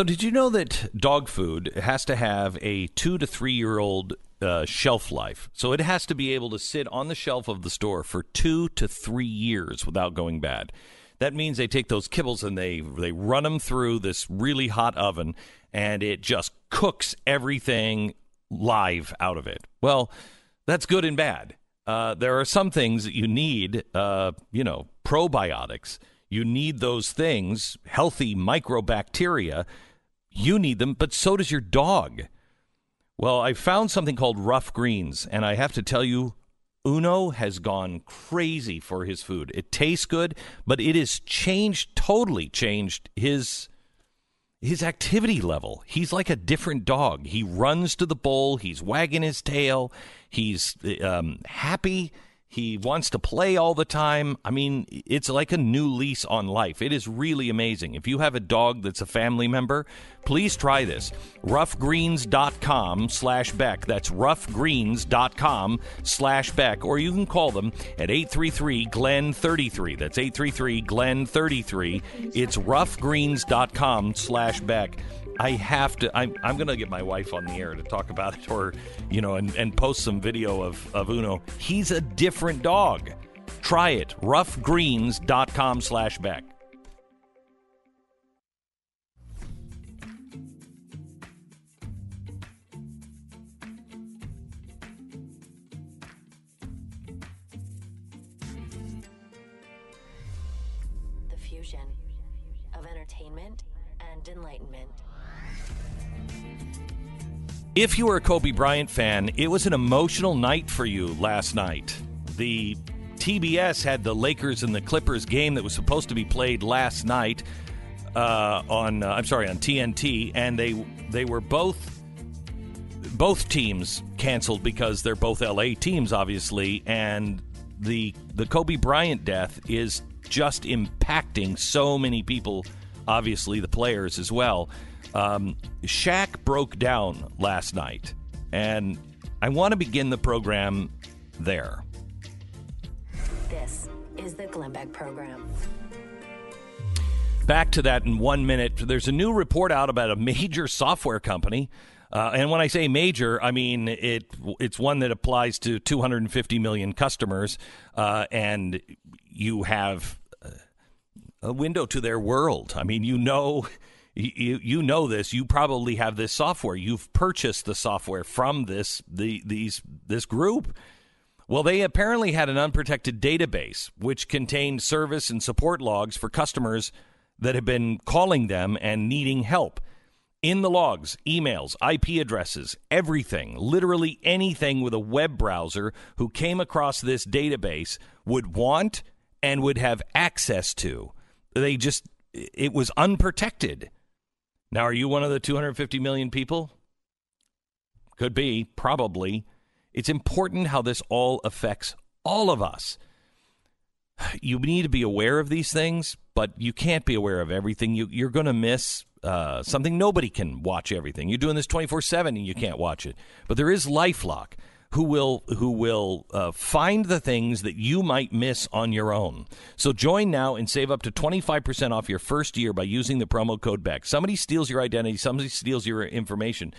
So, did you know that dog food has to have a two to three year old uh, shelf life? So, it has to be able to sit on the shelf of the store for two to three years without going bad. That means they take those kibbles and they they run them through this really hot oven, and it just cooks everything live out of it. Well, that's good and bad. Uh, there are some things that you need, uh, you know, probiotics. You need those things, healthy microbacteria. You need them, but so does your dog. Well, I found something called rough greens, and I have to tell you, Uno has gone crazy for his food. It tastes good, but it has changed, totally changed his his activity level. He's like a different dog. He runs to the bowl. He's wagging his tail. He's um, happy. He wants to play all the time. I mean, it's like a new lease on life. It is really amazing. If you have a dog that's a family member, please try this. Roughgreens.com slash Beck. That's roughgreens.com slash Beck. Or you can call them at 833 Glenn 33. That's 833 Glenn 33. It's roughgreens.com slash Beck. I have to. I'm, I'm going to get my wife on the air to talk about it, or you know, and, and post some video of of Uno. He's a different dog. Try it. Roughgreens.com slash If you were a Kobe Bryant fan, it was an emotional night for you last night. The TBS had the Lakers and the Clippers game that was supposed to be played last night uh, on uh, I'm sorry on TNT, and they they were both both teams canceled because they're both LA teams, obviously, and the the Kobe Bryant death is just impacting so many people. Obviously, the players as well. Um, Shaq broke down last night, and I want to begin the program there. This is the Glenn Beck Program. Back to that in one minute. There's a new report out about a major software company. Uh, and when I say major, I mean it. It's one that applies to 250 million customers, uh, and you have a window to their world. I mean, you know, you you know this. You probably have this software. You've purchased the software from this the these this group. Well, they apparently had an unprotected database which contained service and support logs for customers that had been calling them and needing help. In the logs, emails, IP addresses, everything, literally anything with a web browser who came across this database would want and would have access to. They just, it was unprotected. Now, are you one of the 250 million people? Could be, probably. It's important how this all affects all of us. You need to be aware of these things, but you can't be aware of everything. You, you're going to miss uh, something. Nobody can watch everything. You're doing this 24 7 and you can't watch it. But there is Lifelock who will who will uh, find the things that you might miss on your own. So join now and save up to 25% off your first year by using the promo code BECK. Somebody steals your identity, somebody steals your information.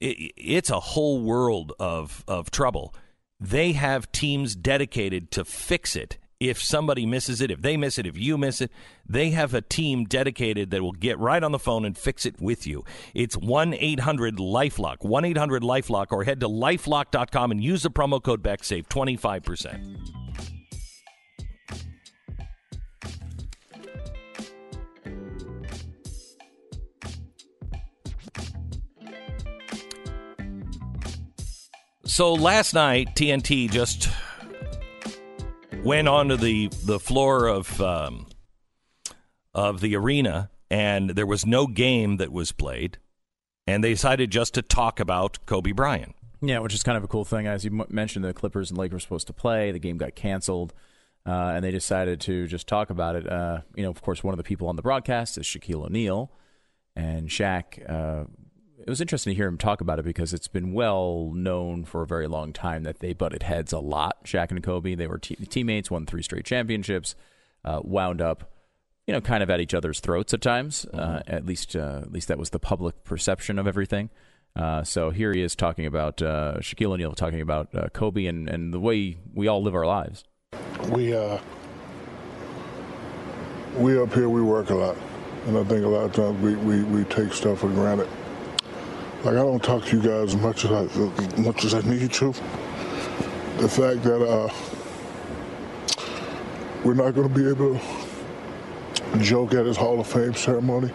It, it's a whole world of of trouble. They have teams dedicated to fix it if somebody misses it, if they miss it, if you miss it, they have a team dedicated that will get right on the phone and fix it with you. It's 1 800 Lifelock, 1 800 Lifelock, or head to lifelock.com and use the promo code BECK, save 25%. So last night, TNT just went onto the the floor of um, of the arena, and there was no game that was played, and they decided just to talk about Kobe Bryant. Yeah, which is kind of a cool thing. As you mentioned, the Clippers and Lakers were supposed to play. The game got canceled, uh, and they decided to just talk about it. Uh, you know, of course, one of the people on the broadcast is Shaquille O'Neal, and Shaq. Uh, it was interesting to hear him talk about it because it's been well known for a very long time that they butted heads a lot. Shaq and Kobe, they were te- teammates, won three straight championships, uh, wound up you know, kind of at each other's throats at times. Uh, Mm-hmm. at least, uh, at least that was the public perception of everything. Uh, so here he is talking about uh, Shaquille O'Neal talking about uh, Kobe and, and the way we all live our lives. we uh we up here we work a lot and i think a lot of times we, we, we take stuff for granted like i don't talk to you guys as much as i as much as i need to the fact that uh we're not going to be able to joke at his hall of fame ceremony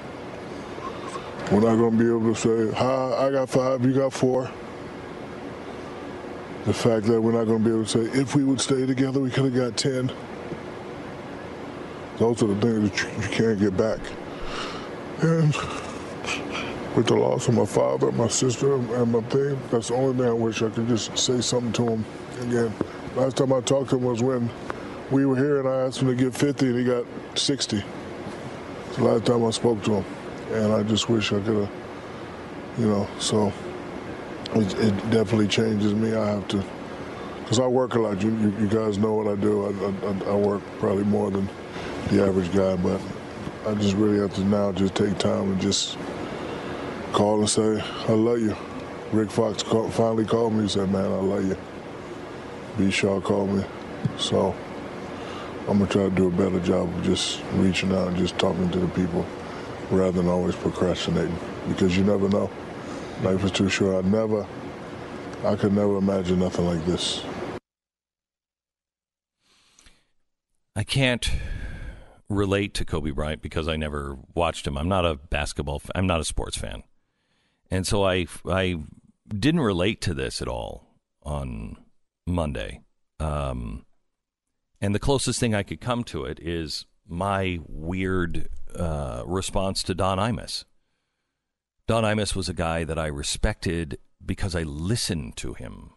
we're not going to be able to say hi i got five you got four the fact that we're not going to be able to say, if we would stay together, we could have got 10. Those are the things that you, you can't get back. And with the loss of my father, my sister, and my thing, that's the only thing I wish I could just say something to him again. Last time I talked to him was when we were here and I asked him to get 50 and he got 60. It's the last time I spoke to him. And I just wish I could have, you know, so it, it definitely changes me. I have to, because I work a lot. You, you, you guys know what I do. I, I, I work probably more than the average guy, but I just really have to now just take time and just call and say, I love you. Rick Fox finally called me and said, man, I love you. B. Shaw called me. So I'm going to try to do a better job of just reaching out and just talking to the people rather than always procrastinating because you never know. Life is too short. I never, I could never imagine nothing like this. I can't relate to Kobe Bryant because I never watched him. I'm not a basketball. F- I'm not a sports fan, and so I I didn't relate to this at all on Monday. Um, and the closest thing I could come to it is my weird uh, response to Don Imus. Don Imus was a guy that I respected because I listened to him.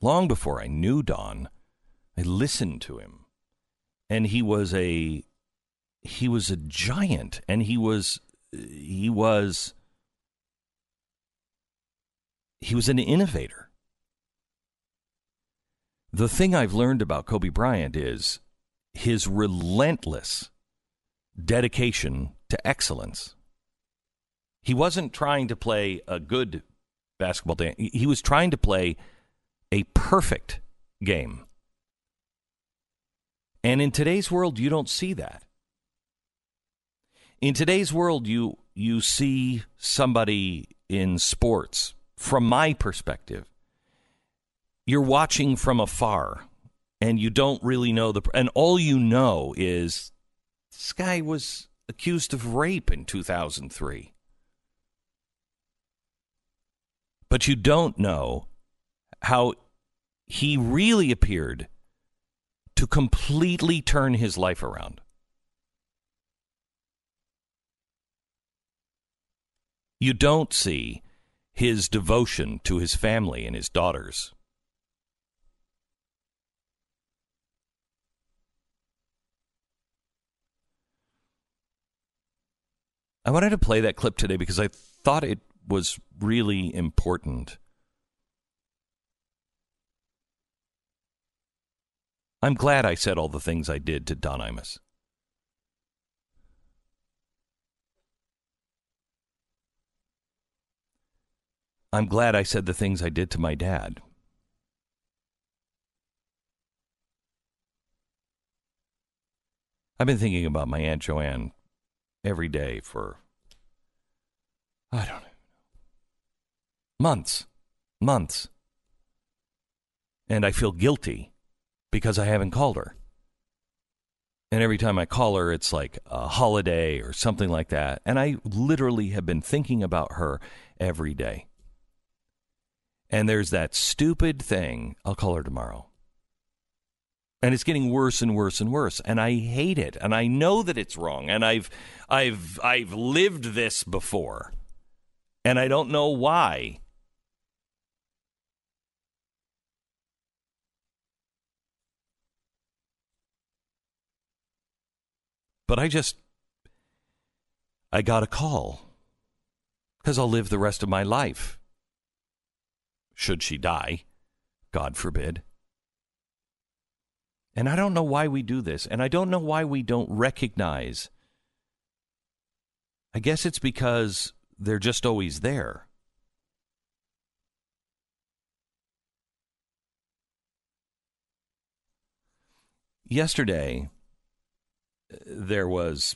Long before I knew Don, I listened to him. And he was a he was a giant and he was he was he was an innovator. The thing I've learned about Kobe Bryant is his relentless dedication to excellence. He wasn't trying to play a good basketball game. He was trying to play a perfect game. And in today's world, you don't see that. In today's world, you you see somebody in sports, from my perspective, you're watching from afar and you don't really know the and all you know is this guy was accused of rape in 2003. But you don't know how he really appeared to completely turn his life around. You don't see his devotion to his family and his daughters. I wanted to play that clip today because I thought it was really important. I'm glad I said all the things I did to Don Imus. I'm glad I said the things I did to my dad. I've been thinking about my Aunt Joanne every day for, I don't know, months, months. And I feel guilty because I haven't called her. And every time I call her, it's like a holiday or something like that. And I literally have been thinking about her every day. And there's that stupid thing. I'll call her tomorrow. And it's getting worse and worse and worse. And I hate it. And I know that it's wrong. And I've I've I've lived this before. And I don't know why. But I just I got a call because I'll live the rest of my life. Should she die, God forbid. And I don't know why we do this, and I don't know why we don't recognize I guess it's because they're just always there. Yesterday, there was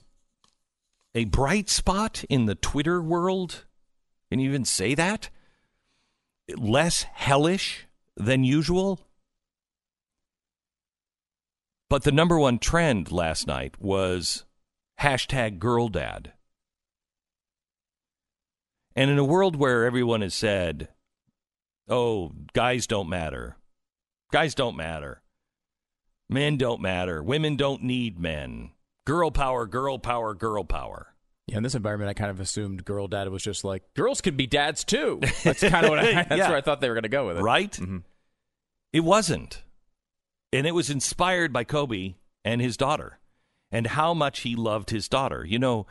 a bright spot in the Twitter world. Can you even say that? Less hellish than usual. But the number one trend last night was hashtag girl dad. And in a world where everyone has said, oh, guys don't matter, guys don't matter, men don't matter, women don't need men, girl power, girl power, girl power. Yeah, in this environment, I kind of assumed girl dad was just like girls can be dads too. That's kind of what I, that's Yeah. where I thought they were going to go with it. Right? Mhm. It wasn't. And it was inspired by Kobe and his daughter and how much he loved his daughter. You know,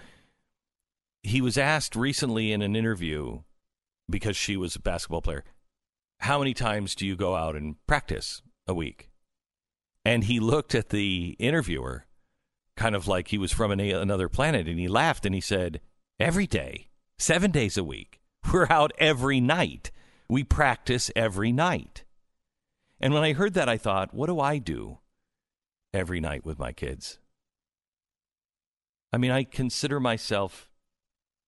he was asked recently in an interview because she was a basketball player, how many times do you go out and practice a week? And he looked at the interviewer kind of like he was from an, another planet and he laughed and he said, Every day, seven days a week. We're out every night. We practice every night. And when I heard that, I thought, what do I do every night with my kids? I mean, I consider myself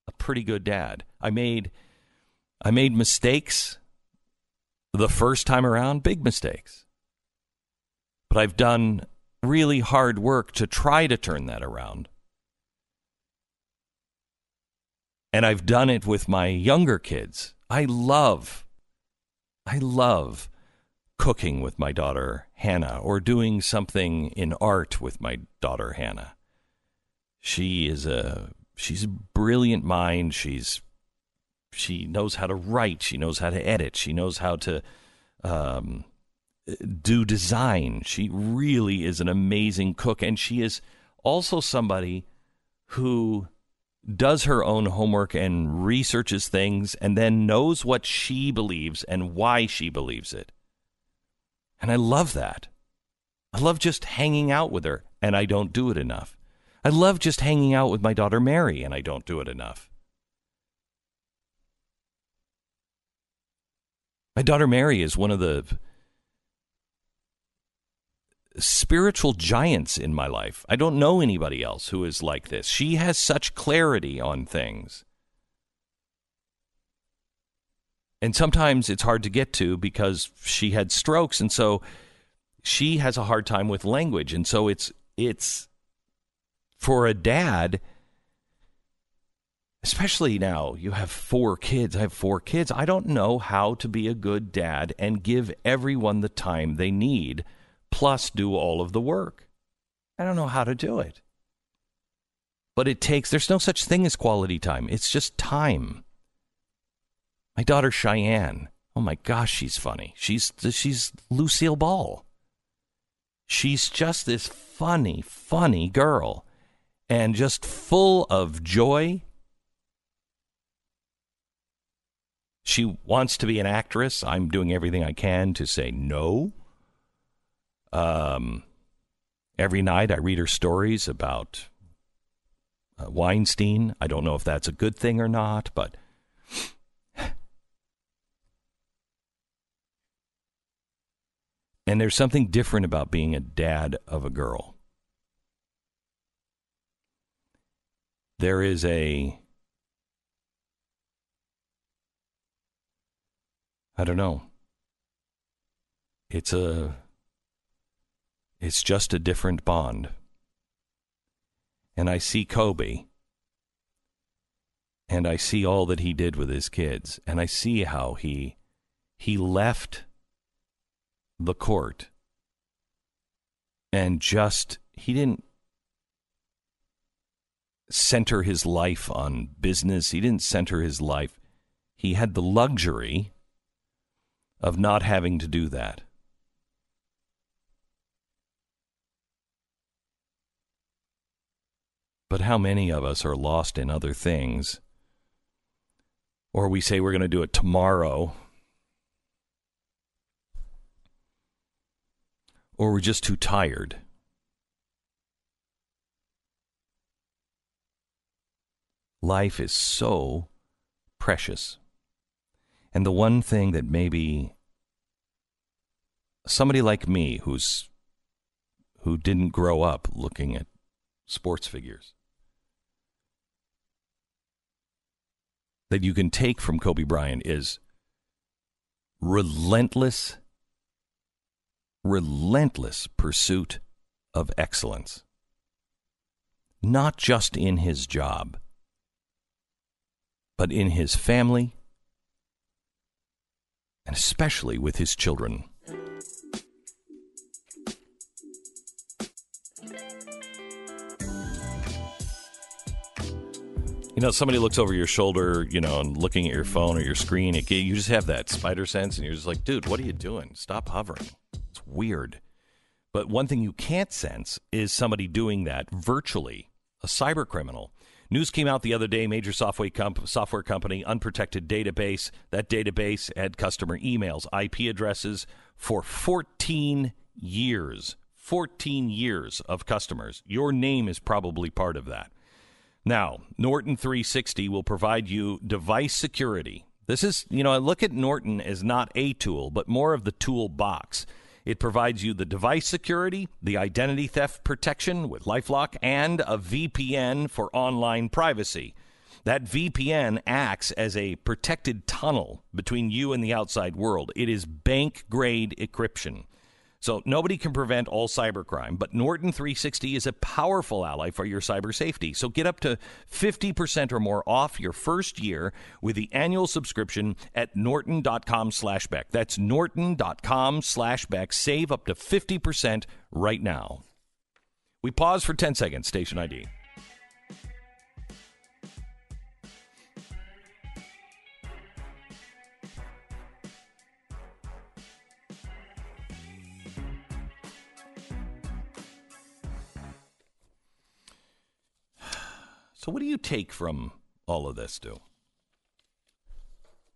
a pretty good dad. I made I made mistakes the first time around, big mistakes. But I've done really hard work to try to turn that around. And I've done it with my younger kids. I love I love cooking with my daughter Hannah or doing something in art with my daughter Hannah. She is a she's a brilliant mind. She's she knows how to write. She knows how to edit. She knows how to um, do design. She really is an amazing cook, and she is also somebody who does her own homework and researches things and then knows what she believes and why she believes it. And I love that. I love just hanging out with her, and I don't do it enough. I love just hanging out with my daughter Mary, and I don't do it enough. My daughter Mary is one of the spiritual giants in my life. I don't know anybody else who is like this. She has such clarity on things. And sometimes it's hard to get to because she had strokes and so she has a hard time with language and so it's it's for a dad especially now you have four kids. I have four kids. I don't know how to be a good dad and give everyone the time they need plus do all of the work. I don't know how to do it. But it takes, there's no such thing as quality time. It's just time. My daughter Cheyenne, oh my gosh, she's funny. She's, she's Lucille Ball. She's just this funny, funny girl and just full of joy. She wants to be an actress. I'm doing everything I can to say no. Um, every night I read her stories about uh, Weinstein. I don't know if that's a good thing or not, but and there's something different about being a dad of a girl. There is a I don't know. It's a it's just a different bond. And I see Kobe and I see all that he did with his kids and I see how he he left the court and just he didn't center his life on business. He didn't center his life. He had the luxury of not having to do that. But how many of us are lost in other things? Or we say we're going to do it tomorrow. Or we're just too tired. life is so precious. And the one thing that maybe somebody like me who's who didn't grow up looking at sports figures that you can take from Kobe Bryant is relentless relentless pursuit of excellence not just in his job but in his family and especially with his children. Know, somebody looks over your shoulder, you know, and looking at your phone or your screen, it, you just have that spider sense, and you're just like, dude, what are you doing? Stop hovering. It's weird. But one thing you can't sense is somebody doing that virtually, a cyber criminal. News came out the other day major software, comp- software company, unprotected database. That database had customer emails, IP addresses for 14 years. 14 years of customers. Your name is probably part of that. Now, Norton 360 will provide you device security. This is, you know, I look at Norton as not a tool, but more of the toolbox. It provides you the device security, the identity theft protection with Lifelock, and a VPN for online privacy. That VPN acts as a protected tunnel between you and the outside world. It is bank grade encryption. So nobody can prevent all cybercrime, but Norton 360 is a powerful ally for your cyber safety. So get up to 50% or more off your first year with the annual subscription at norton.com slash Beck. That's norton.com slash Beck. Save up to 50% right now. We pause for 10 seconds, station ID. So, what do you take from all of this, Stu?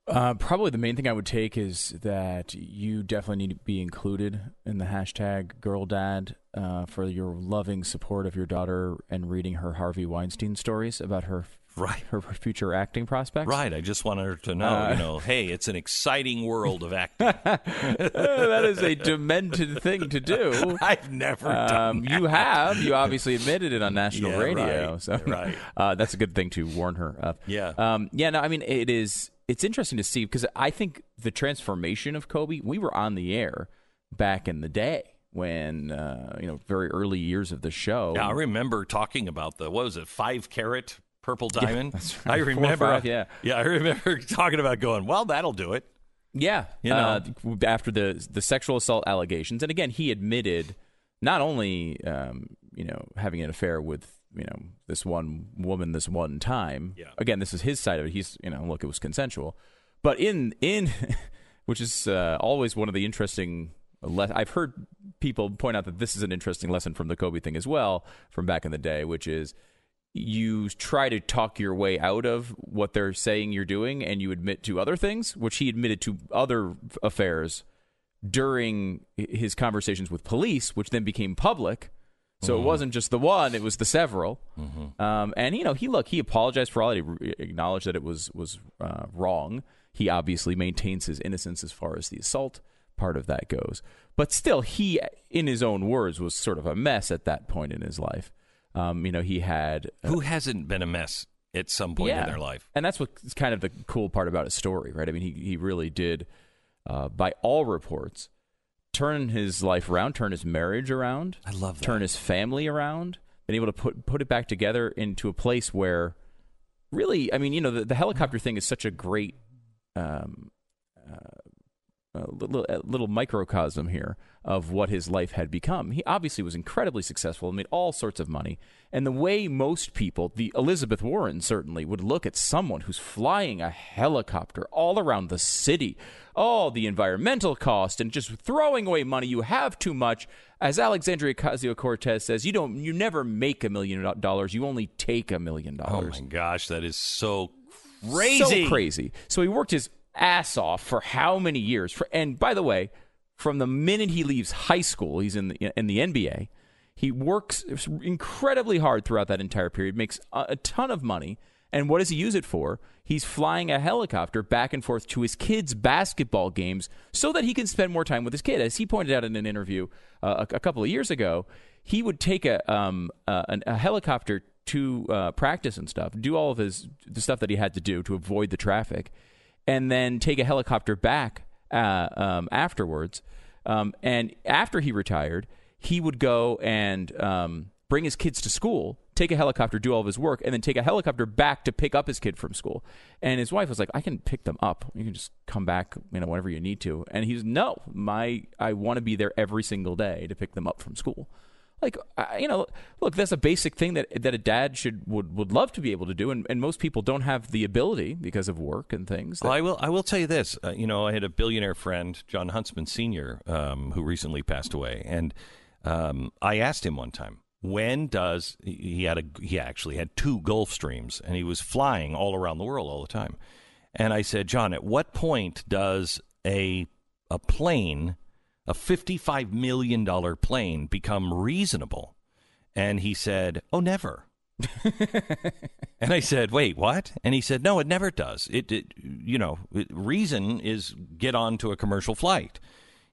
Uh, probably the main thing I would take is that you definitely need to be included in the hashtag girl dad uh, for your loving support of your daughter and reading her Harvey Weinstein stories about her Right. her future acting prospects. Right. I just wanted her to know, Uh, you know, hey, it's an exciting world of acting. that is a demented thing to do. I've never done Um, that. you have. You obviously admitted it on national Yeah, radio. right, So right. uh, that's a good thing to warn her of. Yeah. Um, yeah. No, I mean it is. It's interesting to see because I think the transformation of Kobe. We were on the air back in the day when uh, you know very early years of the show. Yeah, I remember talking about the what was it, five carat purple diamond. that's I right. Or remember. five, yeah. yeah, I remember talking about going. Well, that'll do it. Yeah, You know. uh, after the the sexual assault allegations, and again, he admitted not only um, you know having an affair with you know this one woman this one time. Yeah. Again, this is his side of it. He's you know look, it was consensual, but in in which is uh, always one of the interesting. Le- I've heard people point out that this is an interesting lesson from the Kobe thing as well from back in the day, which is you try to talk your way out of what they're saying you're doing and you admit to other things, which he admitted to other affairs during his conversations with police, which then became public. So it wasn't just the one; it was the several. Um, and you know, he look, he apologized for all. that He re- acknowledged that it was was uh, wrong. He obviously maintains his innocence as far as the assault part of that goes. But still, he, in his own words, was sort of a mess at that point in his life. Um, you know, he had Who hasn't been a mess at some point in their life? and that's what's kind of the cool part about his story, right? I mean, he he really did, uh, by all reports, turn his life around, turn his marriage around. I love that. Turn his family around, been able to put put it back together into a place where, really, I mean, you know, the, the helicopter thing is such a great. Um, uh, a little, a little microcosm here of what his life had become. He obviously was incredibly successful and made all sorts of money. And the way most people, the Elizabeth Warren certainly, would look at someone who's flying a helicopter all around the city, oh, the environmental cost and just throwing away money. You have too much. As Alexandria Ocasio Cortez says, you don't, you never make a million dollars. You only take a million oh, dollars. Oh my gosh, that is so crazy. So crazy. So he worked his ass off for how many years? For, and by the way, from the minute he leaves high school, he's in the in the NBA. He works incredibly hard throughout that entire period, makes a, a ton of money, And what does he use it for? He's flying a helicopter back and forth to his kids' basketball games so that he can spend more time with his kid. As he pointed out in an interview uh, a, a, couple of years ago, he would take a, um, uh, a helicopter to uh, practice and stuff, do all of his the stuff that he had to do to avoid the traffic, and then take a helicopter back uh, um, afterwards. Um, and after he retired, he would go and um, bring his kids to school, take a helicopter, do all of his work, and then take a helicopter back to pick up his kid from school. And his wife was like, "I can pick them up. You can just come back, you know, whenever you need to." And he's, "No, my I want to be there every single day to pick them up from school." Like you know, look, that's a basic thing that that a dad should would would love to be able to do, and, and most people don't have the ability because of work and things. That- well, I will I will tell you this. Uh, you know, I had a billionaire friend, Jon Huntsman Sr., um, who recently passed away, and um, I asked him one time, when does he had a he actually had two Gulfstreams, and he was flying all around the world all the time, and I said, John, at what point does a a plane a $55 million plane become reasonable? And he said, Oh, never. and I said, "Wait, what?" And he said, "No, it never does. It, it you know, it, reason is get on to a commercial flight."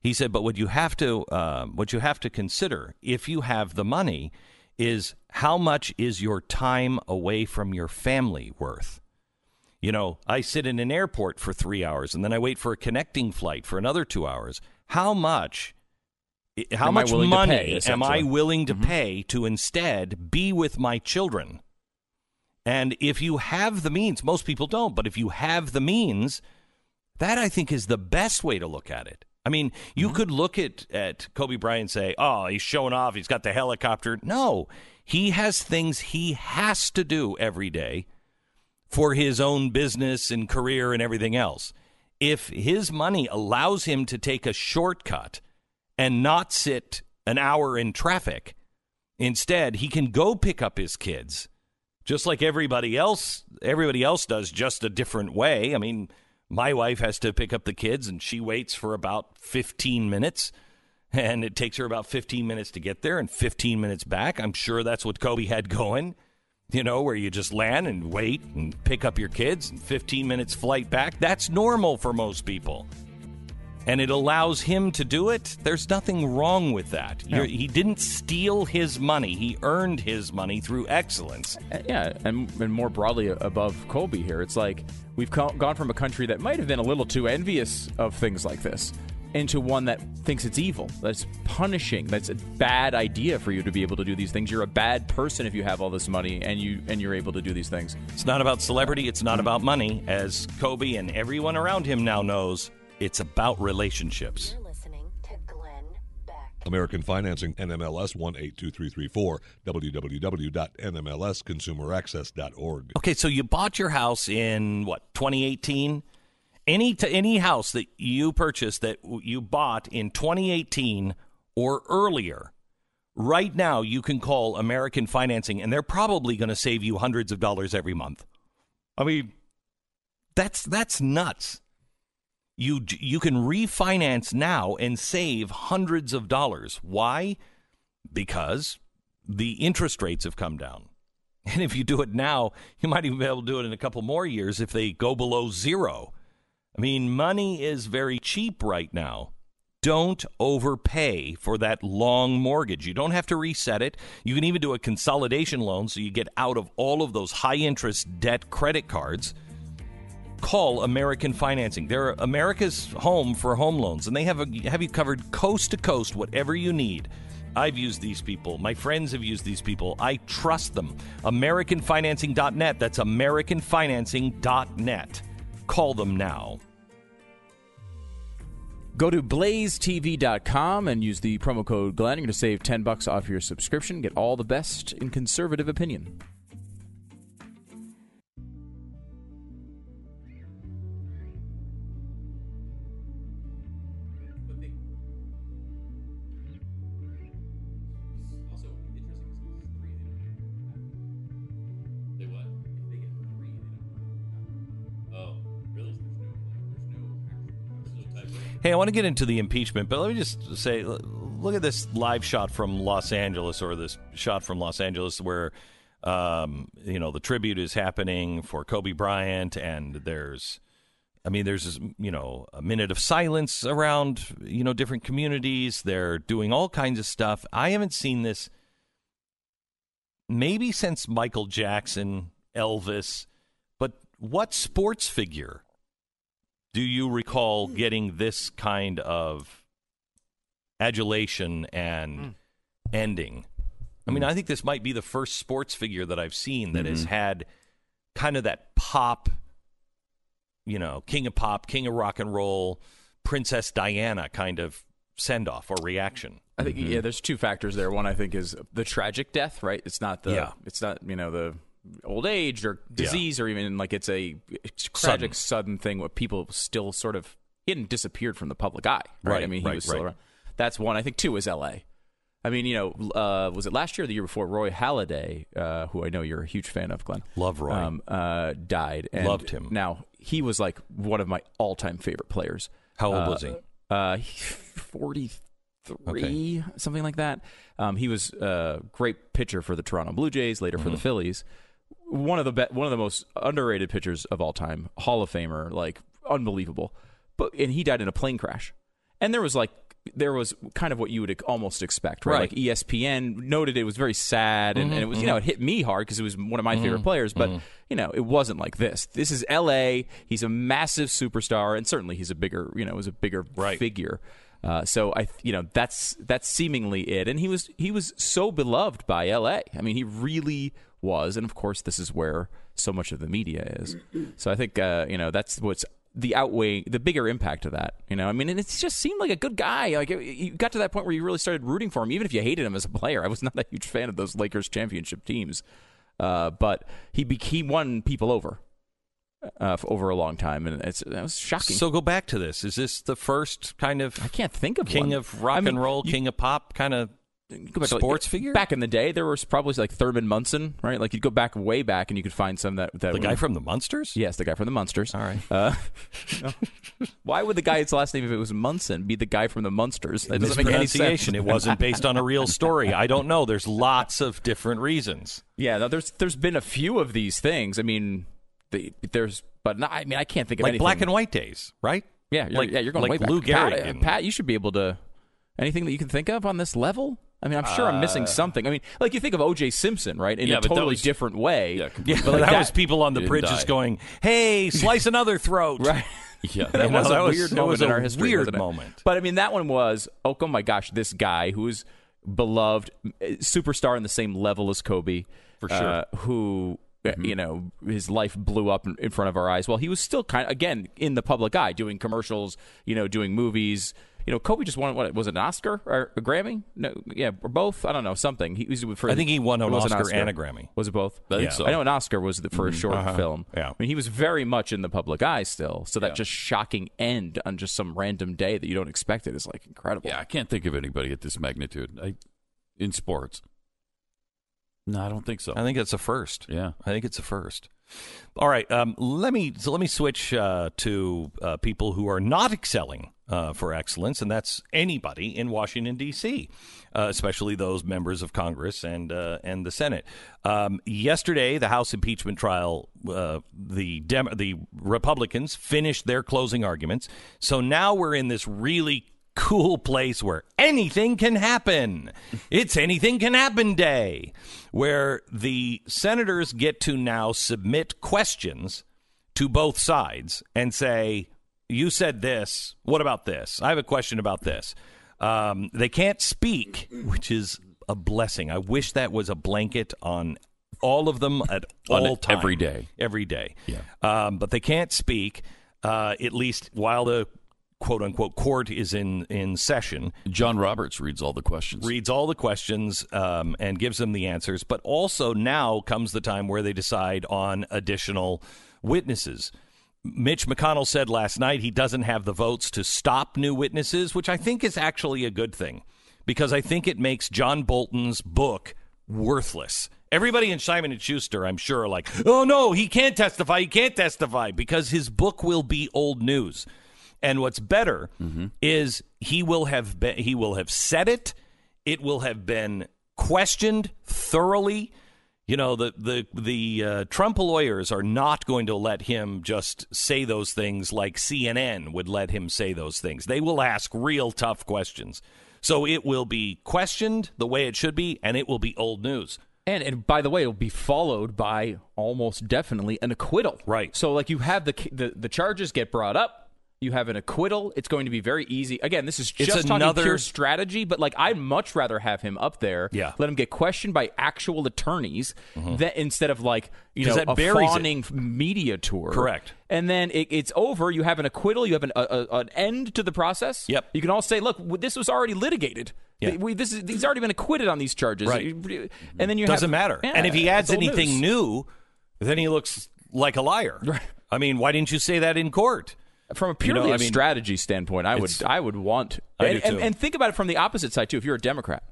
He said, "But what you have to, uh, what you have to consider, if you have the money, is how much is your time away from your family worth." You know, I sit in an airport for three hours, and then I wait for a connecting flight for another two hours how much how am much money pay, am I willing to mm-hmm. pay to instead be with my children? And if you have the means, most people don't, but if you have the means, that I think is the best way to look at it. I mean, you mm-hmm. could look at, at Kobe Bryant and say, oh, he's showing off. He's got the helicopter. No, he has things he has to do every day for his own business and career and everything else if his money allows him to take a shortcut and not sit an hour in traffic, instead he can go pick up his kids just like everybody else everybody else does just a different way. I mean, my wife has to pick up the kids and she waits for about 15 minutes and it takes her about 15 minutes to get there and 15 minutes back. I'm sure that's what Kobe had going you know, where you just land and wait and pick up your kids and 15 minutes flight back. That's normal for most people. And it allows him to do it. There's nothing wrong with that. No. He didn't steal his money. He earned his money through excellence. Uh, yeah, and, and more broadly above Kobe here, it's like we've co- gone from a country that might have been a little too envious of things like this into one that thinks it's evil, that's punishing, that's a bad idea for you to be able to do these things. You're a bad person if you have all this money and you and you're able to do these things. It's not about celebrity, it's not about money, as Kobe and everyone around him now knows. It's about relationships. We're listening to Glenn Beck. American Financing, NMLS 182334, www.nmlsconsumeraccess.org. Okay, so you bought your house in what, 2018? Any to any house that you purchased that you bought in 2018 or earlier right now you can call american financing and they're probably going to save you hundreds of dollars every month. I mean that's that's nuts. You you can refinance now and save hundreds of dollars. Why? Because the interest rates have come down. And if you do it now you might even be able to do it in a couple more years if they go below zero I mean, money is very cheap right now. Don't overpay for that long mortgage. You don't have to reset it. You can even do a consolidation loan so you get out of all of those high interest debt credit cards. Call American Financing. They're America's home for home loans, and they have, a, have you covered coast to coast, whatever you need. I've used these people. My friends have used these people. I trust them. AmericanFinancing.net. That's AmericanFinancing.net. Call them now. Go to blazetv.com and use the promo code Glenn. You're going to save 10 bucks off your subscription. Get all the best in conservative opinion. Hey, I want to get into the impeachment, but let me just say look at this live shot from Los Angeles, or this shot from Los Angeles where Um, you know, the tribute is happening for Kobe Bryant, and there's, I mean, there's you know a minute of silence around you know different communities. They're doing all kinds of stuff. I haven't seen this maybe since Michael Jackson, Elvis, but what sports figure do you recall getting this kind of adulation and mm. ending? I mean, mm. I think this might be the first sports figure that I've seen that has mm-hmm. had kind of that pop, you know, king of pop, king of rock and roll, Princess Diana kind of send off or reaction. I think yeah, mm-hmm. there's two factors there. One I think is the tragic death, right? It's not the Yeah. it's not, you know, the old age or disease or even like it's a tragic sudden. thing where people still sort of he hadn't disappeared from the public eye, right? Right, I mean, he right, was still right. around. That's one. I think two is L.A. I mean, you know, uh, was it last year or the year before? Roy Halladay, uh, who I know you're a huge fan of, Glenn. Love Roy. Um, uh, died. And Loved him. Now he was like one of my all-time favorite players. How old Uh, was he? Uh, 43, something like that. Um, he was a great pitcher for the Toronto Blue Jays, later Mm-hmm. for the Phillies. One of the be- one of the most underrated pitchers of all time, Hall of Famer, like unbelievable. But and he died in a plane crash. And there was like there was kind of what you would almost expect, right? Right. Mm-hmm, Like ESPN noted it was very sad, and, and it was you know it hit me hard because it was one of my favorite players. But you know it wasn't like this. This is L.A. He's a massive superstar, and certainly he's a bigger you know was a bigger Right. figure. Uh, so I, you know, that's that's seemingly it. And he was he was so beloved by L.A. I mean, he really was. And of course, this is where so much of the media is. So I think uh, you know that's what's the outweigh the bigger impact of that. You know, I mean, and it just seemed like a good guy. Like you got to that point where you really started rooting for him, even if you hated him as a player. I was not a huge fan of those Lakers championship teams, uh, but he be- he won people over. Uh, over a long time, and it's that was shocking. So go back to this. Is this the first kind of I can't think of king one. of rock I mean, and roll, you- king of pop kind of you go back to, like, sports figure? Back in the day, there was probably like Thurman Munson, right? Like you'd go back way back, and you could find some that that the guy would- from the Munsters? yes, the guy from the Munsters. All right. Uh, why would the guy's last name, if it was Munson, be the guy from the Munsters? That doesn't make any sense. It wasn't based on a real story. I don't know. There's lots of different reasons. Yeah, no, there's there's been a few of these things. I mean, the, there's, but not, I mean, I can't think of Like anything. black and white days, right? Yeah, you're, like- yeah, you're going like way back. Lou Gehrig and- Pat, you should be able to. Anything that you can think of on this level? I mean, I'm sure I'm Uh, missing something. I mean, like you think of O.J. Simpson, right? In Yeah, a but that totally was- different way. Yeah, completely. But like that, that- was people on the didn't bridges die. going, "Hey, slice another throat!" Right. Yeah. that was a weird that moment was in a our history. weird wasn't it? moment. But I mean, that one was oh, oh my gosh, this guy who is beloved, uh, superstar in the same level as Kobe, For sure. uh, who. uh, You know, his life blew up in, in front of our eyes. Well, he was still kind of again in the public eye, doing commercials. You know, doing movies. You know, Kobe just won what was it an Oscar or a Grammy? No, yeah, or both. I don't know something. He was for. I think he won it an was Oscar and a Grammy. Was it both? I think Yeah. so. I know an Oscar was the, for a short Uh-huh. film. Yeah. I mean, he was very much in the public eye still. So that just shocking end on just some random day that you don't expect it is like incredible. Yeah, I can't think of anybody at this magnitude I, in sports. No, I don't think so. I think it's a first. Yeah. I think it's a first. All right, um, let me so let me switch uh, to uh, people who are not excelling uh, for excellence, and that's anybody in Washington D.C., uh, especially those members of Congress and uh, and the Senate. Um, yesterday, the House impeachment trial, uh, the Dem- the Republicans finished their closing arguments, so now we're in this really cool place where anything can happen. It's anything can happen day, where the senators get to now submit questions to both sides and say, You said this. What about this? I have a question about this. Um, they can't speak, which is a blessing. I wish that was a blanket on all of them at all times. every day. Every day. Yeah. Um, but they can't speak, uh, at least while the quote unquote court is in, in session John Roberts reads all the questions. reads all the questions um, and gives them the answers. But also now comes the time where they decide on additional witnesses. Mitch McConnell said last night he doesn't have the votes to stop new witnesses, which I think is actually a good thing because I think it makes John Bolton's book worthless. Everybody in Simon and Schuster, I'm sure, are like, "Oh no, he can't testify. He can't testify because his book will be old news." And what's better is he will have been, he will have said it. It will have been questioned thoroughly. You know, the the the uh, Trump lawyers are not going to let him just say those things like CNN would let him say those things. They will ask real tough questions. So it will be questioned the way it should be, and it will be old news. And and by the way, it'll be followed by almost definitely an acquittal. Right. So like you have the the, the charges get brought up. You have an acquittal. It's going to be very easy. Again, this is It's just another- pure strategy, but like I'd much rather have him up there. Yeah. Let him get questioned by actual attorneys mm-hmm. that instead of like you know that a buries it. fawning media tour. Correct. And then it, it's over. You have an acquittal. You have an a, a, an end to the process. Yep. You can all say, look, this was already litigated. Yeah. We, this is, he's already been acquitted on these charges. Right. And then you Doesn't have, matter. Yeah, and if he adds anything news. new, then he looks like a liar. Right. I mean, why didn't you say that in court? From a You purely know, a I mean, strategy standpoint, I would I would want I and, and, and think about it from the opposite side too. If you're a Democrat,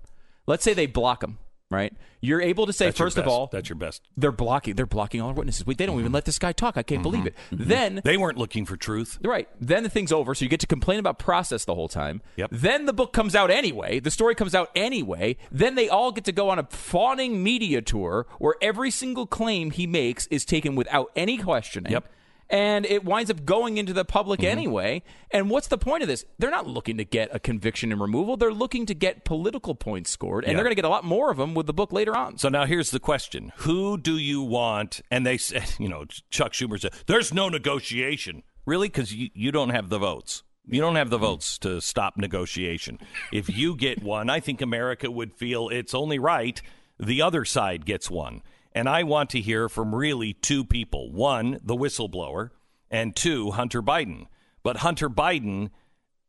let's say they block him, right? You're able to say That's first of all that's your best. they're blocking they're blocking all our witnesses. Wait, they don't even let this guy talk. I can't believe it. Mm-hmm. Then They weren't looking for truth. Right. Then the thing's over, so you get to complain about process the whole time. Yep. Then the book comes out anyway. The story comes out anyway. Then they all get to go on a fawning media tour where every single claim he makes is taken without any questioning. Yep. And it winds up going into the public Mm-hmm. anyway. And what's the point of this? They're not looking to get a conviction and removal. They're looking to get political points scored, and Yeah. they're going to get a lot more of them with the book later on. So now here's the question: Who do you want? And they said, you know, Chuck Schumer said, "There's no negotiation." Really? Because you, you don't have the votes. You don't have the votes to stop negotiation. If you get one, I think America would feel it's only right the other side gets one. And I want to hear from really two people: one, the whistleblower, and two, Hunter Biden. But Hunter Biden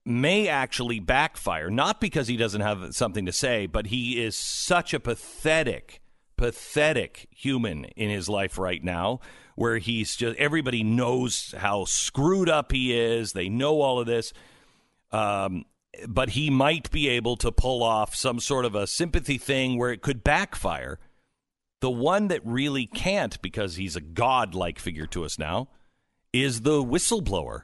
may actually backfire, not because he doesn't have something to say, but he is such a pathetic, pathetic human in his life right now, where he's just everybody knows how screwed up he is. They know all of this. Um, but he might be able to pull off some sort of a sympathy thing where it could backfire. The one that really can't, because he's a god-like figure to us now, is the whistleblower.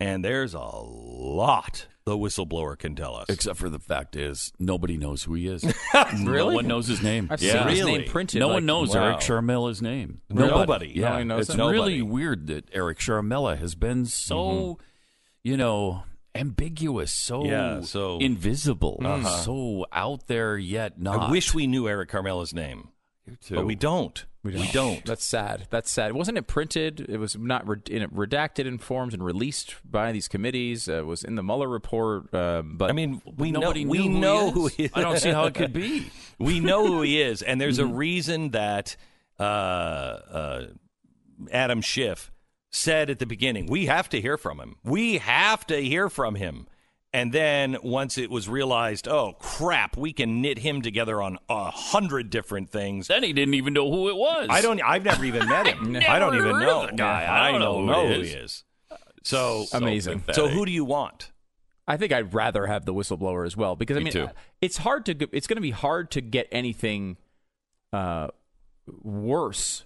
And there's a lot the whistleblower can tell us. Except for the fact is, nobody knows who he is. really? No one knows his name. I've yeah. seen his Really? name printed. No like, one knows wow. Eric Ciaramella's name. Nobody. Yeah, Nobody knows it's him. really Nobody. weird that Eric Ciaramella has been so, Mm-hmm. you know, ambiguous, so, Yeah, so- invisible, so out there yet not. I wish we knew Eric Ciaramella's name, too. but we don't. We don't. That's sad. That's sad. Wasn't it printed? It was not re- in redacted in forms and released by these committees. Uh, it was in the Mueller report. Uh, but I mean, we know we knew who know he who is. he is. I don't see how it could be. we know who he is, and there's Mm-hmm. a reason that uh, uh, Adam Schiff said at the beginning, "We have to hear from him. We have to hear from him." And then once it was realized, oh crap, we can knit him together on a hundred different things. Then he didn't even know who it was. I don't. I've never even met him. Never I don't even know of the guy. I, I don't don't know know who who he he is. is. So Amazing. So who do you want? I think I'd rather have the whistleblower as well because I Me mean too. it's hard to it's going to be hard to get anything uh, worse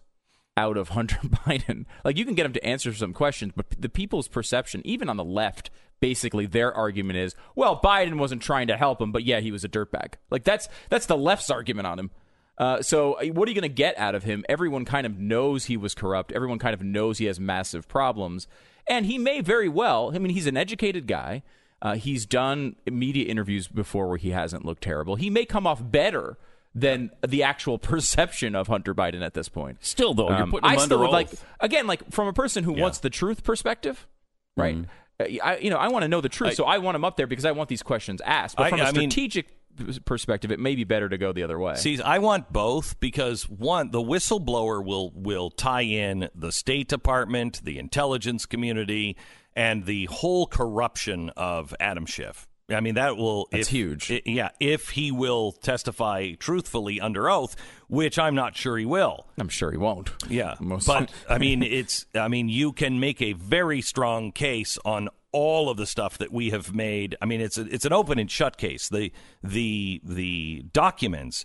out of Hunter Biden. Like you can get him to answer some questions, but the people's perception, even on the left, basically their argument is, well, Biden wasn't trying to help him, but yeah, he was a dirtbag. Like that's that's the left's argument on him. Uh, so uh, what are you going to get out of him? Everyone kind of knows he was corrupt. Everyone kind of knows he has massive problems, and he may very well. I mean, he's an educated guy. Uh, he's done media interviews before where he hasn't looked terrible. He may come off better than the actual perception of Hunter Biden at this point. Still, though, you're Um, putting him I under still would oath. like again, like from a person who wants the truth perspective, right? Uh, I, you know, I want to know the truth, I- so I want him up there because I want these questions asked. But from a I mean- strategic p- perspective, it may be better to go the other way. See, I want both because one, the whistleblower will will tie in the State Department, the intelligence community, and the whole corruption of Adam Schiff. I mean, that will It's huge. i- yeah, if he will testify truthfully under oath, which I'm not sure he will. I'm sure he won't. Yeah, Most- but I mean, it's. I mean, you can make a very strong case on all of the stuff that we have made. I mean, it's a, it's an open and shut case. The the the documents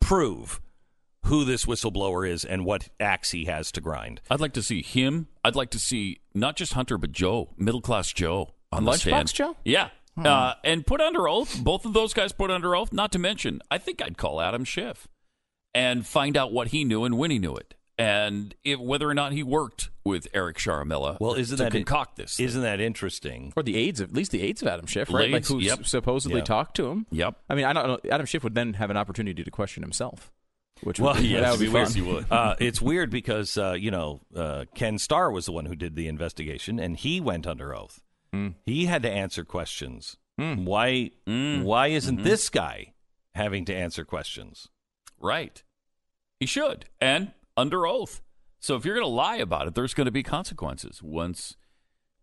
prove who this whistleblower is and what axe he has to grind. I'd like to see him. I'd like to see not just Hunter, but Joe, middle class Joe, on the Lunchbox. Joe? Yeah. Uh, and put under oath. Both of those guys put under oath. Not to mention, I think I'd call Adam Schiff. and find out what he knew and when he knew it, and if, whether or not he worked with Eric Ciaramella. Well, isn't to that concoct this? Isn't that interesting? Or the aides, of, at least the aides of Adam Schiff, right? like Aides, who yep. supposedly Yeah. talked to him. Yep. I mean, I don't know. Adam Schiff would then have an opportunity to question himself, which Well, would, yes, that would be yes, he would. uh, it's weird because uh, you know uh, Ken Starr was the one who did the investigation, and he went under oath. Mm. He had to answer questions. Mm. Why? Mm. Why isn't Mhm. this guy having to answer questions? Right. He should, and under oath. So if you're going to lie about it, there's going to be consequences once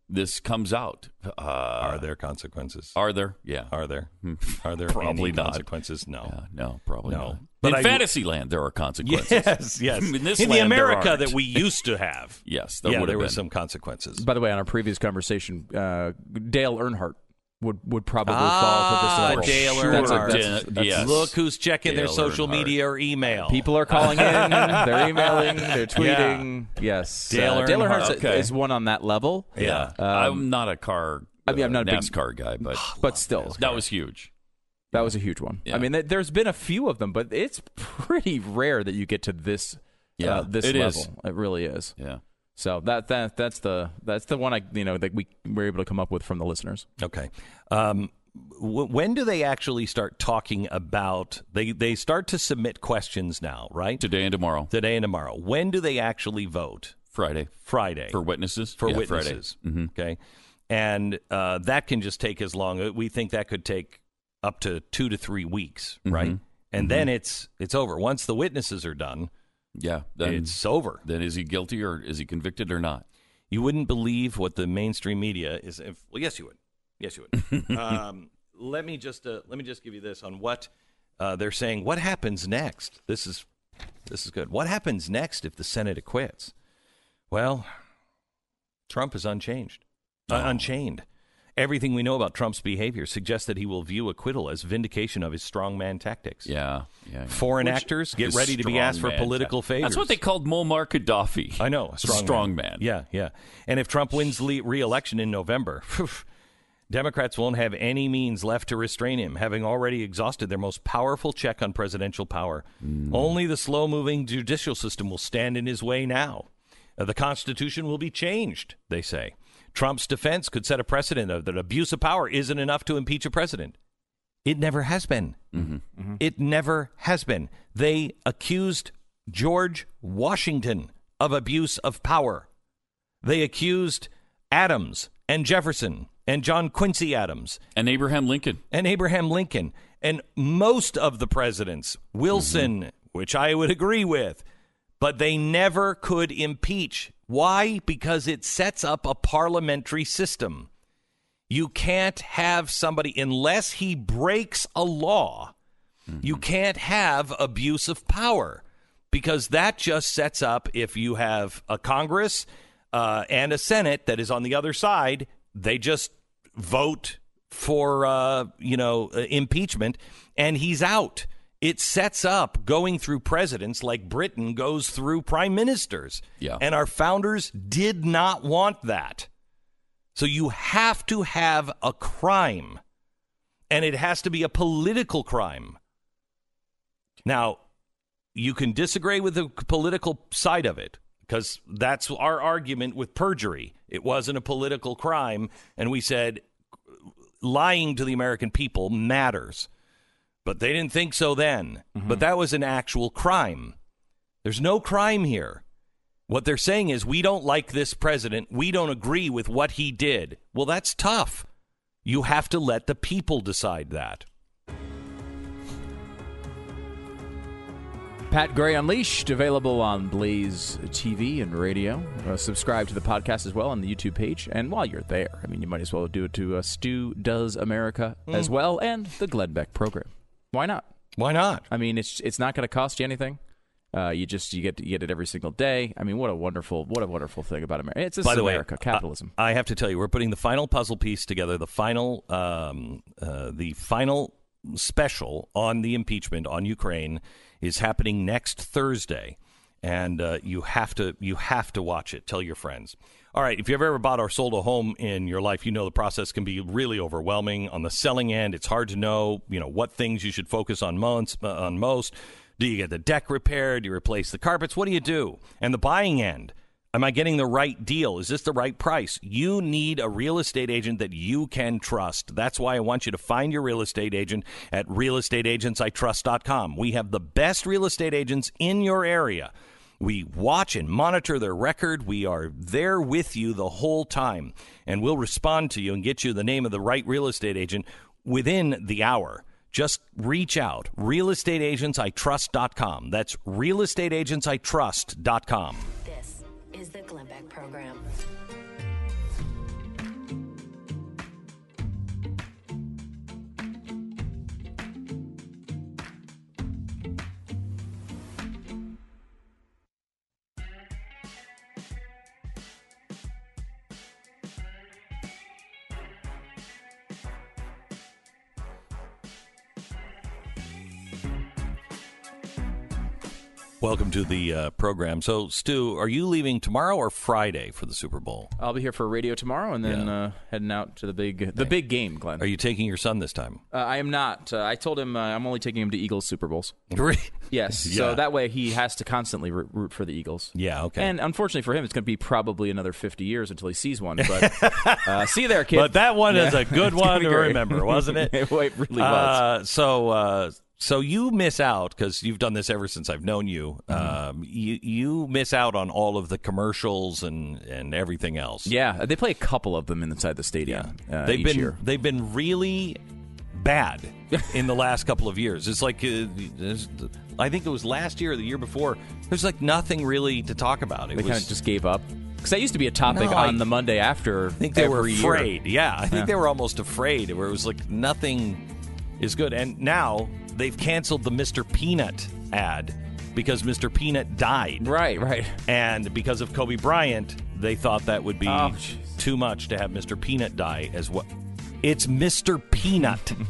this comes out. Uh, Are there consequences? Are there? Yeah. Are there? Hmm. Are there Probably any not. consequences? No. Yeah, no, probably No. not. But in I- Fantasyland, there are consequences. Yes, yes. In this the land, there America aren't. that we used to have, Yes, there yeah, would there have were been. some consequences. By the way, on our previous conversation, uh, Dale Earnhardt would would probably Ah, fall for this. Dale level. That's a- Earnhardt. that's- that's- Yes. Look who's checking their social Earnhardt. media or email. People are calling in, they're emailing, they're tweeting. Yes, Dale uh, Dale Earnhardt. Earnhardt Okay. is one on that level. Yeah. Um, I'm not a car. I mean, I'm uh, not a big- NASCAR guy, but but still, that was huge. that was a huge one. Yeah. I mean, th- there's been a few of them, but it's pretty rare that you get to this. Yeah, uh, this it level. is. It really is. Yeah. So that that that's the that's the one I you know that we were able to come up with from the listeners. Okay. Um, w- when do they actually start talking about? They they start to submit questions now, right? Today and tomorrow, Today and tomorrow. When do they actually vote? Friday, Friday for witnesses. for Yeah, witnesses. Friday. hmm Okay, and uh, that can just take as long. We think that could take up to two to three weeks, right? Mhm. And then it's it's over. Once the witnesses are done, Yeah. Then, it's over. then is he guilty or is he convicted or not? You wouldn't believe what the mainstream media is. If, well, yes, you would. Yes, you would. um, let me just uh, let me just give you this on what uh, they're saying. What happens next? This is this is good. What happens next if the Senate acquits? Well, Trump is unchanged, uh, Oh. unchained. Everything we know about Trump's behavior suggests that he will view acquittal as vindication of his strongman tactics. Yeah. Yeah. Foreign Which- actors get ready to be asked for political favors. That's what they called Muammar Gaddafi. I know, a strong, strong man. man. Yeah, yeah. And if Trump wins le- re-election in November, Democrats won't have any means left to restrain him, having already exhausted their most powerful check on presidential power. Only the slow-moving judicial system will stand in his way now. Uh, the Constitution will be changed, they say. Trump's defense could set a precedent of that abuse of power isn't enough to impeach a president. It never has been. Mm-hmm. Mm-hmm. It never has been. They accused George Washington of abuse of power. They accused Adams and Jefferson and John Quincy Adams And Abraham Lincoln. and Abraham Lincoln and most of the presidents, Wilson, mm-hmm. which I would agree with, but they never could impeach. Why? Because it sets up a parliamentary system. You can't have somebody, unless he breaks a law, you can't have abuse of power because that just sets up if you have a Congress uh, and a Senate that is on the other side, they just vote for uh, you know uh, impeachment, and he's out. It sets up going through presidents like Britain goes through prime ministers. Yeah. And our founders did not want that. So you have to have a crime, and it has to be a political crime. Now, you can disagree with the political side of it because that's our argument with perjury. It wasn't a political crime, and we said lying to the American people matters. But they didn't think so then. Mm-hmm. But that was an actual crime. There's no crime here. What they're saying is, we don't like this president. We don't agree with what he did. Well, that's tough. You have to let the people decide that. Pat Gray Unleashed, available on Blaze TV and radio. Uh, subscribe to the podcast as well on the YouTube page. And while you're there, I mean, you might as well do it to uh, Stu Does America as well and the Glenn Beck program. Why not? Why not? I mean, it's it's not going to cost you anything. Uh, you just you get you get it every single day. I mean, what a wonderful what a wonderful thing about America. It's this By the way, capitalism. I, I have to tell you, we're putting the final puzzle piece together. The final, um, uh, the final special on the impeachment on Ukraine is happening next Thursday, and uh, you have to you have to watch it. Tell your friends. All right, if you've ever bought or sold a home in your life, you know the process can be really overwhelming. On the selling end, it's hard to know, you know, what things you should focus on most. Uh, on most. Do you get the deck repaired? Do you replace the carpets? What do you do? And the buying end. Am I getting the right deal? Is this the right price? You need a real estate agent that you can trust. That's why I want you to find your real estate agent at realestateagentsitrust.com. We have the best real estate agents in your area. We watch and monitor their record. We are there with you the whole time, and we'll respond to you and get you the name of the right real estate agent within the hour. Just reach out. Realestateagentsitrust.com. That's realestateagentsitrust.com. This is the Glenn Beck Program. Welcome to the uh, program. So, Stu, are you leaving tomorrow or Friday for the Super Bowl? I'll be here for radio tomorrow, and then Yeah. uh, heading out to the big the big game, Glenn. Are you taking your son this time? uh, I am not. Uh, I told him uh, I'm only taking him to Eagles Super Bowls. Yes, Yeah. so that way he has to constantly root, root for the Eagles. Yeah, okay. And unfortunately for him, it's going to be probably another 50 years until he sees one. But uh, see you there, kid. But that one is a good one to great. remember, wasn't it? it really was. Uh, so, uh, so you miss out because you've done this ever since I've known you. Mm-hmm. Um, you you miss out on all of the commercials and and everything else. Yeah, they play a couple of them inside the stadium. Uh, they've been year. they've been really bad in the last couple of years. It's like uh, I think it was last year or the year before. There's like nothing really to talk about. It They kind of just gave up because that used to be a topic No, I- on the Monday after. I think they were every year. afraid. Yeah, I think Yeah. they were almost afraid, where it was like nothing is good. And now they've canceled the Mr. Peanut ad because Mr. Peanut died. Right, right. And because of Kobe Bryant, they thought that would be Oh, too much to have Mr. Peanut die as well. It's Mr. Peanut.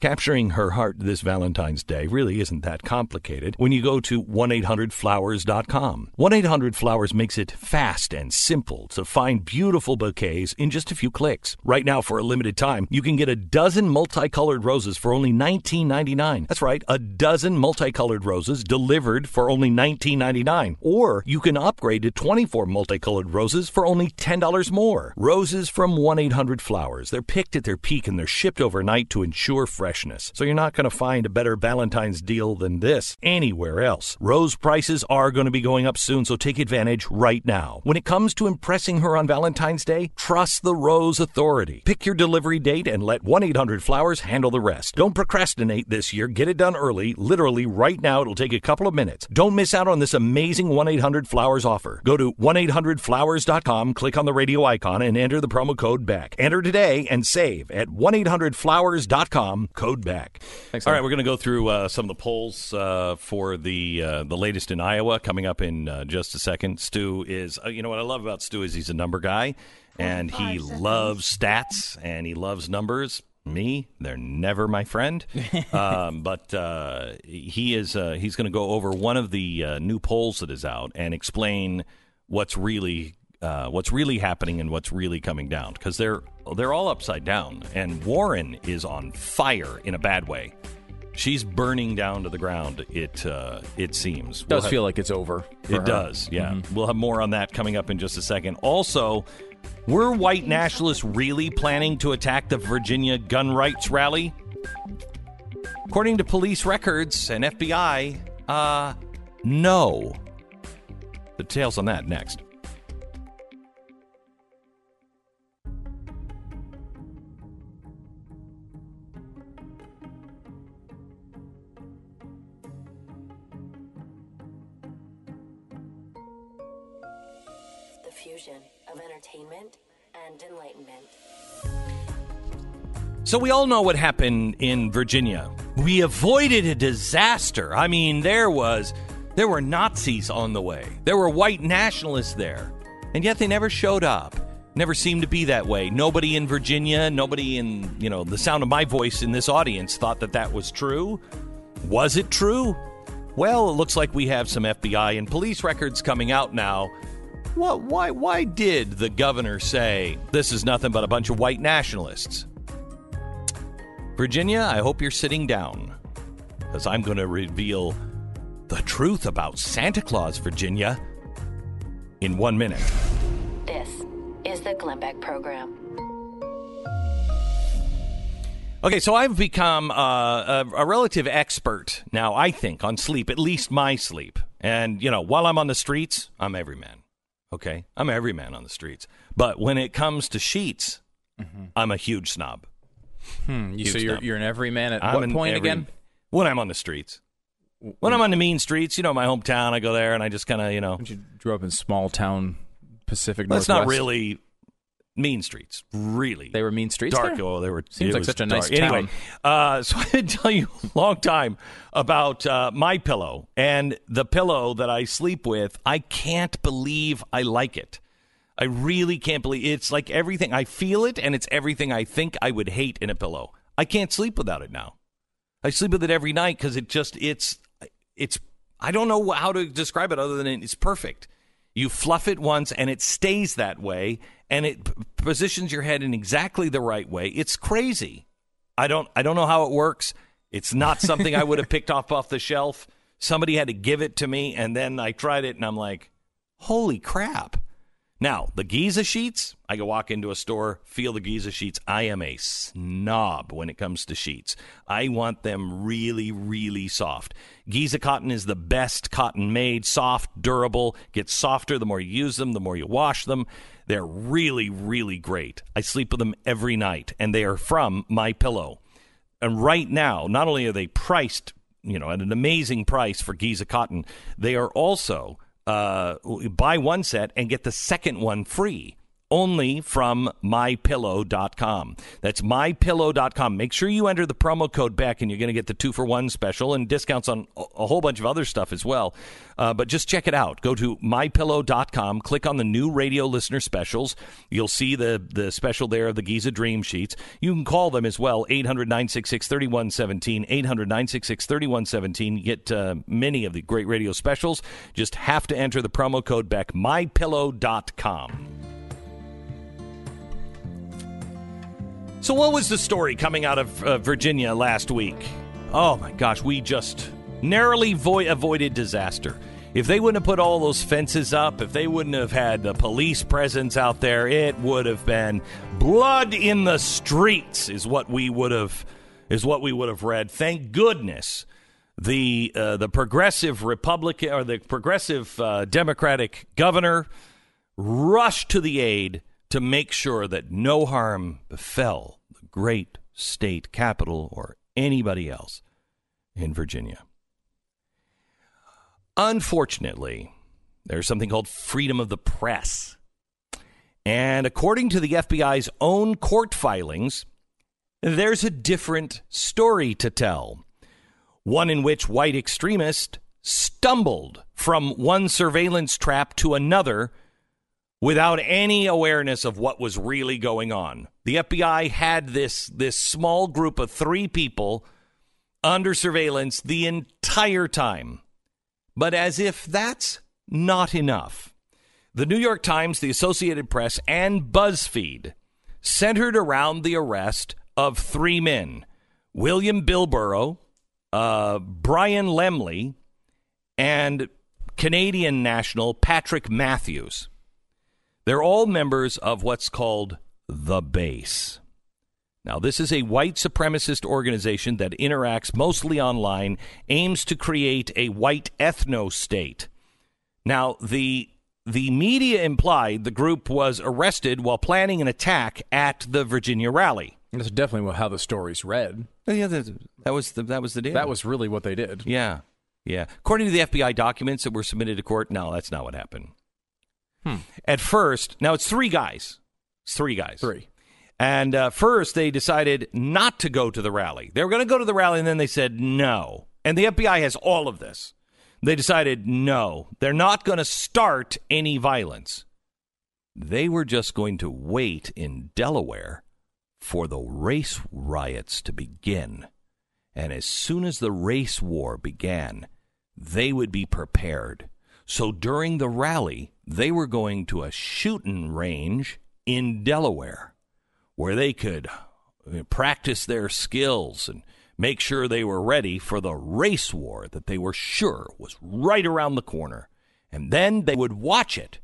Capturing her heart this Valentine's Day really isn't that complicated when you go to 1-800-Flowers.com. 1-800-Flowers makes it fast and simple to find beautiful bouquets in just a few clicks. Right now, for a limited time, you can get a dozen multicolored roses for only $19.99. That's right, a dozen multicolored roses delivered for only $19.99. Or you can upgrade to 24 multicolored roses for only $10 more. Roses from 1-800-Flowers. They're picked at their peak and they're shipped overnight to ensure freshness. So you're not going to find a better Valentine's deal than this anywhere else. Rose prices are going to be going up soon, so take advantage right now. When it comes to impressing her on Valentine's Day, trust the Rose Authority. Pick your delivery date and let 1-800-Flowers handle the rest. Don't procrastinate this year. Get it done early. Literally right now. It'll take a couple of minutes. Don't miss out on this amazing 1-800-Flowers offer. Go to 1-800-Flowers.com, click on the radio icon, and enter the promo code BECK. Enter today and save at 1-800-Flowers.com, code BECK. Thanks, All right, we're going to go through uh, some of the polls uh, for the uh, the latest in Iowa coming up in uh, just a second. Stu is, uh, you know what I love about Stu is he's a number guy, and he loves stats and he loves numbers. Me, they're never my friend. um, but uh, he is uh, he's going to go over one of the uh, new polls that is out and explain what's really uh, what's really happening and what's really coming down because they're they're all upside down and Warren is on fire in a bad way. She's burning down to the ground. It uh, it seems does We'll feel like it's over. it her. does, yeah. We'll have more on that coming up in just a second. Also, were white nationalists really planning to attack the Virginia gun rights rally? According to police records and FBI, uh, no. The details on that next. Enlightenment. So we all know what happened in Virginia. We avoided a disaster. I mean, there was there were Nazis on the way. There were white nationalists there. And yet they never showed up. Never seemed to be that way. Nobody in Virginia, nobody in, you know, the sound of my voice in this audience thought that that was true. Was it true? Well, it looks like we have some FBI and police records coming out now. What, why, why did the governor say this is nothing but a bunch of white nationalists? Virginia, I hope you're sitting down because I'm going to reveal the truth about Santa Claus, Virginia, in one minute. This is the Glenn Beck Program. Okay, so I've become uh, a, a relative expert now, I think, on sleep, at least my sleep. And, you know, while I'm on the streets, I'm every man. Okay? I'm every man on the streets. But when it comes to sheets, I'm a huge snob. Hmm, you, so you're snob. you're an everyman at I'm what point every- again? When I'm on the streets. When I'm on the mean streets, you know, my hometown, I go there and I just kind of, you know, You grew up in small town Pacific that's Northwest. not really mean streets. Really. They were mean streets. dark. there? Oh, they were. Seems like such a nice dark. Anyway, town. uh, so I didn't tell you a long time about uh, my pillow and the pillow that I sleep with. I can't believe I like it. I really can't believe it's like everything. I feel it, and it's everything I think I would hate in a pillow. I can't sleep without it now. I sleep with it every night because it just it's it's. I don't know how to describe it other than it's perfect. You fluff it once and it stays that way and it p- positions your head in exactly the right way. It's crazy. I don't I don't know how it works. It's not something I would have picked off off the shelf. Somebody had to give it to me and then I tried it and I'm like, "Holy crap." Now, the Giza sheets, I can walk into a store, feel the Giza sheets. I am a snob when it comes to sheets. I want them really, really soft. Giza cotton is the best cotton made, soft, durable, gets softer the more you use them, the more you wash them. They're really, really great. I sleep with them every night, and they are from my pillow. And right now, not only are they priced, you know, at an amazing price for Giza cotton, they are also uh, buy one set and get the second one free. Only from mypillow.com. That's mypillow.com. Make sure you enter the promo code Beck and you're going to get the two for one special and discounts on a whole bunch of other stuff as well. Uh, but just check it out. Go to mypillow.com, click on the new radio listener specials. You'll see the, the special there of the Giza Dream Sheets. You can call them as well, 800 966 3117. 800 966 3117. Get uh, many of the great radio specials. Just have to enter the promo code Beck, mypillow.com. So, what was the story coming out of uh, Virginia last week? Oh my gosh, we just narrowly vo- avoided disaster. If they wouldn't have put all those fences up, if they wouldn't have had the police presence out there, it would have been blood in the streets. Is what we would have is what we would have read. Thank goodness the uh, the progressive Republican or the progressive uh, Democratic governor rushed to the aid to make sure that no harm befell the great state capital or anybody else in Virginia. Unfortunately, there's something called freedom of the press. And according to the FBI's own court filings, there's a different story to tell. One in which white extremists stumbled from one surveillance trap to another without any awareness of what was really going on. The FBI had this this small group of 3 people under surveillance the entire time. But as if that's not enough, the New York Times, the Associated Press, and BuzzFeed centered around the arrest of three men William Bilbrough, uh, Brian Lemley, and Canadian national Patrick Matthews. They're all members of what's called the Base. Now, this is a white supremacist organization that interacts mostly online, aims to create a white ethno state. Now, the the media implied the group was arrested while planning an attack at the Virginia rally. That's definitely how the story's read. Oh, yeah, that, that was the, that was the deal. That was really what they did. yeah, yeah. According to the FBI documents that were submitted to court, no, that's not what happened. At first, now it's three guys. It's three guys. Three. And uh, first, they decided not to go to the rally. They were going to go to the rally, and then they said no. And the FBI has all of this. They decided no, they're not going to start any violence. They were just going to wait in Delaware for the race riots to begin. And as soon as the race war began, they would be prepared. So during the rally, they were going to a shooting range in Delaware where they could practice their skills and make sure they were ready for the race war that they were sure was right around the corner. And then they would watch it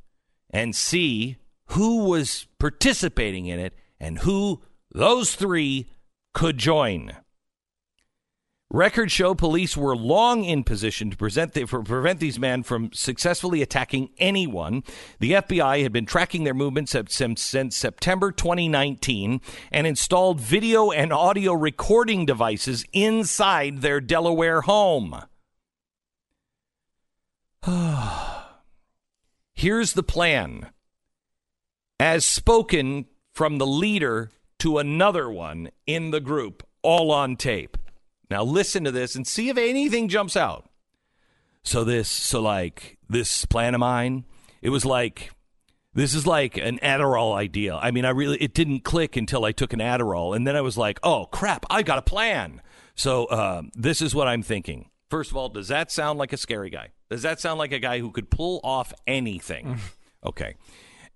and see who was participating in it and who those three could join. Records show police were long in position to the, prevent these men from successfully attacking anyone. The FBI had been tracking their movements since, since September 2019 and installed video and audio recording devices inside their Delaware home. Here's the plan. As spoken from the leader to another one in the group, all on tape. Now listen to this and see if anything jumps out. So this, so like this plan of mine, it was like this is like an Adderall idea. I mean, I really it didn't click until I took an Adderall, and then I was like, oh crap, I got a plan. So uh, this is what I'm thinking. First of all, does that sound like a scary guy? Does that sound like a guy who could pull off anything? okay.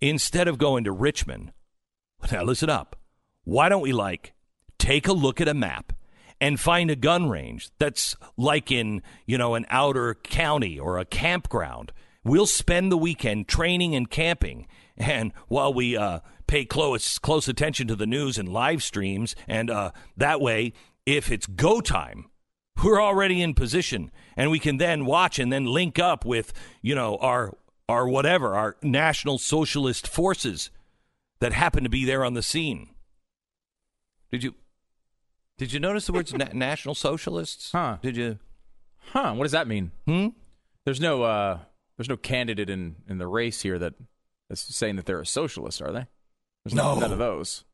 Instead of going to Richmond, now listen up. Why don't we like take a look at a map and find a gun range that's like in, you know, an outer county or a campground. We'll spend the weekend training and camping. And while we uh, pay close close attention to the news and live streams, and uh, that way, if it's go time, we're already in position, and we can then watch and then link up with you know our our whatever our national socialist forces that happen to be there on the scene. Did you did you notice the words na- national socialists? Huh. Did you? Huh? What does that mean? Hmm. There's no uh, there's no candidate in in the race here that is saying that they're a socialist, are they? There's No. none of those.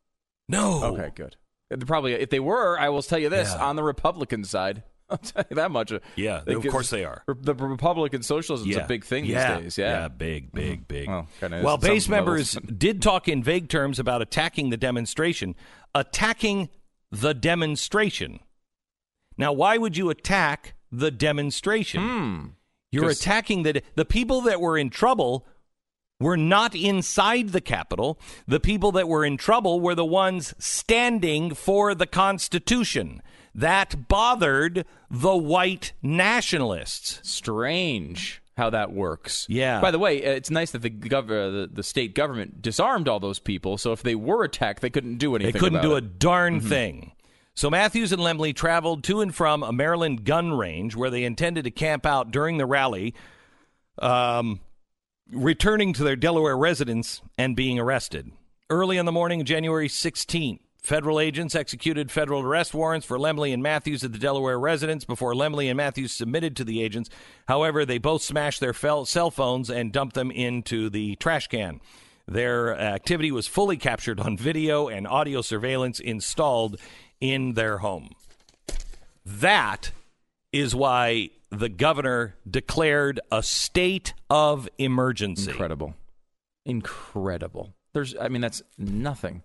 No. Okay, good. They're Probably, if they were, I will tell you this: Yeah. on the Republican side, I'll tell you that much. Yeah, They of course they are. The Republican socialism is Yeah. a big thing yeah. these days. Yeah, Yeah, big, big, big. Well, well, base members did talk in vague terms about attacking the demonstration. Attacking the demonstration. Now, why would you attack the demonstration? Hmm. You're attacking the the people that were in trouble were not inside the Capitol. The people that were in trouble were the ones standing for the Constitution. That bothered the white nationalists. strange how that works. Yeah. By the way, uh, it's nice that the gov- uh, the, the state government disarmed all those people. So if they were attacked, they couldn't do anything. They couldn't do a darn Mm-hmm. thing. So Matthews and Lemley traveled to and from a Maryland gun range where they intended to camp out during the rally, um, returning to their Delaware residence and being arrested. Early in the morning, of January 16th, federal agents executed federal arrest warrants for Lemley and Matthews at the Delaware residence before Lemley and Matthews submitted to the agents. However, they both smashed their fel- cell phones and dumped them into the trash can. Their activity was fully captured on video and audio surveillance installed in their home. That is why the governor declared a state of emergency. Incredible, incredible. There's, I mean, that's nothing.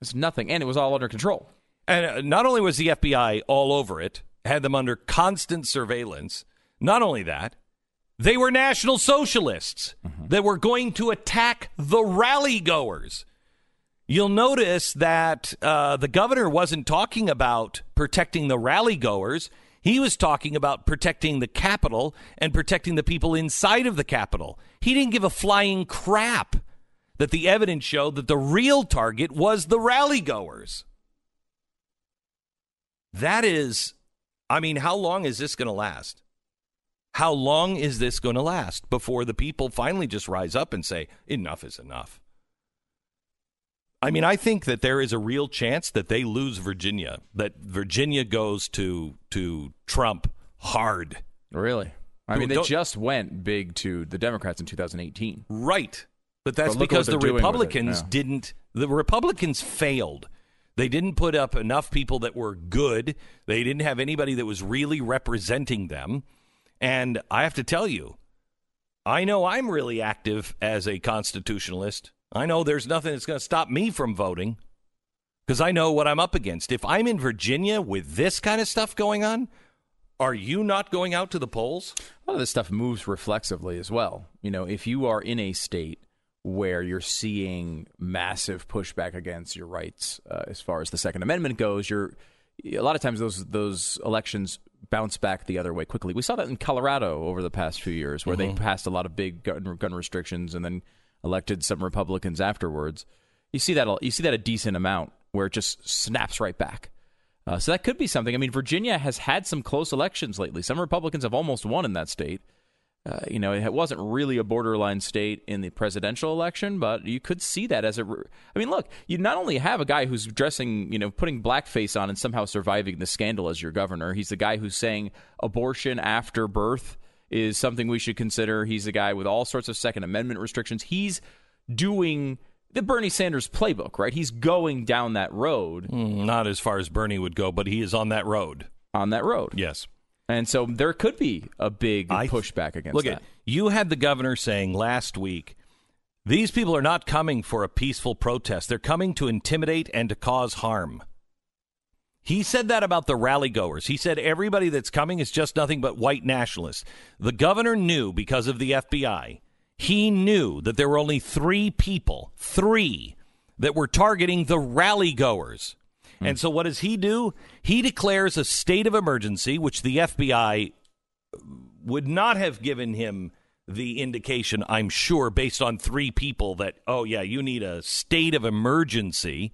It's nothing, and it was all under control. And uh, not only was the FBI all over it, had them under constant surveillance, not only that, they were National Socialists that were going to attack the rally goers. You'll notice that uh, the governor wasn't talking about protecting the rally goers. He was talking about protecting the Capitol and protecting the people inside of the Capitol. He didn't give a flying crap that the evidence showed that the real target was the rally goers. That is, I mean, how long is this going to last? How long is this going to last before the people finally just rise up and say, enough is enough? I mean, I think that there is a real chance that they lose Virginia, that Virginia goes to to Trump hard. Really, I mean, they just went big to the Democrats in 2018. Right. But that's But because the they're doing with it, Republicans didn't the Republicans failed. They didn't put up enough people that were good. They didn't have anybody that was really representing them. And I have to tell you, I know I'm really active as a constitutionalist. I know there's nothing that's going to stop me from voting because I know what I'm up against. If I'm in Virginia with this kind of stuff going on, Are you not going out to the polls? A lot of this stuff moves reflexively as well. You know, if you are in a state where you're seeing massive pushback against your rights uh, as far as the Second Amendment goes, you're a lot of times those those elections bounce back the other way quickly. We saw that in Colorado over the past few years, where they passed a lot of big gun, gun restrictions and then elected some Republicans afterwards. You see that a- you see that a decent amount where it just snaps right back. Uh, so that could be something. I mean, Virginia has had some close elections lately. Some Republicans have almost won in that state. Uh, you know, it wasn't really a borderline state in the presidential election, but you could see that as a. re- I mean, look, you not only have a guy who's dressing, you know, putting blackface on and somehow surviving the scandal as your governor. He's the guy who's saying abortion after birth is something we should consider. He's the guy with all sorts of Second Amendment restrictions. He's doing the Bernie Sanders playbook, right? He's going down that road Mm, Not as far as Bernie would go, but he is on that road. on that road. Yes. And so there could be a big I- pushback against Look that. at you had the governor saying last week, these people are not coming for a peaceful protest. They're coming to intimidate and to cause harm. He said that about the rally goers. He said everybody that's coming is just nothing but white nationalists. The governor knew because of the FBI. He knew that there were only three people, three, that were targeting the rally goers. Hmm. And so what does he do? He declares a state of emergency, which the FBI would not have given him the indication, I'm sure, based on three people that, oh, yeah, you need a state of emergency,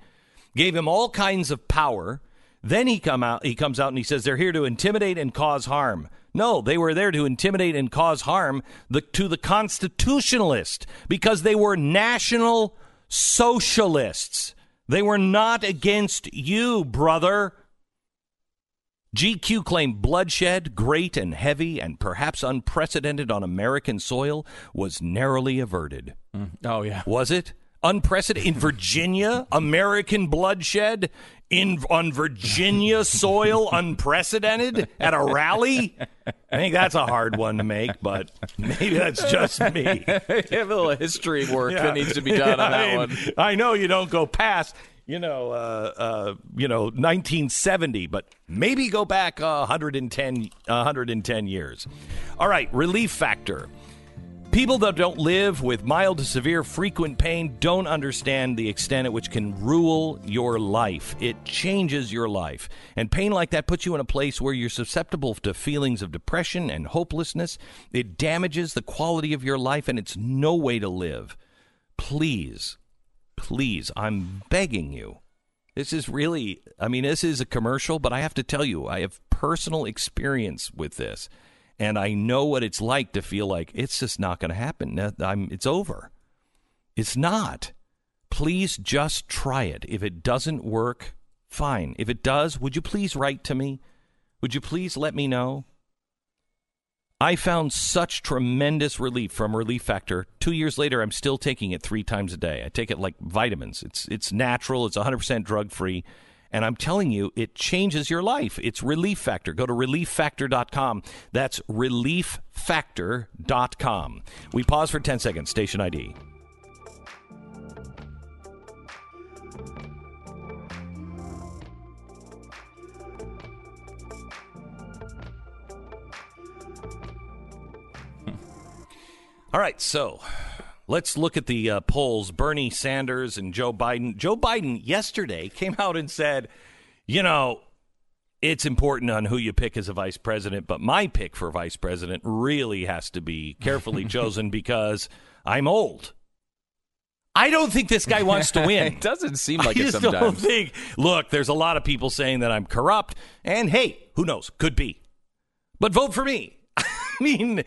gave him all kinds of power. Then he come out he comes out and he says they're here to intimidate and cause harm. No, they were there to intimidate and cause harm the, to the constitutionalist because they were national socialists. They were not against you, brother. GQ claimed bloodshed, great and heavy and perhaps unprecedented on American soil, was narrowly averted. Mm. oh yeah. Was it? Unprecedented in Virginia, American bloodshed in on Virginia soil, unprecedented at a rally. I think that's a hard one to make, but maybe that's just me. you have a little history work that needs to be done on that I mean, one. I know you don't go past, you know, uh, uh, you know, 1970, but maybe go back uh, 110, 110 years. All right, relief factor. People that don't live with mild to severe frequent pain don't understand the extent at which can rule your life. It changes your life. And pain like that puts you in a place where you're susceptible to feelings of depression and hopelessness. It damages the quality of your life and it's no way to live. Please, please, I'm begging you. This is really, I mean, this is a commercial, but I have to tell you, I have personal experience with this. And I know what it's like to feel like it's just not going to happen. I'm, it's over. It's not. Please just try it. If it doesn't work, fine. If it does, would you please write to me? Would you please let me know? I found such tremendous relief from Relief Factor. Two years later, I'm still taking it three times a day. I take it like vitamins. It's it's natural. It's 100% drug free, and I'm telling you, it changes your life. It's Relief Factor. Go to relieffactor.com. That's relieffactor.com. We pause for 10 seconds. Station ID. Hmm. All right, so let's look at the uh, polls. Bernie Sanders and Joe Biden. Joe Biden yesterday came out and said, you know, it's important on who you pick as a vice president, but my pick for vice president really has to be carefully chosen because I'm old. I don't think this guy wants to win. it doesn't seem like I it just don't sometimes. think. Look, there's a lot of people saying that I'm corrupt, and hey, who knows? Could be. But vote for me. I mean,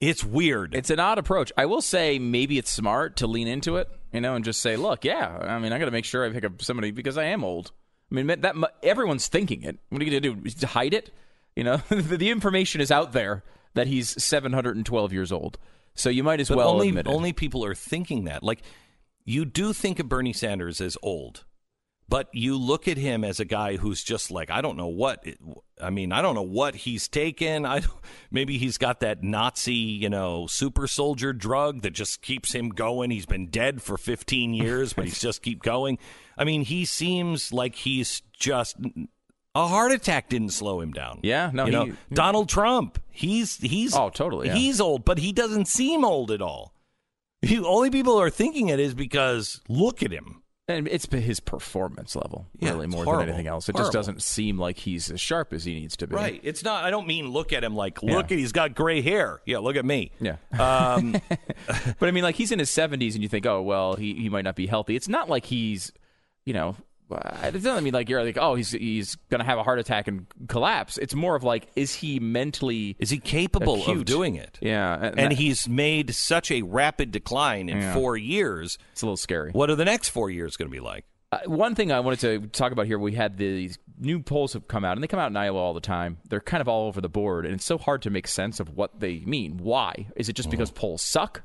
it's weird. It's an odd approach. I will say maybe it's smart to lean into it, you know, and just say, "Look, yeah, I mean, I got to make sure I pick up somebody because I am old." I mean, that everyone's thinking it. What are you going to do? Hide it? You know, the, the information is out there that he's 712 years old. So you might as But well only admit it. only people are thinking that. Like you do think of Bernie Sanders as old, but you look at him as a guy who's just like I don't know what. It, I mean, I don't know what he's taken. I maybe he's got that Nazi, you know, super soldier drug that just keeps him going. He's been dead for 15 years, but he's just keep going. I mean, he seems like he's just A heart attack didn't slow him down. Yeah, no, you know, he- Donald Trump. He's he's Oh, totally, yeah. He's old, but he doesn't seem old at all. The only people are thinking it is because look at him. And it's his performance level, Yeah, really, more horrible. than anything else. It Horrible. just doesn't seem like he's as sharp as he needs to be. Right. It's not. I don't mean look at him like look at he's got gray hair. Yeah. Look at me. Yeah. Um, But I mean, like he's in his seventies, and you think, oh well, he he might not be healthy. It's not like he's, you know, it doesn't mean like you're like, oh, he's he's gonna have a heart attack and collapse. It's more of like, is he mentally? is he capable of doing it? Yeah, And that- he's made such a rapid decline in Yeah. four years. it's a little scary. What are the next four years going to be like? Uh, one thing I wanted to talk about here, we had these new polls have come out, and they come out in Iowa all the time. They're kind of all over the board, and it's so hard to make sense of what they mean. Why? Is it just because polls suck?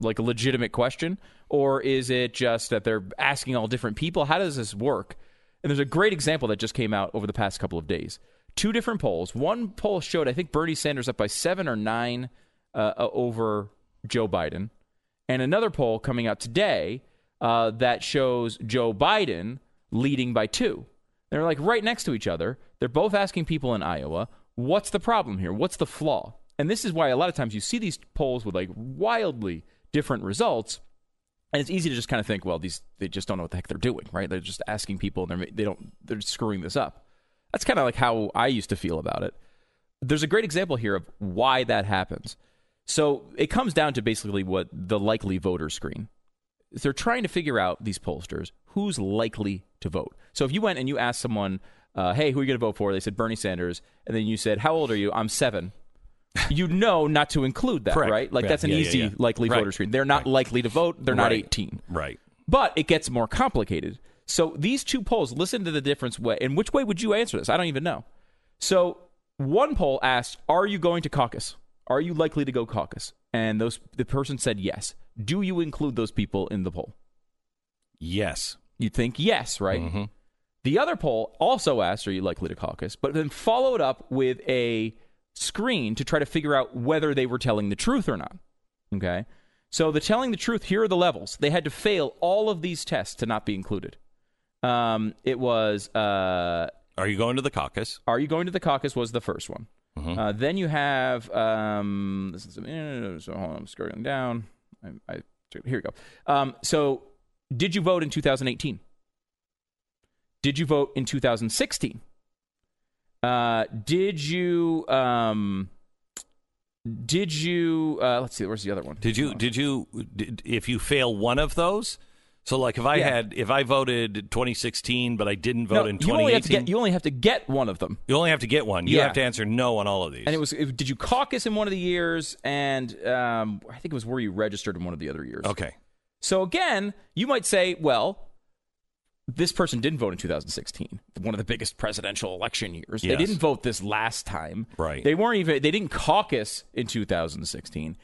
Like a legitimate question? Or is it just that they're asking all different people? How does this work? And there's a great example that just came out over the past couple of days. Two different polls. One poll showed, I think, Bernie Sanders up by seven or nine uh, uh, over Joe Biden and another poll coming out today uh, that shows Joe Biden leading by two. They're like right next to each other. They're both asking people in Iowa, what's the problem here? What's the flaw? And this is why a lot of times you see these polls with like wildly different results. And it's easy to just kind of think, well, these they just don't know what the heck they're doing, right? They're just asking people, and they're they don't they're screwing this up. That's kind of like how I used to feel about it. There's a great example here of why that happens. So it comes down to basically what the likely voter screen. They're trying to figure out these pollsters who's likely to vote. So if you went and you asked someone, uh, "Hey, who are you going to vote for?" They said Bernie Sanders, and then you said, "How old are you?" I'm seven. You know not to include that, Correct. right? Like Yeah, that's an yeah, easy yeah. likely Right. voter screen. They're not likely to vote. They're not Right. 18. Right. But it gets more complicated. So these two polls, listen to the difference. Way, and which way would you answer this? I don't even know. So one poll asked, "Are you going to caucus? Are you likely to go caucus?" And those the person said yes. Do you include those people in the poll? Yes. You'd think yes, right? Mm-hmm. The other poll also asked, "Are you likely to caucus?" But then followed up with a screen to try to figure out whether they were telling the truth or not. Okay, so the telling the truth. Here are the levels. They had to fail all of these tests to not be included. Um, it was uh, Are you going to the caucus? "Are you going to the caucus?" was the first one. Mm-hmm. Uh, then you have um, this is so hold on, I'm scrolling down. I, I, here we go. Um, so, did you vote in 2018? Did you vote in 2016? Uh, did you um, did you uh, let's see where's the other one? Did you? Did you? Did, if you fail one of those, so like if I Yeah. had, if I voted 2016, but I didn't vote No, in you only have to 2018, get you only have to get one of them. you only have to get one. You Yeah. have to answer no on all of these. And it was it, did you caucus in one of the years? And um, I think it was where you registered in one of the other years. okay. So again, you might say, well, this person didn't vote in 2016, one of the biggest presidential election years. They didn't vote this last time. Right. They weren't even they didn't caucus in 2016.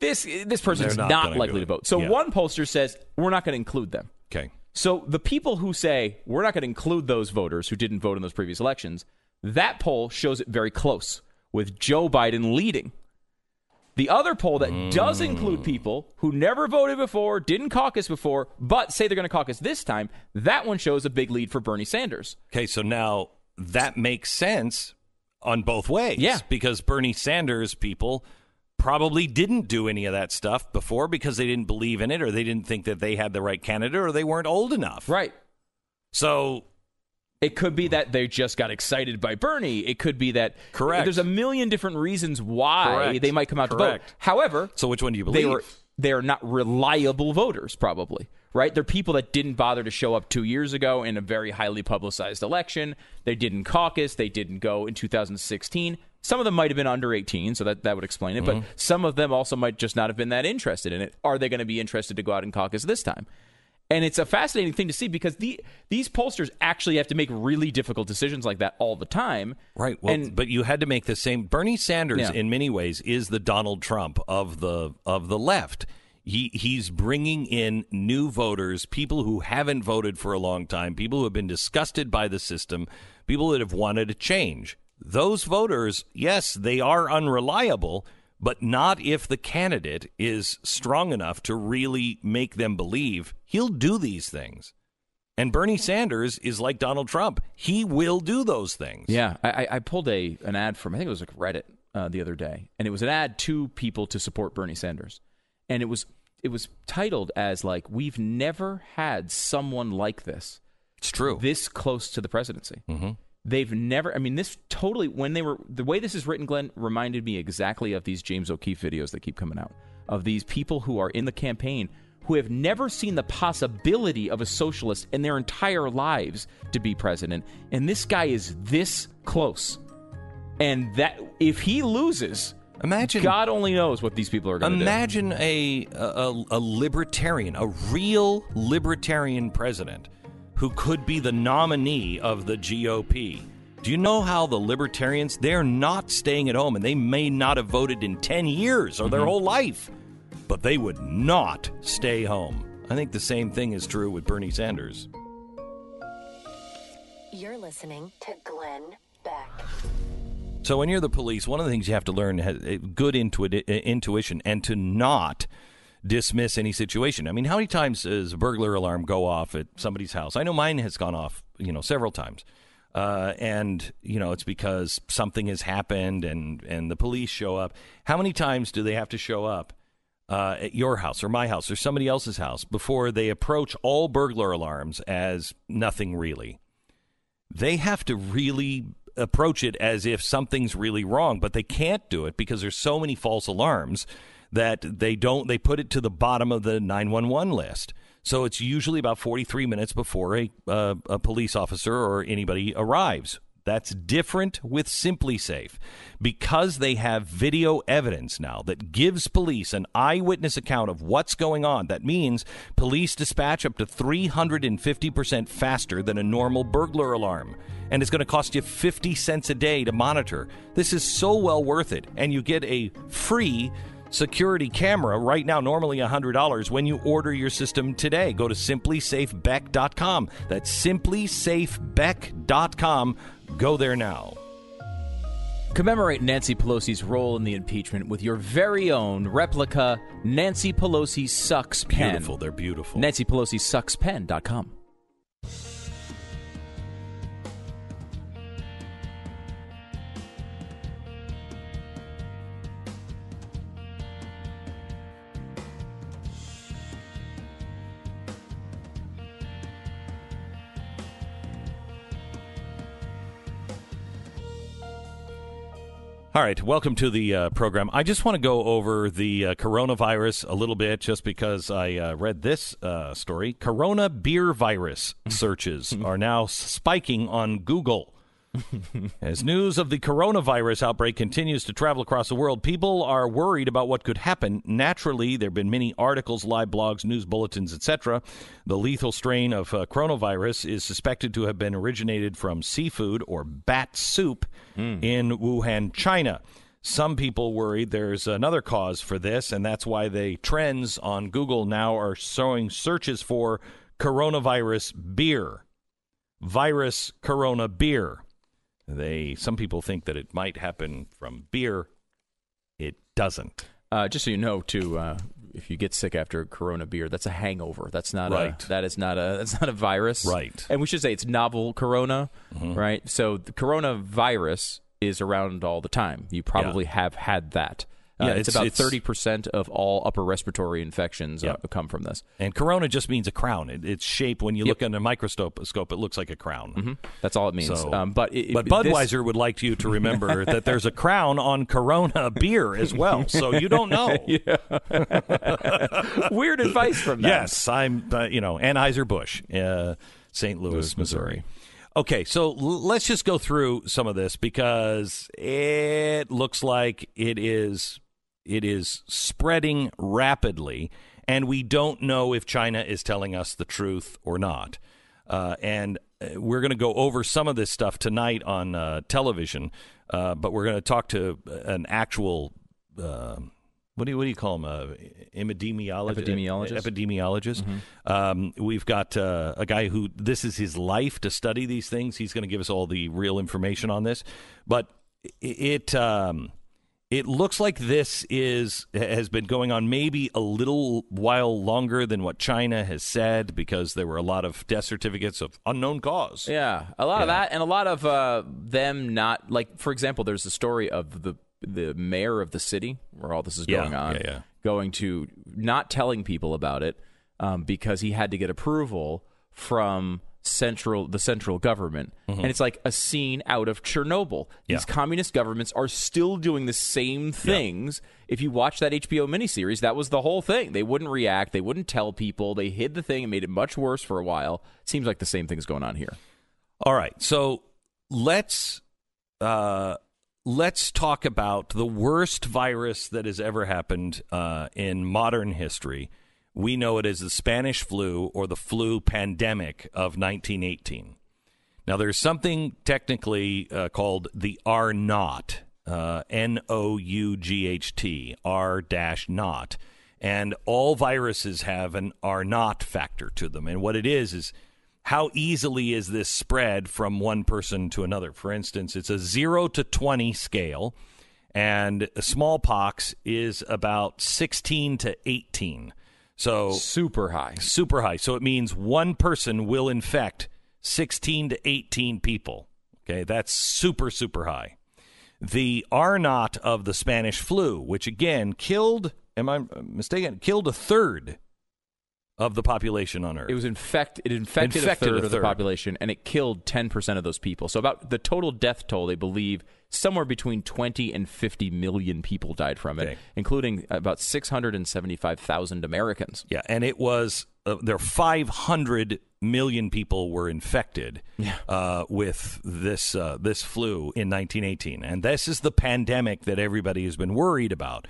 This this person's They're not not, likely to vote. So Yeah. one pollster says we're not going to include them. Okay. So the people who say we're not going to include those voters who didn't vote in those previous elections, that poll shows it very close with Joe Biden leading. The other poll that does hmm. include people who never voted before, didn't caucus before, but say they're going to caucus this time, that one shows a big lead for Bernie Sanders. Okay. So now that makes sense on both ways. Yeah. Because Bernie Sanders people probably didn't do any of that stuff before because they didn't believe in it or they didn't think that they had the right candidate or they weren't old enough. Right. So It could be that they just got excited by Bernie. It could be that Correct. There's a million different reasons why Correct. they might come out to vote. However, So which one do you believe? they were they are not reliable voters probably right they're people that didn't bother to show up two years ago in a very highly publicized election they didn't caucus they didn't go in 2016 some of them might have been under 18 so that, that would explain it Mm-hmm. but some of them also might just not have been that interested in it are they going to be interested to go out and caucus this time and it's a fascinating thing to see because the, these pollsters actually have to make really difficult decisions like that all the time Right. Well, and but you had to make the same. Bernie Sanders, Yeah. in many ways, is the Donald Trump of the of the left. He he's bringing in new voters, people who haven't voted for a long time, people who have been disgusted by the system, people that have wanted a change. Those voters, yes, they are unreliable, but not if the candidate is strong enough to really make them believe he'll do these things. And Bernie Sanders is like Donald Trump. He will do those things. Yeah, I, I- I pulled a an ad from I think it was like Reddit uh, the other day, and it was an ad to people to support Bernie Sanders, and it was it was titled as like we've never had someone like this It's true. this close to the presidency. Mm-hmm. They've never. I mean, this totally when they were the way this is written, Glenn reminded me exactly of these James O'Keefe videos that keep coming out of these people who are in the campaign who have never seen the possibility of a socialist in their entire lives to be president, and this guy is this close. And that if he loses, Imagine God only knows what these people are going to do. Imagine a, a a libertarian, a real libertarian president who could be the nominee of the GOP. Do you know how the libertarians they're not staying at home and they may not have voted in 10 years or their mm-hmm. whole life, but they would not stay home. I think the same thing is true with Bernie Sanders. You're listening to Glenn Beck. So when you're the police, one of the things you have to learn has eh, good intuit- eh, intuition and to not dismiss any situation. I mean, how many times does a burglar alarm go off at somebody's house? I know mine has gone off, you know, several times. Uh, and you know it's because something has happened and and the police show up. How many times do they have to show up uh, at your house or my house or somebody else's house before they approach all burglar alarms as nothing really? they have to really approach it as if something's really wrong, but they can't do it because there's so many false alarms that they don't they put it to the bottom of the 911 list. So it's usually about 43 minutes before a uh, a police officer or anybody arrives. That's different with SimpliSafe because they have video evidence now that gives police an eyewitness account of what's going on. That means police dispatch up to 350% faster than a normal burglar alarm. And it's going to cost you 50 cents a day to monitor. This is so well worth it. And you get a free security camera right now normally $100 when you order your system today. Go to simplisafebeck.com that's simplisafebeck.com go there now. Commemorate Nancy Pelosi's role in the impeachment with your very own replica Nancy Pelosi Sucks pen. beautiful. They're beautiful. Nancy All right, welcome to the uh, program. I just want to go over the uh, coronavirus a little bit just because I uh, read this uh, story. Corona beer virus searches are now spiking on Google. As news of the coronavirus outbreak continues to travel across the world, people are worried about what could happen. Naturally, there have been many articles, live blogs, news bulletins, etc. The lethal strain of uh, coronavirus is suspected to have been originated from seafood or bat soup in Wuhan, China. Some people worried there's another cause for this, and that's why the trends on Google now are showing searches for coronavirus beer virus corona beer. They some people think that it might happen from beer. It doesn't. Uh, just so you know, too, uh, if you get sick after Corona beer, that's a hangover. That's not Right. a that is not a that's not a virus. Right. Mm-hmm. And we should say it's novel Corona, right? So the coronavirus is around all the time. You probably have had that. Uh, Yeah, it's, it's- about it's- thirty percent of all upper respiratory infections uh, Yep. come from this. And corona just means a crown. It, its shape when you look under a microscope, scope, it looks like a crown. That's all it means. So, um, but it, but this- Budweiser would like you to remember that there's a crown on Corona beer as well. So you don't know. weird advice from them. Yes, I'm. Uh, you know, Anheuser Busch, uh, St. Louis, Missouri. Okay, so l- let's just go through some of this because it looks like it is it is spreading rapidly, and we don't know if China is telling us the truth or not. Uh, and uh, we're going to go over some of this stuff tonight on uh, television, uh, but we're going to talk to an actual. Uh, what do you what do you call him? Uh, epidemiologist. Epidemiologist. Epidemiologist. Um, we've got uh, a guy who this is his life to study these things. He's going to give us all the real information on this, but it um, it looks like this is has been going on maybe a little while longer than what China has said because there were a lot of death certificates of unknown cause. Yeah, a lot of that, and a lot of uh, them not like. For example, there's the story of the the mayor of the city where all this is Yeah, going on, yeah, yeah. going to not telling people about it um, because he had to get approval from central the central government, and it's like a scene out of Chernobyl. These Mm-hmm. Communist governments are still doing the same things. If you watch that HBO miniseries, that was the whole thing. They wouldn't react. They wouldn't tell people. They hid the thing and made it much worse for a while. Seems like the same thing's going on here. All right, so let's uh, let's talk about the worst virus that has ever happened uh, in modern history. We know it as the Spanish flu or the flu pandemic of 1918. Now, there's something technically uh, called the R naught, uh, N O U G H T, R dash naught. And all viruses have an R naught factor to them. And what it is is how easily is this spread from one person to another? For instance, it's a 0 to 20 scale, and smallpox is about 16 to 18. So Super high. super high. So it means one person will infect 16 to 18 people. Okay, that's super, super high. The R naught of the Spanish flu, which again killed, am I mistaken? Killed a third of the population on Earth. It was infect. It infected, Infected a third a of the population, and it killed ten percent of those people. So about the total death toll, they believe somewhere between twenty and fifty million people died from it, Okay. including about six hundred and seventy-five thousand Americans. Yeah, and it was uh, there. Five hundred million people were infected uh, with this uh, this flu in 1918, and this is the pandemic that everybody has been worried about.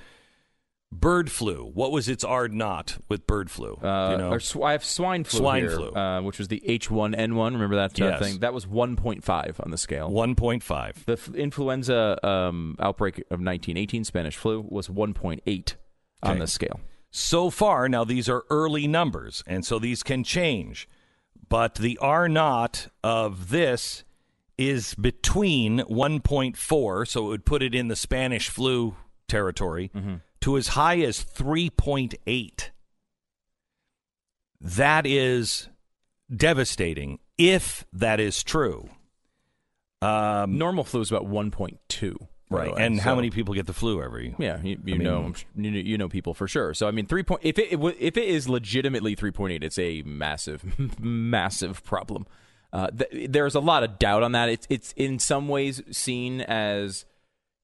Bird flu. What was its R naught with bird flu? Uh, you know, sw- I have swine flu. Swine here, flu. uh, which was the H one N one. Remember that uh, Yes. thing? That was one point five on the scale. one point five. The f- influenza um, outbreak of 1918 Spanish flu was 1.8 on Okay. the scale. So far, now these are early numbers, and so these can change. But the R naught of this is between 1.4, so it would put it in the Spanish flu territory, to as high as 3.8. That is devastating if that is true. Um, Normal flu is about 1.2. right. And how many people get the flu every? Yeah, you, you I mean- know, you know, you know people for sure. So I mean, three point. If it, it if it is legitimately three point eight, it's a massive, massive problem. Uh, th- there's a lot of doubt on that. It's it's in some ways seen as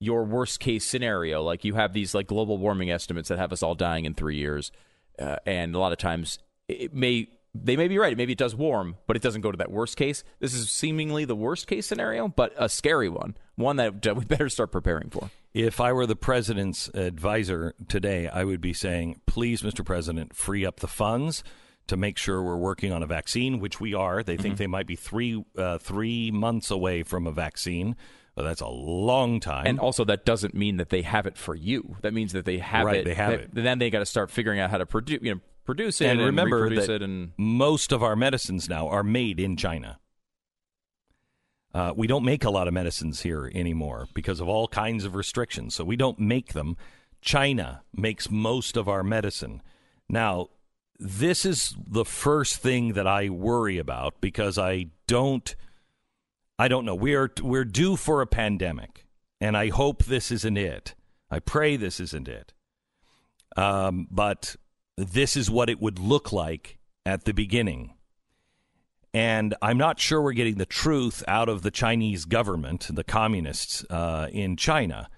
your worst case scenario. Like you have these like global warming estimates that have us all dying in three years, uh, and a lot of times it may they may be right. Maybe it does warm, but it doesn't go to that worst case. This is seemingly the worst case scenario, but a scary one, one that we better start preparing for. If I were the president's advisor today, I would be saying, please, Mr. President, free up the funds to make sure we're working on a vaccine, which we are. They Mm-hmm. think they might be three uh, three months away from a vaccine. But that's a long time. And also, that doesn't mean that they have it for you. That means that they have Right, it. they have that- it. Then they got to start figuring out how to produce, you know, produce it And and, remember reproduce that it. And most of our medicines now are made in China. Uh, we don't make a lot of medicines here anymore because of all kinds of restrictions. So we don't make them. China makes most of our medicine. Now, this is the first thing that I worry about because I don't I don't know. We're we're due for a pandemic, and I hope this isn't it. I pray this isn't it. Um, but this is what it would look like at the beginning. And I'm not sure we're getting the truth out of the Chinese government, the communists uh, in China.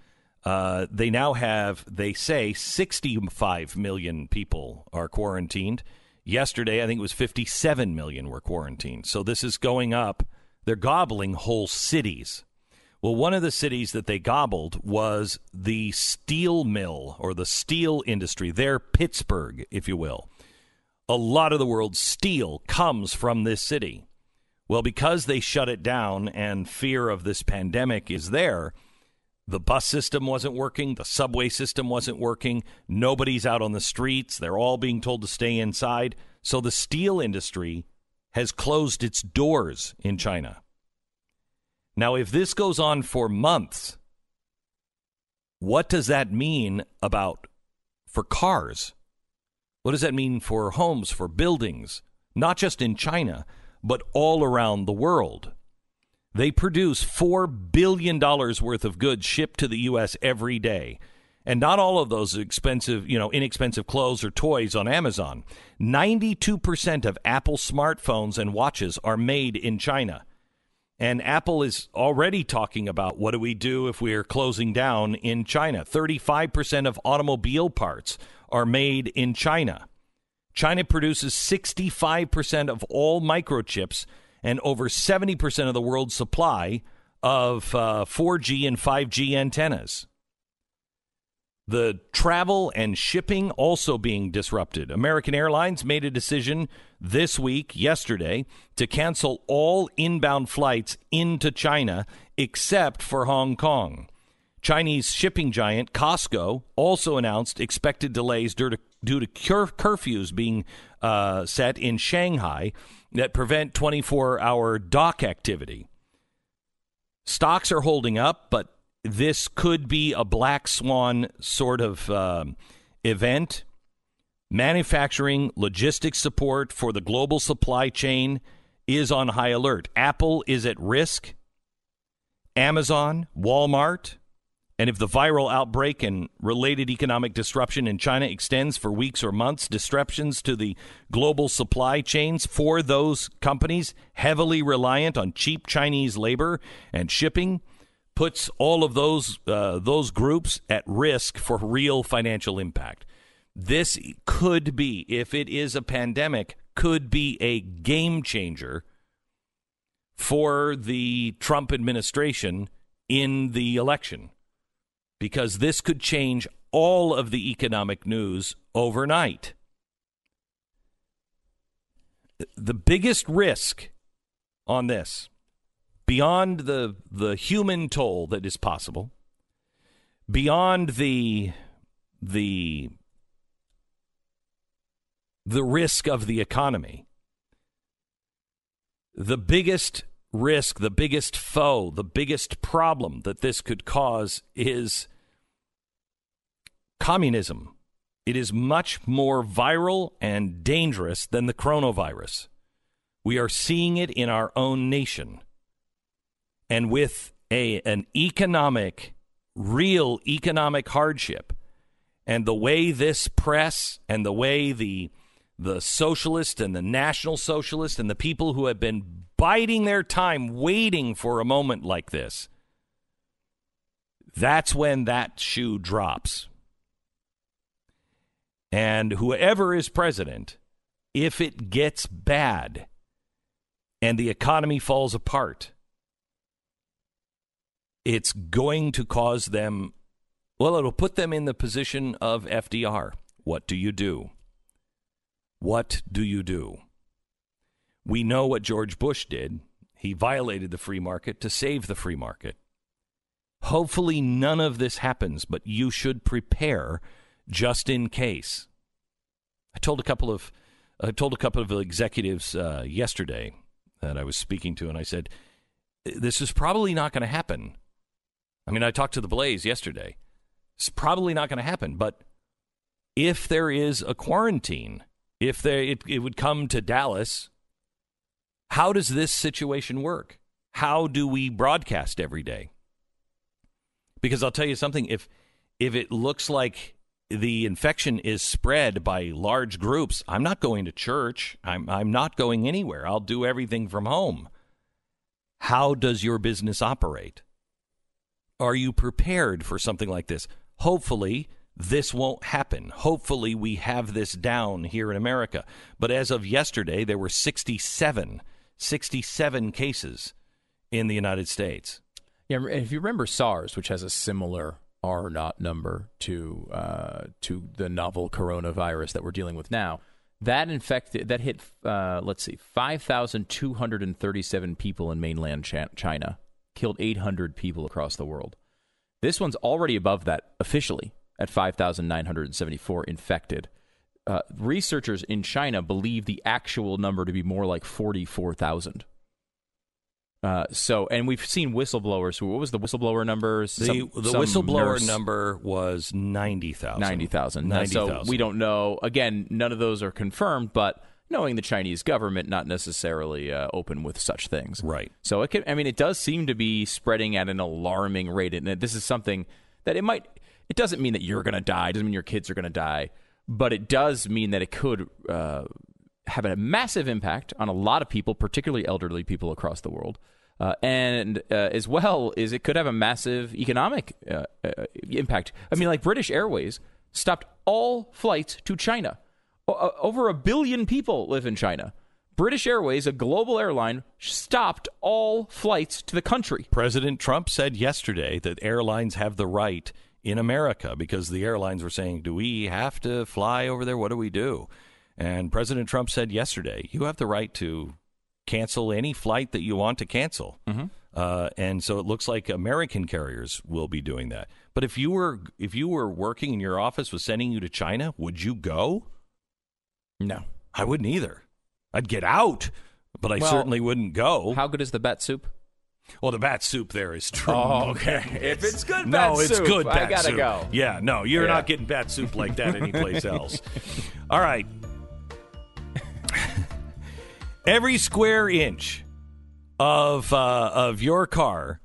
Uh, they now have, they say, 65 million people are quarantined. Yesterday, I think it was 57 million were quarantined. So this is going up. They're gobbling whole cities. Well, one of the cities that they gobbled was the steel mill or the steel industry. There, Pittsburgh, if you will. A lot of the world's steel comes from this city. Well, because they shut it down and fear of this pandemic is there, the bus system wasn't working, the subway system wasn't working, nobody's out on the streets, they're all being told to stay inside. So the steel industry has closed its doors in China. Now, if this goes on for months, what does that mean about for cars? What does that mean for homes, for buildings, not just in China, but all around the world? They produce $4 billion worth of goods shipped to the U.S. every day. And not all of those expensive, you know, inexpensive clothes or toys on Amazon. 92% of Apple smartphones and watches are made in China. And Apple is already talking about what do we do if we are closing down in China. 35% of automobile parts are made in China. China produces 65% of all microchips and over 70% of the world's supply of uh, 4G and 5G antennas. The travel and shipping also being disrupted. American Airlines made a decision this week, yesterday, to cancel all inbound flights into China except for Hong Kong. Chinese shipping giant COSCO also announced expected delays due to, due to cur- curfews being uh, set in Shanghai that prevent 24 hour dock activity. Stocks are holding up, but this could be a black swan sort of um, event. Manufacturing logistics support for the global supply chain is on high alert. Apple is at risk. Amazon, Walmart, and if the viral outbreak and related economic disruption in China extends for weeks or months, disruptions to the global supply chains for those companies heavily reliant on cheap Chinese labor and shipping puts all of those uh, those groups at risk for real financial impact. This could be, if it is a pandemic, could be a game changer for the Trump administration in the election because this could change all of the economic news overnight. The biggest risk on this beyond the the human toll that is possible, beyond the the the risk of the economy, the biggest risk, the biggest foe, the biggest problem that this could cause is communism. It is much more viral and dangerous than the coronavirus. We are seeing it in our own nation and with a an economic real economic hardship and the way this press and the way the the socialist and the national socialist and the people who have been biding their time waiting for a moment like this that's when that shoe drops. And whoever is president if it gets bad and the economy falls apart it's going to cause them, well, it'll put them in the position of FDR. What do you do? What do you do? We know what George Bush did. He violated the free market to save the free market. Hopefully, none of this happens, but you should prepare just in case. I told a couple of I told a couple of executives uh, yesterday that I was speaking to, and I said, "This is probably not going to happen. I mean, I talked to the Blaze yesterday. It's probably not going to happen, but if there is a quarantine, if there, it, it would come to Dallas, how does this situation work? How do we broadcast every day? Because I'll tell you something, if if it looks like the infection is spread by large groups, I'm not going to church. I'm I'm not going anywhere. I'll do everything from home. How does your business operate? Are you prepared for something like this? Hopefully, this won't happen. Hopefully, we have this down here in America. But as of yesterday, there were 67, 67 cases in the United States. Yeah, if you remember SARS, which has a similar R naught number to uh, to the novel coronavirus that we're dealing with now, that infected that hit uh, let's see, five thousand two hundred and thirty seven people in mainland China killed 800 people across the world. This one's already above that officially at 5,974 infected. Uh, researchers in China believe the actual number to be more like 44,000. Uh, so, and we've seen whistleblowers. Who what was the whistleblower numbers? The, Some- the some whistleblower nurse- number was 90,000. 90,000. Ninety So thousand. we don't know. Again, none of those are confirmed, but knowing the Chinese government, not necessarily uh, open with such things. Right. So it can, I mean, it does seem to be spreading at an alarming rate, and this is something that it might. It doesn't mean that you're going to die. It doesn't mean your kids are going to die, but it does mean that it could uh, have a massive impact on a lot of people, particularly elderly people across the world. Uh, and uh, as well is it could have a massive economic uh, uh, impact. I mean, like British Airways stopped all flights to China. Over a billion people live in China. British Airways, a global airline, stopped all flights to the country. President Trump said yesterday that airlines have the right in America because the airlines were saying, Do we have to fly over there? What do we do? And President Trump said yesterday, You have the right to cancel any flight that you want to cancel. Uh, and so it looks like American carriers will be doing that. But if you were if you were working and your office was sending you to China, would you go? No. I wouldn't either. I'd get out, but I Well, certainly wouldn't go. How good is the bat soup? well, the bat soup there is true. Oh, okay. if it's good no, bat it's soup, good. I Bat gotta soup. go. Yeah, no, you're Yeah. not getting bat soup like that anyplace else. All right. Every square inch of uh, of your car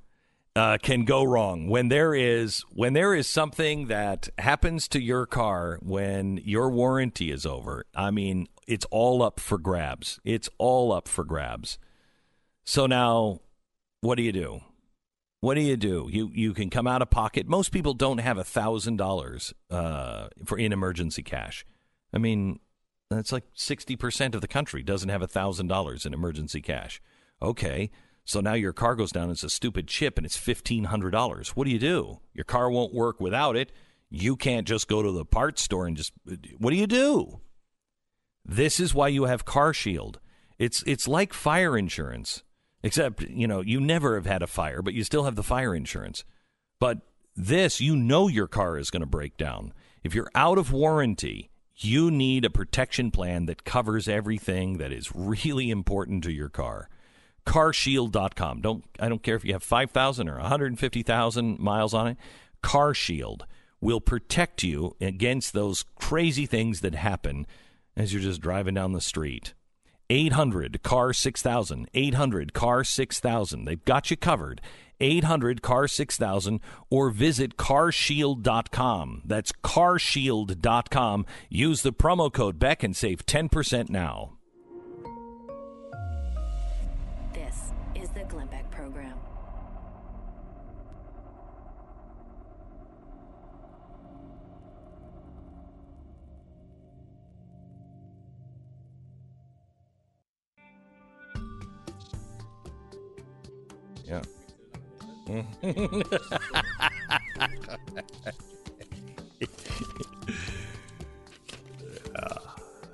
uh, can go wrong when there is when there is something that happens to your car when your warranty is over. I mean, it's all up for grabs. It's all up for grabs. So now, what do you do? What do you do? You you can come out of pocket. Most people don't have a thousand dollars uh, for in emergency cash. I mean, that's like sixty percent of the country doesn't have a thousand dollars in emergency cash. Okay, so now your car goes down. It's a stupid chip, and it's fifteen hundred dollars. What do you do? Your car won't work without it. You can't just go to the parts store and just. What do you do? This is why you have CarShield. It's it's like fire insurance, except you know you never have had a fire, but you still have the fire insurance. But this, you know, your car is going to break down. If you're out of warranty, you need a protection plan that covers everything that is really important to your car. CarShield.com. Don't I don't care if you have five thousand or one hundred fifty thousand miles on it. CarShield will protect you against those crazy things that happen as you're just driving down the street. 800 car 6000 800 car 6000 they've got you covered 800 car 6000 or visit carshield.com that's carshield.com use the promo code beck and save 10% now yeah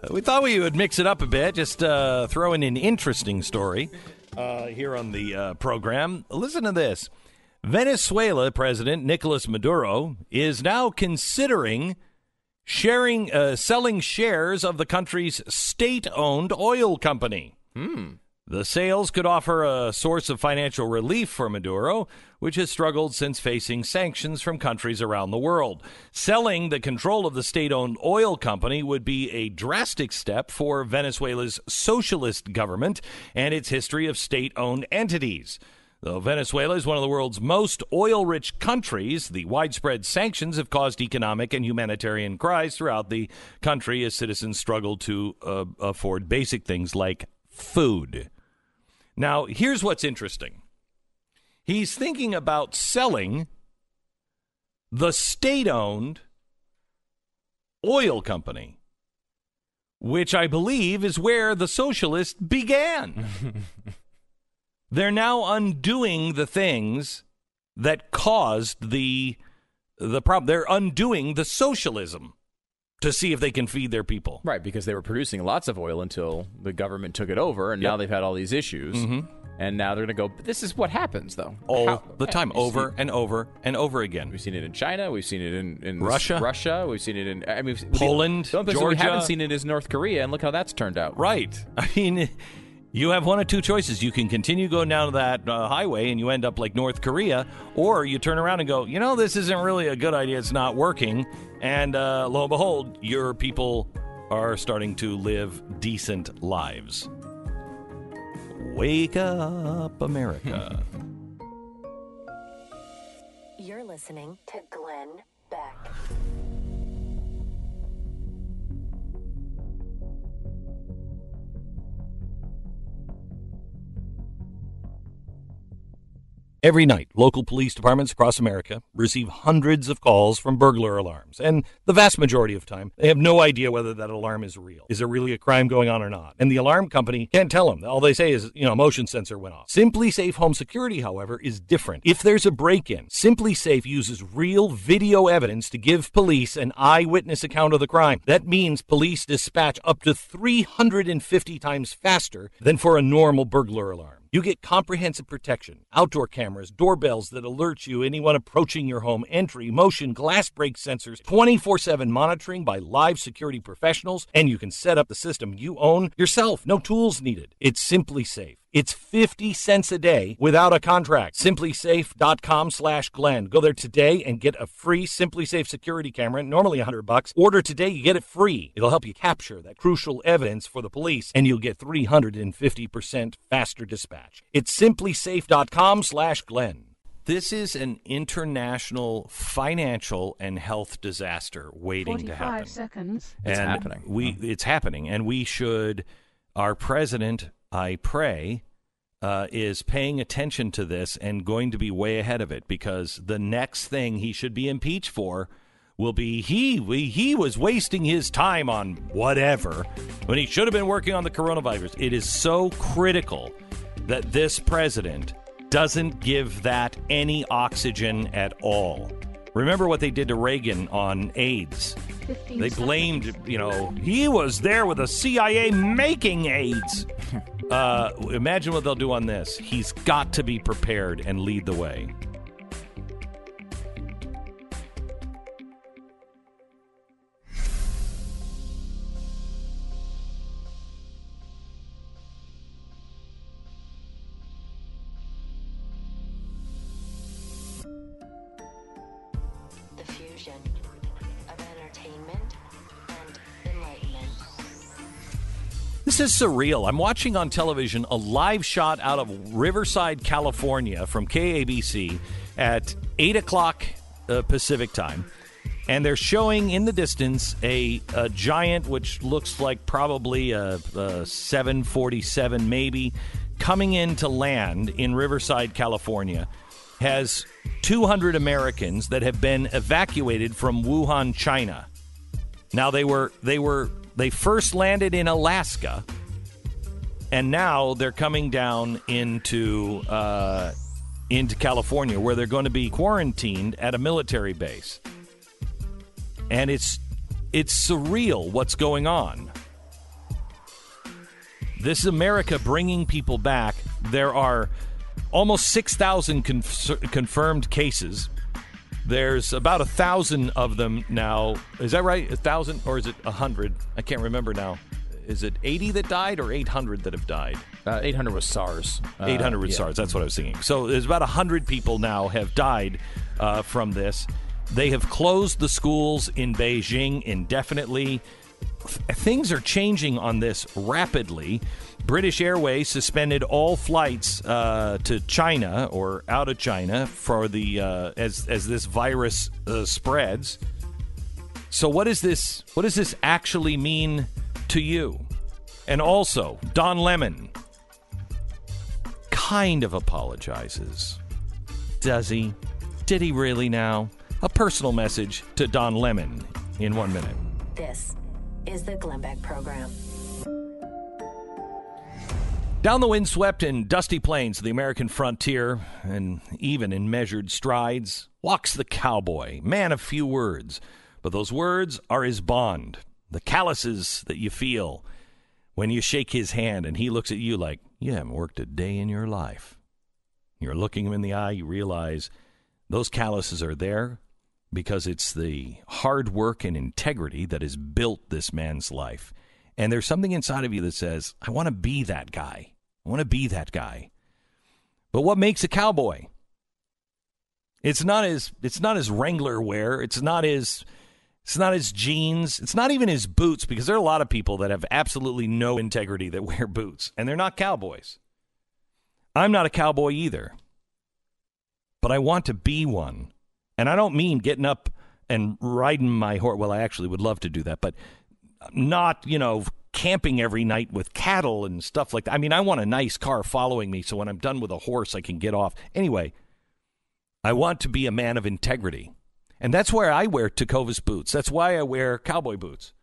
we thought we would mix it up a bit, just uh, throw in an interesting story uh, here on the uh, program. Listen to this Venezuela President Nicolas Maduro is now considering sharing, uh, selling shares of the country's state owned oil company. The sales could offer a source of financial relief for Maduro, which has struggled since facing sanctions from countries around the world. Selling the control of the state owned oil company would be a drastic step for Venezuela's socialist government and its history of state owned entities. Though Venezuela is one of the world's most oil rich countries, the widespread sanctions have caused economic and humanitarian cries throughout the country as citizens struggle to uh, afford basic things like food. Now, here's what's interesting he's thinking about selling the state owned oil company, which I believe is where the socialists began. They're now undoing the things that caused the the problem. They're undoing the socialism to see if they can feed their people. Right, because they were producing lots of oil until the government took it over, and now they've had all these issues. Mm-hmm. And now they're going to go. But this is what happens, though. All How- the time, over and over and over again. We've seen it in China. We've seen it in, in Russia. Russia. We've seen it in. I mean, Poland, The only place we haven't seen it is North Korea, and look how that's turned out. Right. I mean, You have one of two choices. You can continue going down that uh, highway and you end up like North Korea, or you turn around and go, you know, this isn't really a good idea. It's not working. And uh, lo and behold, your people are starting to live decent lives. Wake up, America. You're listening to Glenn Beck. Every night, local police departments across America receive hundreds of calls from burglar alarms, and the vast majority of time, they have no idea whether that alarm is real. Is there really a crime going on or not? And the alarm company can't tell them. All they say is, you know, motion sensor went off. SimpliSafe Home Security, however, is different. If there's a break-in, SimpliSafe uses real video evidence to give police an eyewitness account of the crime. That means police dispatch up to 350 times faster than for a normal burglar alarm. You get comprehensive protection, outdoor cameras, doorbells that alert you anyone approaching your home, entry, motion, glass break sensors, 24 7 monitoring by live security professionals, and you can set up the system you own yourself. No tools needed. It's simply safe. It's 50 cents a day without a contract. Simplisafe.com slash Glenn. Go there today and get a free SimpliSafe security camera, normally 100 bucks. Order today, you get it free. It'll help you capture that crucial evidence for the police, and you'll get 350% faster dispatch. It's simplisafe.com slash Glenn. This is an international financial and health disaster waiting to 45 happen. seconds. It's happening. We it's happening, and we should. Our president, I pray, uh, is paying attention to this and going to be way ahead of it because the next thing he should be impeached for will be he he was wasting his time on whatever when he should have been working on the coronavirus. It is so critical that this president doesn't give that any oxygen at all. Remember what they did to Reagan on AIDS. They blamed, you know, he was there with the CIA making AIDS. uh, imagine what they'll do on this. He's got to be prepared and lead the way. Is surreal. I'm watching on television a live shot out of Riverside, California from KABC at 8 o'clock uh, Pacific time. And they're showing in the distance a, a giant, which looks like probably a, a 747 maybe, coming in to land in Riverside, California. Has 200 Americans that have been evacuated from Wuhan, China. Now they were they were they first landed in Alaska, and now they're coming down into uh, into California, where they're going to be quarantined at a military base. And it's it's surreal what's going on. This is America bringing people back. There are almost six thousand confirmed cases. There's about a thousand of them now. Is that right? A thousand, or is it a hundred? I can't remember now. Is it 80 that died or 800 that have died? Uh, 800 was SARS. Uh, 800 with yeah. SARS. That's what I was thinking. So there's about 100 people now have died uh, from this. They have closed the schools in Beijing indefinitely. Th- Things are changing on this rapidly. British Airways suspended all flights uh, to China or out of China for the uh, as as this virus uh, spreads. So what is this? What does this actually mean to you? And also, Don Lemon kind of apologizes. Does he? Did he really now? A personal message to Don Lemon in one minute. This is the Glenn Beck Program. Down the windswept and dusty plains of the American frontier, and even in measured strides, walks the cowboy, man of few words. But those words are his bond, the calluses that you feel when you shake his hand and he looks at you like you haven't worked a day in your life. You're looking him in the eye, you realize those calluses are there because it's the hard work and integrity that has built this man's life. And there's something inside of you that says, I want to be that guy. I want to be that guy. But what makes a cowboy? It's not his it's not his Wrangler wear. It's not his it's not his jeans. It's not even his boots because there are a lot of people that have absolutely no integrity that wear boots and they're not cowboys. I'm not a cowboy either. But I want to be one. And I don't mean getting up and riding my horse. Well, I actually would love to do that, but not, you know, camping every night with cattle and stuff like that. I mean, I want a nice car following me so when I'm done with a horse, I can get off. Anyway, I want to be a man of integrity. And that's why I wear Tecovas boots. That's why I wear cowboy boots.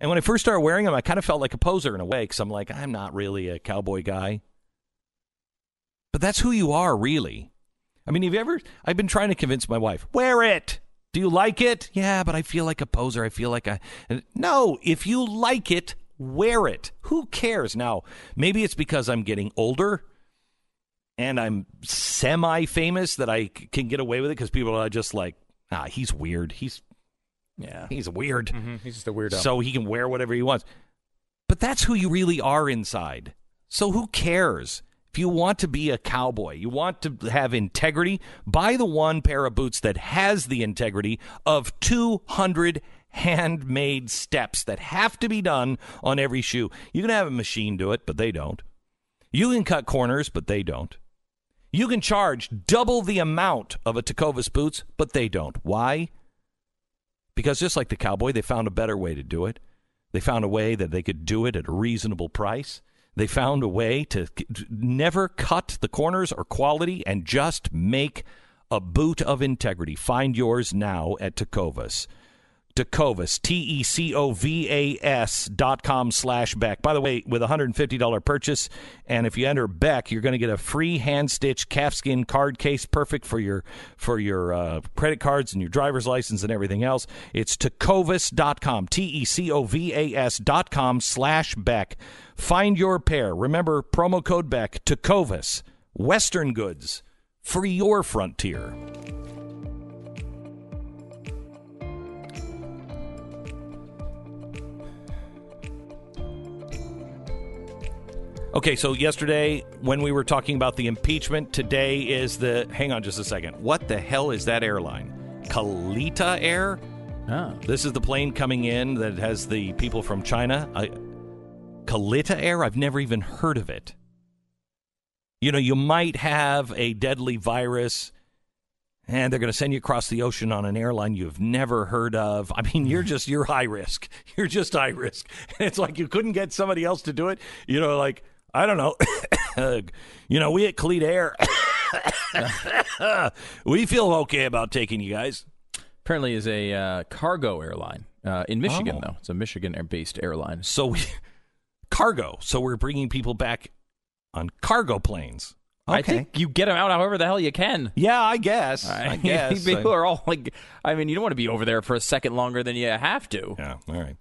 And when I first started wearing them, I kind of felt like a poser in a way because I'm like, I'm not really a cowboy guy. But that's who you are, really. I mean, have you ever? I've been trying to convince my wife, wear it. Do you like it? Yeah, but I feel like a poser. I feel like a. No, if you like it, wear it. Who cares? Now, maybe it's because I'm getting older and I'm semi famous that I c- can get away with it because people are just like, ah, he's weird. He's Yeah. he's weird. Mhm. He's just a weirdo. So he can wear whatever he wants. But that's who you really are inside. So who cares? If you want to be a cowboy, you want to have integrity, buy the one pair of boots that has the integrity of 200 handmade steps that have to be done on every shoe. You can have a machine do it, but they don't. You can cut corners, but they don't. You can charge double the amount of a Tecovas boots, but they don't. Why? Because just like the cowboy, they found a better way to do it. They found a way that they could do it at a reasonable price. They found a way to never cut the corners or quality and just make a boot of integrity. Find yours now at Tecovas. Tecovas, T E C O V A S dot com slash Beck. By the way, with a $150 purchase, and if you enter Beck, you're going to get a free hand stitched calfskin card case, perfect for your for your uh, credit cards and your driver's license and everything else. It's Tecovas.com, T E C O V A S dot com slash Beck. Find your pair. Remember, promo code Beck, Tecovas, Western Goods, for your frontier. Okay, so yesterday when we were talking about the impeachment, today is the. Hang on just a second. What the hell is that airline? Kalitta Air? Ah. This is the plane coming in that has the people from China. I, Kalitta Air? I've never even heard of it. You know, you might have a deadly virus and they're going to send you across the ocean on an airline you've never heard of. I mean, you're just you're high risk. You're just high risk. And it's like you couldn't get somebody else to do it. You know, like I don't know. you know, we at Kalitta Air, we feel okay about taking you guys. Apparently, is a uh, cargo airline uh, in Michigan, Oh. though. It's a Michigan-based airline. So we cargo. So we're bringing people back on cargo planes. Okay. I think you get them out however the hell you can. yeah, I guess. I guess. people are all like, I mean, you don't want to be over there for a second longer than you have to. Yeah. All right.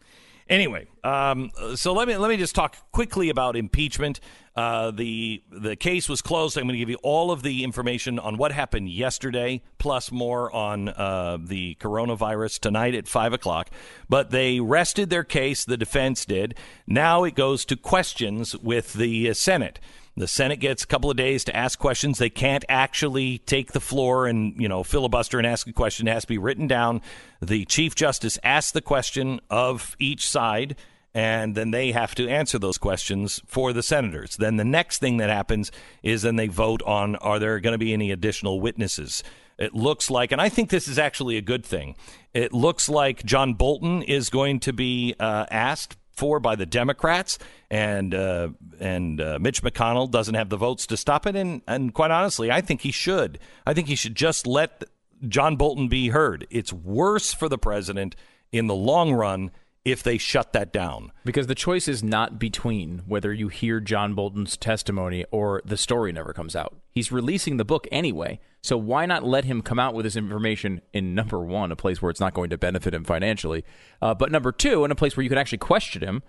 Anyway, um, so let me let me just talk quickly about impeachment. Uh, the the case was closed. I'm going to give you all of the information on what happened yesterday, plus more on uh, the coronavirus tonight at five o'clock. But they rested their case. The defense did. Now it goes to questions with the Senate. The Senate gets a couple of days to ask questions. They can't actually take the floor and, you know, filibuster and ask a question. It has to be written down. The Chief Justice asks the question of each side, and then they have to answer those questions for the senators. Then the next thing that happens is then they vote on are there going to be any additional witnesses? It looks like, and I think this is actually a good thing. It looks like John Bolton is going to be uh, asked for by the Democrats, and uh, and uh, Mitch McConnell doesn't have the votes to stop it. And and quite honestly, I think he should. I think he should just let John Bolton be heard. It's worse for the president in the long run if they shut that down. Because the choice is not between whether you hear John Bolton's testimony or the story never comes out. He's releasing the book anyway, so why not let him come out with his information in number one, a place where it's not going to benefit him financially, uh, but number two, in a place where you can actually question him,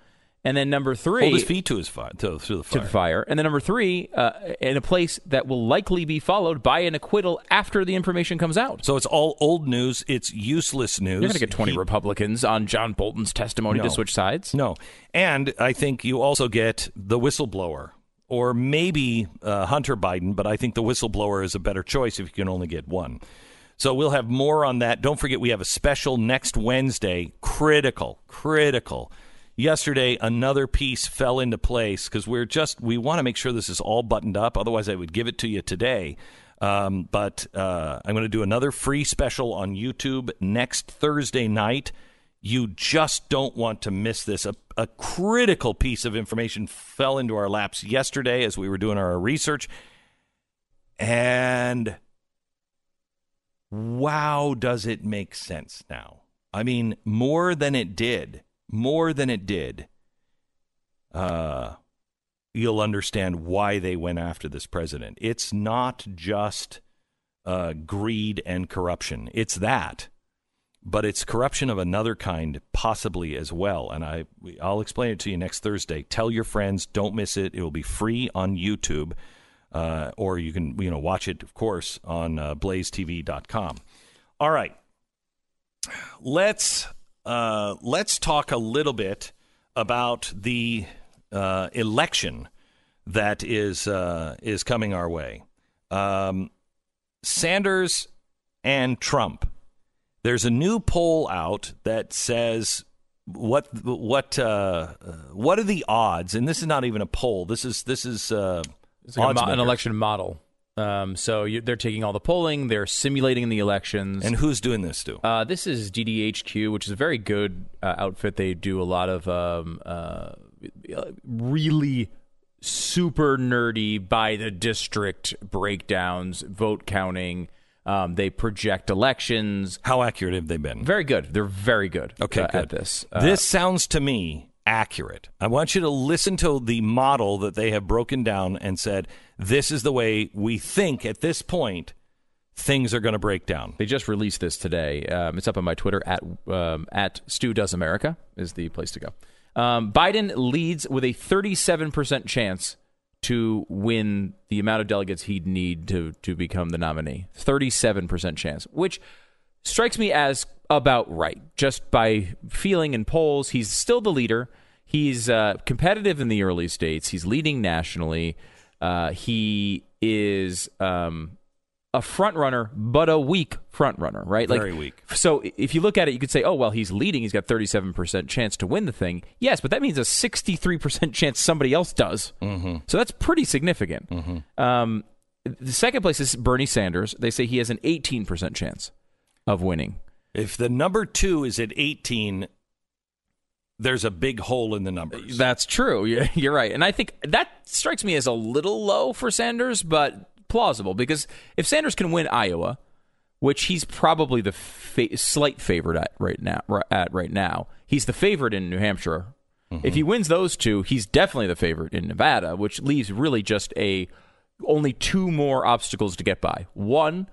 and then number three, Hold his feet to his fire to, to the to fire. the fire, and then number three, uh, in a place that will likely be followed by an acquittal after the information comes out. So it's all old news. It's useless news. You're going to get 20 He- Republicans on John Bolton's testimony No. to switch sides. No. And I think you also get the whistleblower or maybe uh, Hunter Biden, but I think the whistleblower is a better choice if you can only get one. So we'll have more on that. Don't forget, we have a special next Wednesday. Critical, critical. Yesterday, another piece fell into place because we're just, we want to make sure this is all buttoned up. Otherwise, I would give it to you today. Um, but uh, I'm going to do another free special on YouTube next Thursday night. You just don't want to miss this. A, a critical piece of information fell into our laps yesterday as we were doing our research. And wow, does it make sense now? I mean, more than it did, more than it did. Uh, you'll understand why they went after this president. It's not just uh, greed and corruption. It's that, but it's corruption of another kind, possibly as well. And I, I'll explain it to you next Thursday. Tell your friends, don't miss it. It will be free on YouTube, uh, or you can, you know, watch it, of course, on uh, BlazeTV.com. All right, let's uh, let's talk a little bit about the uh, election that is uh, is coming our way. Um, Sanders and Trump. There's a new poll out that says what what uh, what are the odds? And this is not even a poll. This is this is uh, like mo- an election model. Um, so you, they're taking all the polling, they're simulating the elections. And who's doing this, Stu? Uh, this is DDHQ, which is a very good uh, outfit. They do a lot of um, uh, really super nerdy by the district breakdowns, vote counting. Um, they project elections. How accurate have they been? Very good. They're very good. Okay, uh, good. at this. Uh, this sounds to me accurate. I want you to listen to the model that they have broken down and said, this is the way we think at this point things are going to break down. They just released this today. Um, it's up on my Twitter at um, at Stu Does America is the place to go. Um, Biden leads with a 37% chance to win the amount of delegates he'd need to to become the nominee. 37% chance, which strikes me as about right. Just by feeling in polls, he's still the leader. He's uh, competitive in the early states. He's leading nationally. Uh, he is um, a front runner, but a weak front runner, right? Very weak. So if you look at it, you could say, oh, well, he's leading. He's got 37% chance to win the thing. Yes, but that means a 63% chance somebody else does. Mm-hmm. So that's pretty significant. Um, the second place is Bernie Sanders. They say he has an 18% chance of winning. If the number two is at 18, there's a big hole in the numbers. That's true. You're right. And I think that strikes me as a little low for Sanders, but plausible because if Sanders can win Iowa, which he's probably the fa- slight favorite at right now, at right now, he's the favorite in New Hampshire. If he wins those two, he's definitely the favorite in Nevada, which leaves really just a only two more obstacles to get by. One,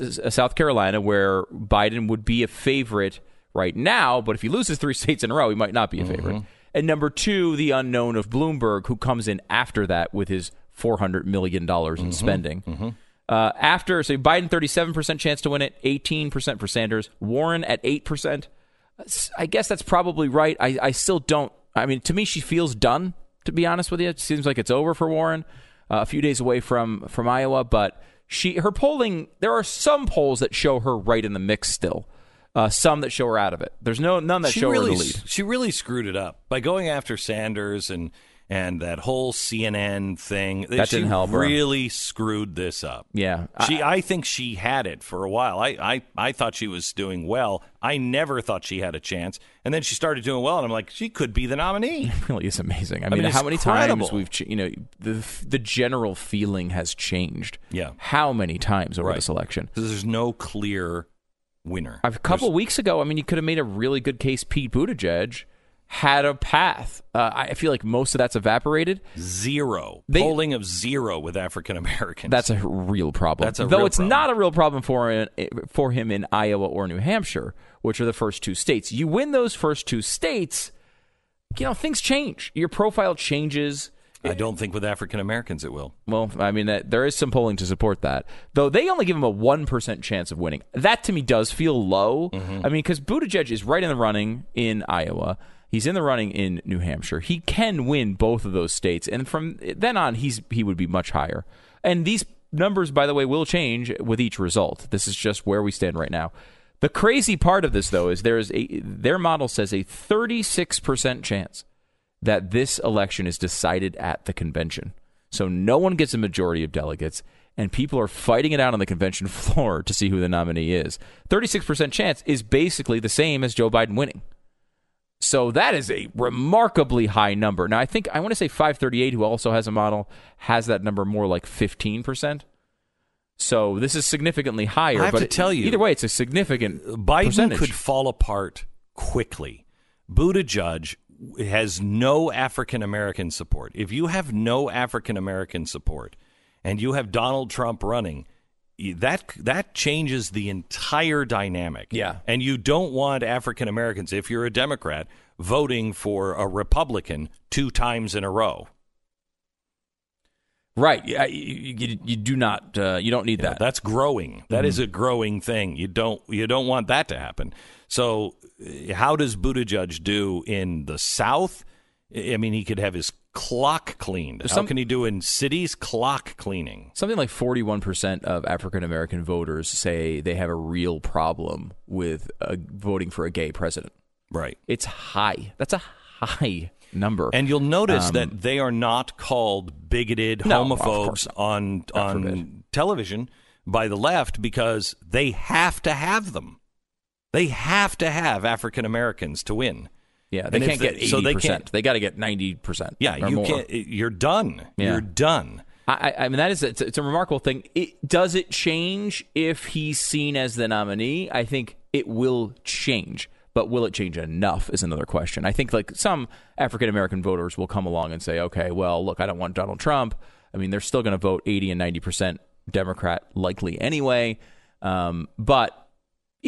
uh, South Carolina, where Biden would be a favorite right now, but if he loses three states in a row, he might not be a favorite. And number two, the unknown of Bloomberg, who comes in after that with his four hundred million dollars in spending. Uh, after, so Biden thirty-seven percent chance to win it, eighteen percent for Sanders, Warren at eight percent. I guess that's probably right. I, I still don't. I mean, to me, she feels done. To be honest with you, it seems like it's over for Warren. Uh, a few days away from from Iowa, but she her polling. There are some polls that show her right in the mix still. Uh, some that show her out of it. There's no none that she show really, her the lead. She really screwed it up by going after Sanders and and that whole CNN thing. That didn't help her. Really screwed this up. Yeah, She, I, think she had it for a while. I, I, I thought she was doing well. I never thought she had a chance, and then she started doing well, and I'm like, she could be the nominee. really is amazing. I mean, mean, how many incredible. times we've, you know, the the general feeling has changed. Yeah. How many times over Right. this election? There's no clear winner. A couple weeks ago, I mean, you could have made a really good case. Pete Buttigieg had a path. Uh, I feel like most of that's evaporated. Zero They- polling of zero with African Americans. That's a real problem. That's a Though it's problem. not a real problem for for him in Iowa or New Hampshire, which are the first two states. You win those first two states, you know things change. Your profile changes. I don't think with African Americans it will. Well, I mean, that, there is some polling to support that. Though they only give him a 1% chance of winning. That to me does feel low. Mm-hmm. I mean, because Buttigieg is right in the running in Iowa. He's in the running in New Hampshire. He can win both of those states, and from then on, he's he would be much higher. And these numbers, by the way, will change with each result. This is just where we stand right now. The crazy part of this, though, is there is a their model says a 36 percent chance that this election is decided at the convention. So no one gets a majority of delegates, and people are fighting it out on the convention floor to see who the nominee is. 36% chance is basically the same as Joe Biden winning. So that is a remarkably high number. Now, I think, I want to say 538, who also has a model, has that number more like 15%. So this is significantly higher. I have but to tell you, either way, it's a significant Biden percentage. could fall apart quickly. Buttigieg has no African American support. If you have no African American support and you have Donald Trump running, that that changes the entire dynamic. Yeah. And you don't want African Americans if you're a Democrat voting for a Republican two times in a row. Right. Yeah, you, you, you do not, uh, you don't need Yeah, that. that's growing. That is Mm-hmm. a growing thing. You don't you don't want that to happen. So, uh, how does Buttigieg do in the South? I mean, he could have his clock cleaned. How Some- can he do in cities clock cleaning? Something like 41% of African American voters say they have a real problem with uh, voting for a gay president. Right. It's high. That's a high number. And you'll notice Um, that they are not called bigoted No, homophobes on God on forbid. television by the left because they have to have them. They have to have African Americans to win. Yeah, they and can't get 80%. so they can't- they got to get 90%. Yeah, you more. can't. You're done. Yeah. You're done. I, I mean, that is it's, it's a remarkable thing. It, does it change if he's seen as the nominee? I think it will change, but will it change enough is another question. I think like some African American voters will come along and say, okay, well, look, I don't want Donald Trump. I mean, they're still going to vote 80 and 90 percent Democrat likely anyway, um, but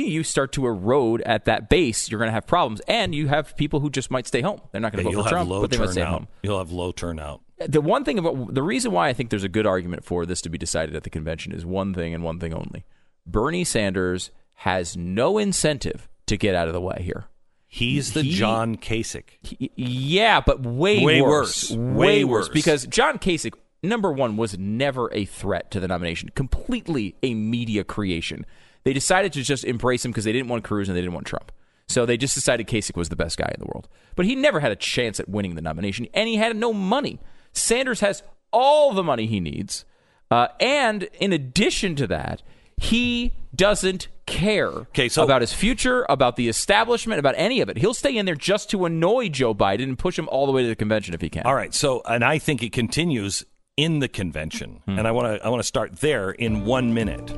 you- start to erode at that base, you're going to have problems, and you have people who just might stay home. They're not going to You'll vote for Trump, but they might stay turnout. home You'll have low turnout. the one thing about the reason why I think there's a good argument for this to be decided at the convention is one thing and one thing only. Bernie Sanders has no incentive to get out of the way here. He's the He- John Kasich. He- yeah, but way, Way worse. worse. Way, worse. Because John Kasich, number one, was never a threat to the nomination. Completely a media creation. They decided to just embrace him because they didn't want Cruz and they didn't want Trump. So they just decided Kasich was the best guy in the world. But he never had a chance at winning the nomination, and he had no money. Sanders has all the money he needs. Uh, and in addition to that, he doesn't care Okay, so- about his future, about the establishment, about any of it. He'll stay in there just to annoy Joe Biden and push him all the way to the convention if he can. All right. So, and I think it continues in the convention, Hmm. and I want to I want to start there in one minute.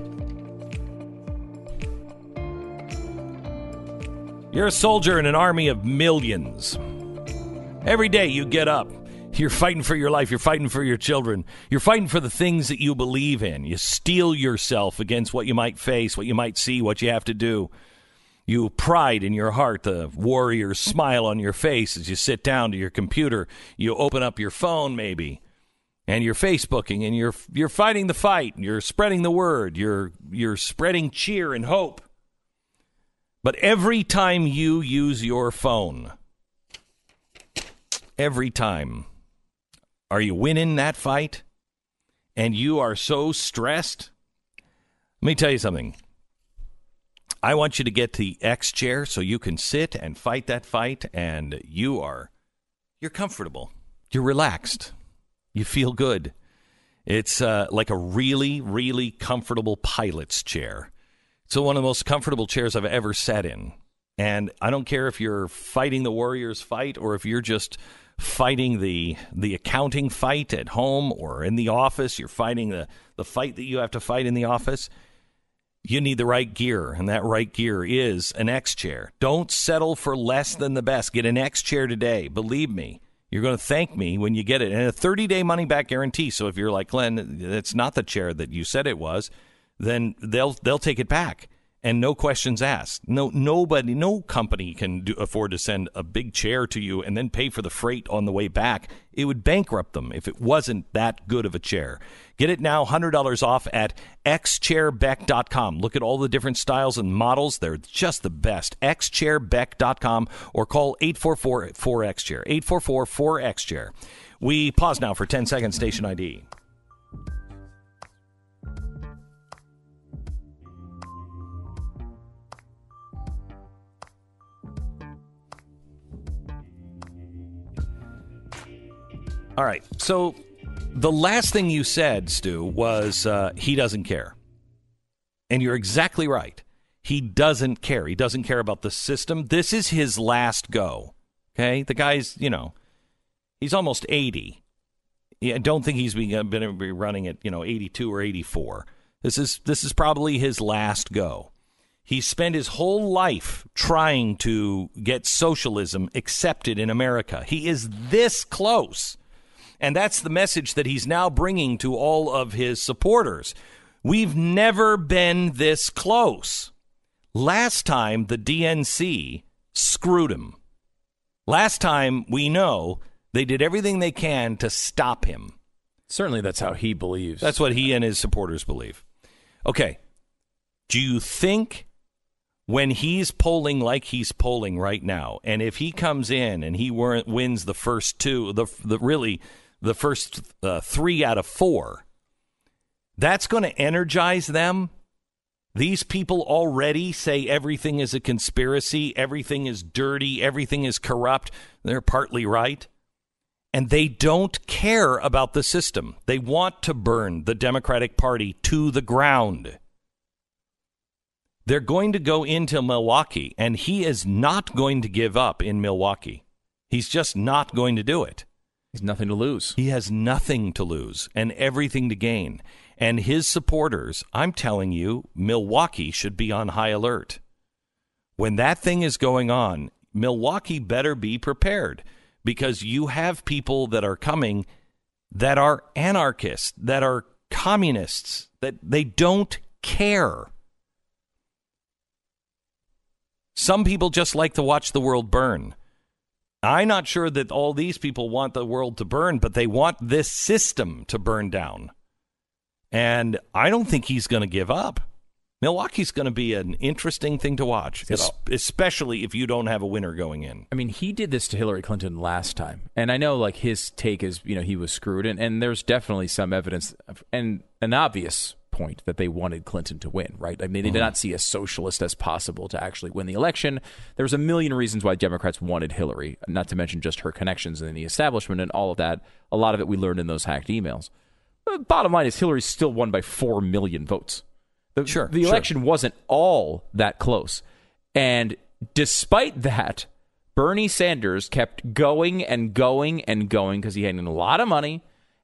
You're a soldier in an army of millions. Every day you get up. You're fighting for your life. You're fighting for your children. You're fighting for the things that you believe in. You steel yourself against what you might face, what you might see, what you have to do. You pride in your heart, the warrior smile on your face as you sit down to your computer. You open up your phone, maybe, and you're Facebooking, and you're you're fighting the fight. You're spreading the word. You're you're spreading cheer and hope. But every time you use your phone, every time, are you winning that fight? And you are so stressed? Let me tell you something. I want you to get the X chair so you can sit and fight that fight and you are you're comfortable. You're relaxed. You feel good. It's uh, like a really, really comfortable pilot's chair. It's one of the most comfortable chairs I've ever sat in. And I don't care if you're fighting the Warriors fight or if you're just fighting the the accounting fight at home or in the office, you're fighting the, the fight that you have to fight in the office. You need the right gear, and that right gear is an X chair. Don't settle for less than the best. Get an X chair today. Believe me, you're going to thank me when you get it. And a 30 day money back guarantee. So if you're like, Glenn, it's not the chair that you said it was, then they'll, they'll take it back. and no questions asked. No, nobody, no company can do, afford to send a big chair to you and then pay for the freight on the way back. It would bankrupt them if it wasn't that good of a chair. Get it now, $100 off at xchairbeck.com. Look at all the different styles and models. They're just the best. xchairbeck.com or call 844-4XChair. 844-4XChair. We pause now for 10 seconds, station ID. All right. So the last thing you said, Stu, was uh, he doesn't care. And you're exactly right. He doesn't care. He doesn't care about the system. This is his last go. Okay? The guy's, you know, he's almost 80. I don't think he's going to be running at, you know, 82 or 84. This is this is probably his last go. He spent his whole life trying to get socialism accepted in America. He is this close. And that's the message that he's now bringing to all of his supporters. We've never been this close. Last time, the DNC screwed him. Last time, we know they did everything they can to stop him. Certainly, that's how he believes. That's what he and his supporters believe. Okay. Do you think when he's polling like he's polling right now, and if he comes in and he wins the first two, the, the really the first uh, three out of four, that's going to energize them. These people already say everything is a conspiracy, everything is dirty, everything is corrupt. They're partly right. And they don't care about the system. They want to burn the Democratic Party to the ground. They're going to go into Milwaukee, and he is not going to give up in Milwaukee. He's just not going to do it. He's nothing to lose. He has nothing to lose and everything to gain. And his supporters, I'm telling you, Milwaukee should be on high alert. When that thing is going on, Milwaukee better be prepared because you have people that are coming that are anarchists, that are communists, that they don't care. Some people just like to watch the world burn. I'm not sure that all these people want the world to burn, but they want this system to burn down. And I don't think he's going to give up. Milwaukee's going to be an interesting thing to watch, especially if you don't have a winner going in. I mean, he did this to Hillary Clinton last time, and I know like his take is, you know, he was screwed, and, and there's definitely some evidence of, and an obvious point that they wanted Clinton to win, right? I mean, they did mm-hmm. not see a socialist as possible to actually win the election. There was a million reasons why Democrats wanted Hillary, not to mention just her connections in the establishment and all of that. A lot of it we learned in those hacked emails. But bottom line is Hillary still won by 4 million votes. The, Sure, the sure. election wasn't all that close. And despite that, Bernie Sanders kept going and going and going because he had a lot of money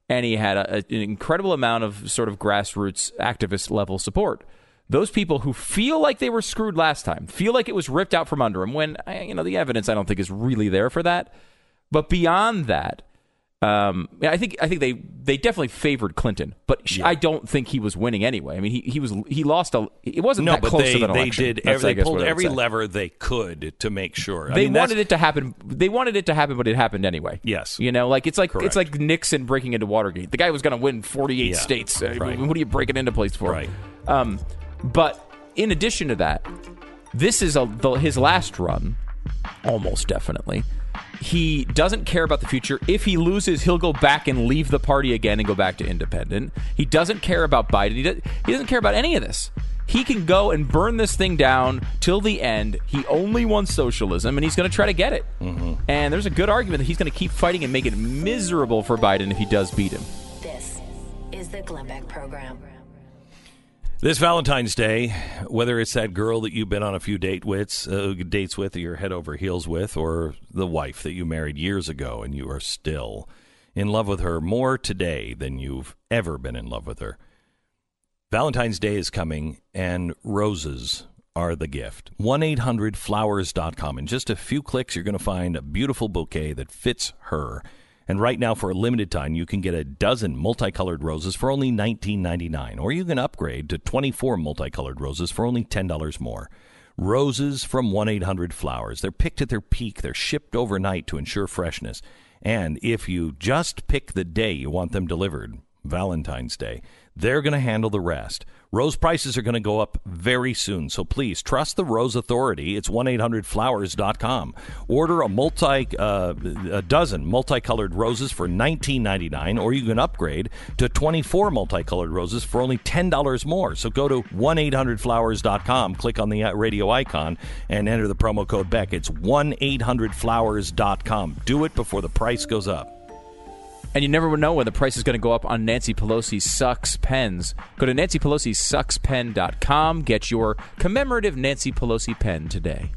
and he had a, a- an incredible amount of sort of grassroots activist level support. Those people who feel like they were screwed last time, feel like it was ripped out from under them, when you know the evidence I don't think is really there for that. But beyond that, um, yeah, I think I think they they definitely favored Clinton, but sh I don't think he was winning anyway. I mean, he he was he lost a it wasn't No, that but close they, of an they election. did. That's, Every, they pulled I every lever they could to make sure. I They mean, wanted it to happen. They wanted it to happen, but it happened anyway. Yes. you know, like it's like Correct. it's like Nixon breaking into Watergate. The guy was going to win forty-eight Yeah, states. Right. What are you breaking into place for? Right. Um, but in addition to that, this is a, the, his last run, almost definitely. He doesn't care about the future. If he loses, he'll go back and leave the party again and go back to independent. He doesn't care about Biden. He, does, he doesn't care about any of this. He can go and burn this thing down till the end. He only wants socialism, and he's going to try to get it. Mm-hmm. And there's a good argument that he's going to keep fighting and make it miserable for Biden if he does beat him. This is the Glenn Beck Program. This Valentine's Day, whether it's that girl that you've been on a few date with, uh, dates with, or you're head over heels with, or the wife that you married years ago and you are still in love with her more today than you've ever been in love with her. Valentine's Day is coming, and roses are the gift. 1 800 flowers.com. In just a few clicks, you're going to find a beautiful bouquet that fits her And right now, for a limited time, you can get a dozen multicolored roses for only $19.99, or you can upgrade to 24 multicolored roses for only $10 more. Roses from 1 800 Flowers. They're picked at their peak, they're shipped overnight to ensure freshness. And if you just pick the day you want them delivered, Valentine's Day, they're going to handle the rest. Rose prices are going to go up very soon, so please trust the Rose Authority. It's 1-800-Flowers.com. Order a multi uh, a dozen multicolored roses for 19.99 or you can upgrade to 24 multicolored roses for only $10 more. So go to 1-800-Flowers.com, click on the uh, radio icon and enter the promo code Beck. It's 1-800-Flowers.com. Do it before the price goes up. And you never know when the price is going to go up on Nancy Pelosi Sucks pens. Go to nancypelosisuckspen.com. Get your commemorative Nancy Pelosi pen today.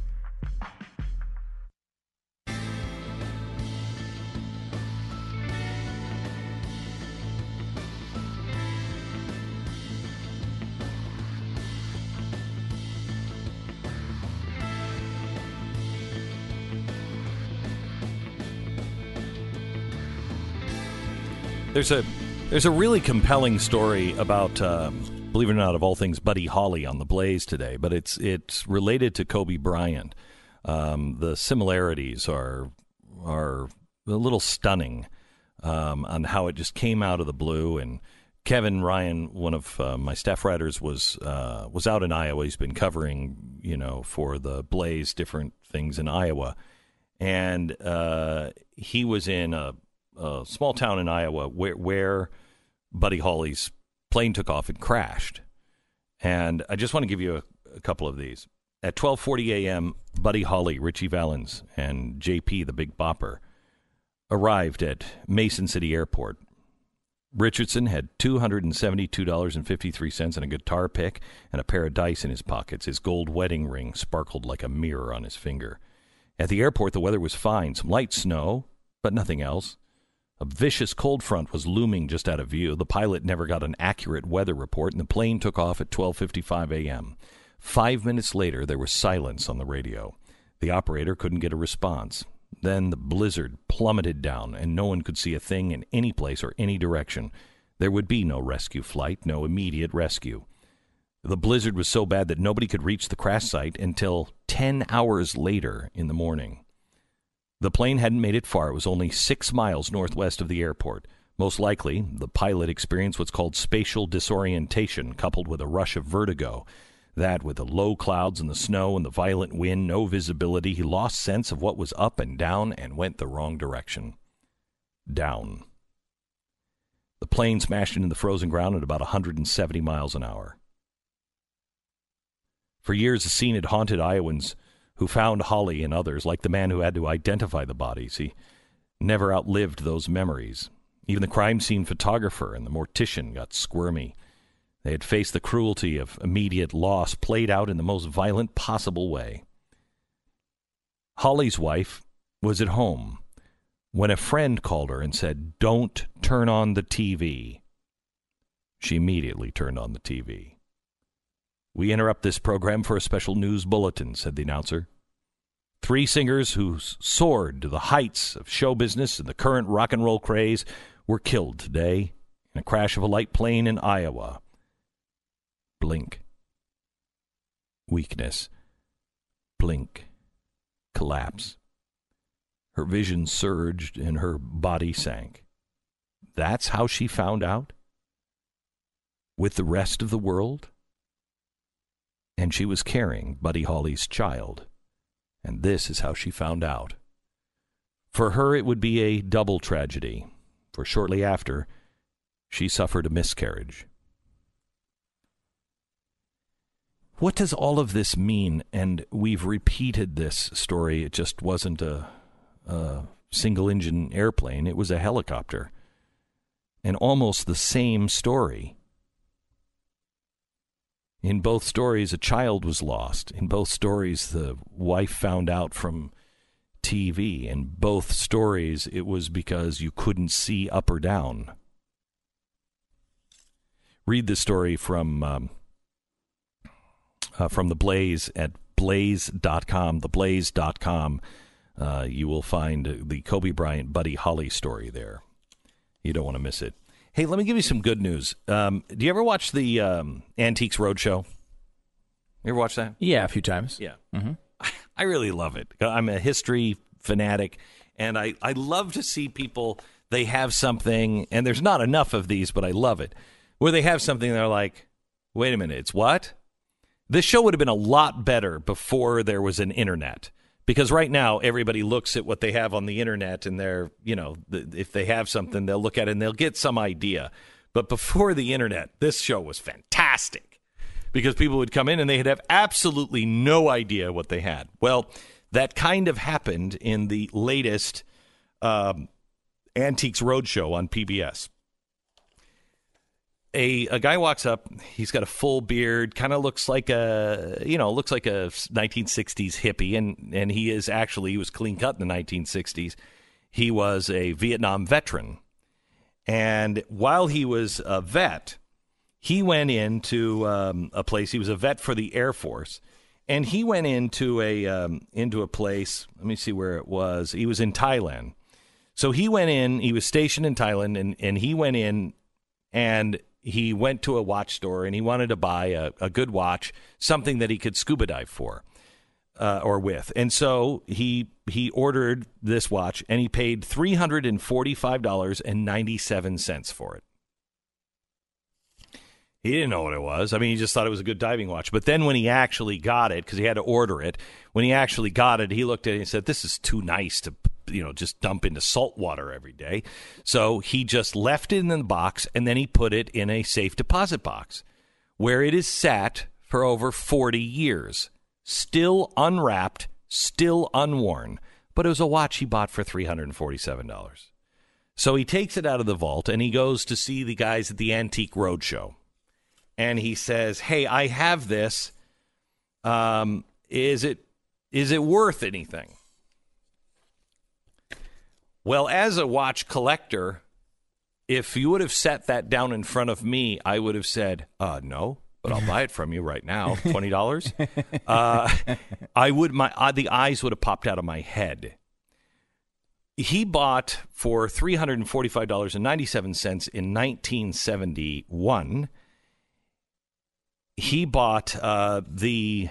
There's a there's a really compelling story about, um, believe it or not, of all things, Buddy Holly on the Blaze today. But it's it's related to Kobe Bryant. Um, the similarities are are a little stunning um, on how it just came out of the blue. And Kevin Ryan, one of uh, my staff writers, was uh, was out in Iowa. He's been covering, you know, for the Blaze different things in Iowa, and uh, he was in a a small town in Iowa where, where Buddy Holly's plane took off and crashed. And I just want to give you a, a couple of these. At 12:40 a.m., Buddy Holly, Ritchie Valens, and JP, the Big Bopper, arrived at Mason City Airport. Richardson had $272.53 and a guitar pick and a pair of dice in his pockets. His gold wedding ring sparkled like a mirror on his finger. At the airport, the weather was fine. Some light snow, but nothing else. A vicious cold front was looming just out of view. The pilot never got an accurate weather report, and the plane took off at 12:55 a.m. Five minutes later, there was silence on the radio. The operator couldn't get a response. Then the blizzard plummeted down, and no one could see a thing in any place or any direction. There would be no rescue flight, no immediate rescue. The blizzard was so bad that nobody could reach the crash site until 10 hours later in the morning. The plane hadn't made it far. It was only six miles northwest of the airport. Most likely, the pilot experienced what's called spatial disorientation, coupled with a rush of vertigo. That, with the low clouds and the snow and the violent wind, no visibility, he lost sense of what was up and down and went the wrong direction. Down. The plane smashed into the frozen ground at about 170 miles an hour. For years, the scene had haunted Iowans who found Holly and others, like the man who had to identify the bodies. He never outlived those memories. Even the crime scene photographer and the mortician got squirmy. They had faced the cruelty of immediate loss played out in the most violent possible way. Holly's wife was at home when a friend called her and said, Don't turn on the TV. She immediately turned on the TV. We interrupt this program for a special news bulletin, said the announcer. Three singers who soared to the heights of show business and the current rock and roll craze were killed today in a crash of a light plane in Iowa. Blink. Weakness. Blink. Collapse. Her vision surged and her body sank. That's how she found out? With the rest of the world? And she was carrying Buddy Holly's child. And this is how she found out. For her, it would be a double tragedy, for shortly after, she suffered a miscarriage. What does all of this mean? And we've repeated this story. It just wasn't a, a single engine airplane, it was a helicopter. And almost the same story. In both stories, a child was lost. In both stories, the wife found out from TV. In both stories, it was because you couldn't see up or down. Read the story from um, uh, from the Blaze at blaze.com, theblaze.com. uh, you will find the Kobe Bryant Buddy Holly story there. You don't want to miss it. Hey, let me give you some good news. Um, do you ever watch the um, Antiques Roadshow? You ever watch that? Yeah, a few times. Yeah. I really love it. I'm a history fanatic, and I, I love to see people, they have something, and there's not enough of these, but I love it, where they have something, they're like, wait a minute, it's what? This show would have been a lot better before there was an internet. Because right now, everybody looks at what they have on the internet, and they're, you know, if they have something, they'll look at it and they'll get some idea. But before the internet, this show was fantastic because people would come in and they'd have absolutely no idea what they had. Well, that kind of happened in the latest um, Antiques Roadshow on PBS. A, a guy walks up. He's got a full beard, kind of looks like a you know looks like a 1960s hippie, and and he is actually he was clean cut in the 1960s. He was a Vietnam veteran, and while he was a vet, he went into um, a place. He was a vet for the Air Force, and he went into a um, into a place. Let me see where it was. He was in Thailand. So he went in. He was stationed in Thailand, and and he went in, and he went to a watch store, and he wanted to buy a, a good watch, something that he could scuba dive for. Uh, or with, and so he he ordered this watch, and he paid three hundred and forty five dollars and ninety seven cents for it. He didn't know what it was. I mean, he just thought it was a good diving watch. But then when he actually got it, because he had to order it, when he actually got it, he looked at it and said, "This is too nice to, you know, just dump into salt water every day." So he just left it in the box, and then he put it in a safe deposit box, where it is sat for over forty years, still unwrapped, still unworn. But it was a watch he bought for three hundred and forty-seven dollars. So he takes it out of the vault and he goes to see the guys at the Antique Roadshow and he says, "Hey, I have this. Um, is it is it worth anything?" Well, as a watch collector, if you would have set that down in front of me, I would have said, "Uh, no." But I'll buy it from you right now, twenty dollars. Uh, I would my uh, the eyes would have popped out of my head. He bought for three hundred and forty five dollars and ninety seven cents in nineteen seventy one he bought uh, the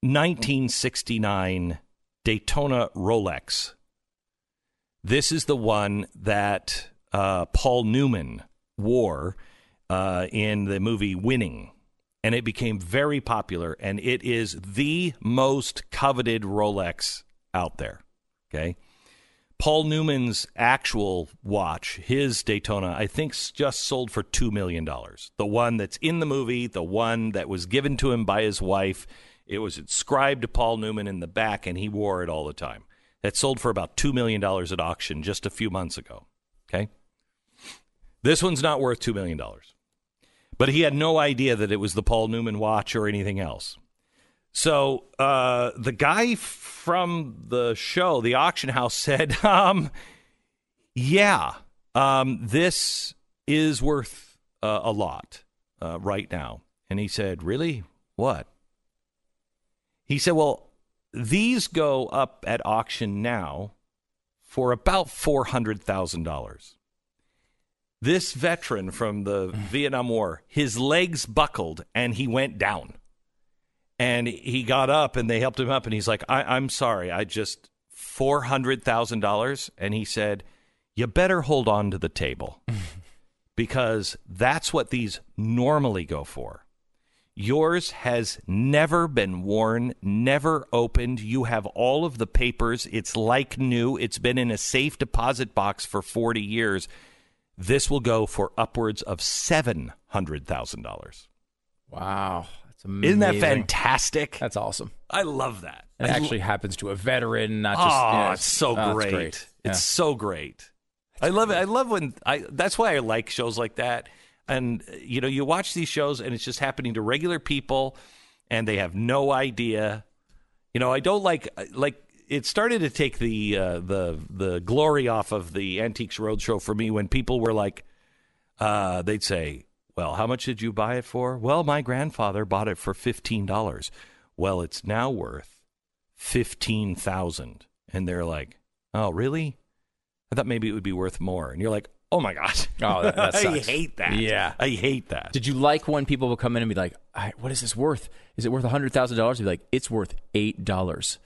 1969 Daytona Rolex. This is the one that uh, Paul Newman wore uh, in the movie Winning. And it became very popular, and it is the most coveted Rolex out there. Okay. Paul Newman's actual watch, his Daytona, I think just sold for $2 million. The one that's in the movie, the one that was given to him by his wife, it was inscribed to Paul Newman in the back, and he wore it all the time. That sold for about $2 million at auction just a few months ago. Okay? This one's not worth $2 million. But he had no idea that it was the Paul Newman watch or anything else. So uh, the guy from the show, the auction house, said, um, "Yeah, um, this is worth uh, a lot uh, right now." And he said, "Really? What?" He said, "Well, these go up at auction now for about four hundred thousand dollars." This veteran from the Vietnam War, his legs buckled and he went down. And he got up and they helped him up and he's like I, am sorry i just $400000 and he said you better hold on to the table. Because that's what these normally go for yours has never been worn never opened you have all of the papers it's like new it's been in a safe deposit box for 40 years this will go for upwards of $700000 Wow. That's amazing. isn't that fantastic That's awesome. I love that. It actually happens to a veteran, not oh, just. you know, it's so oh, great. great. Yeah. It's so great. I love it. I love when I. That's why I like shows like that. And you know, you watch these shows, and it's just happening to regular people, and they have no idea. You know, I don't like like it started to take the uh, the the glory off of the Antiques Roadshow for me when people were like, uh, they'd say, "Well, how much did you buy it for?" Well, my grandfather bought it for fifteen dollars. Well, it's now worth fifteen thousand. And they're like, "Oh, really? I thought maybe it would be worth more." And you're like, "Oh my gosh, Oh, that- that I hate that. Yeah. I hate that." Did you like when people would come in and be like, "I- "What is this worth? Is it worth a hundred thousand dollars?" Be like, "It's worth eight dollars."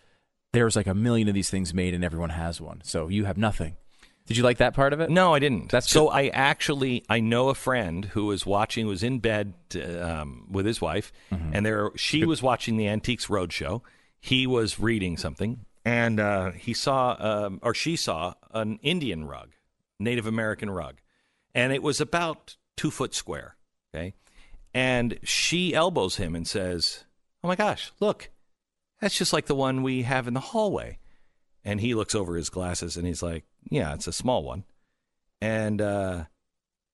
There's like a million of these things made, and everyone has one, so you have nothing. Did you like that part of it? No, I didn't. That's so. I actually I know a friend who was watching, was in bed um, with his wife, Mm-hmm. and there she was watching the Antiques Roadshow. He was reading something, and uh, he saw, um, or she saw, an Indian rug, Native American rug, and it was about two foot square. Okay, and she elbows him and says, "Oh my gosh, look, that's just like the one we have in the hallway." And he looks over his glasses and he's like, "Yeah, it's a small one." And uh,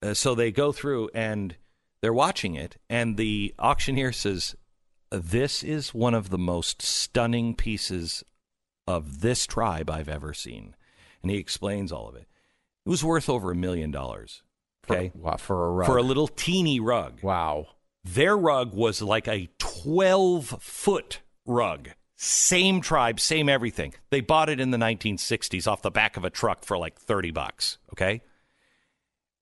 uh, so they go through and they're watching it, and the auctioneer says, "This is one of the most stunning pieces of this tribe I've ever seen." And he explains all of it. It was worth over a million dollars. Okay, Wow, for a rug. for a little teeny rug. wow. Their rug was like a 12 foot rug. Same tribe, same everything. They bought it in the 1960s off the back of a truck for like 30 bucks. Okay.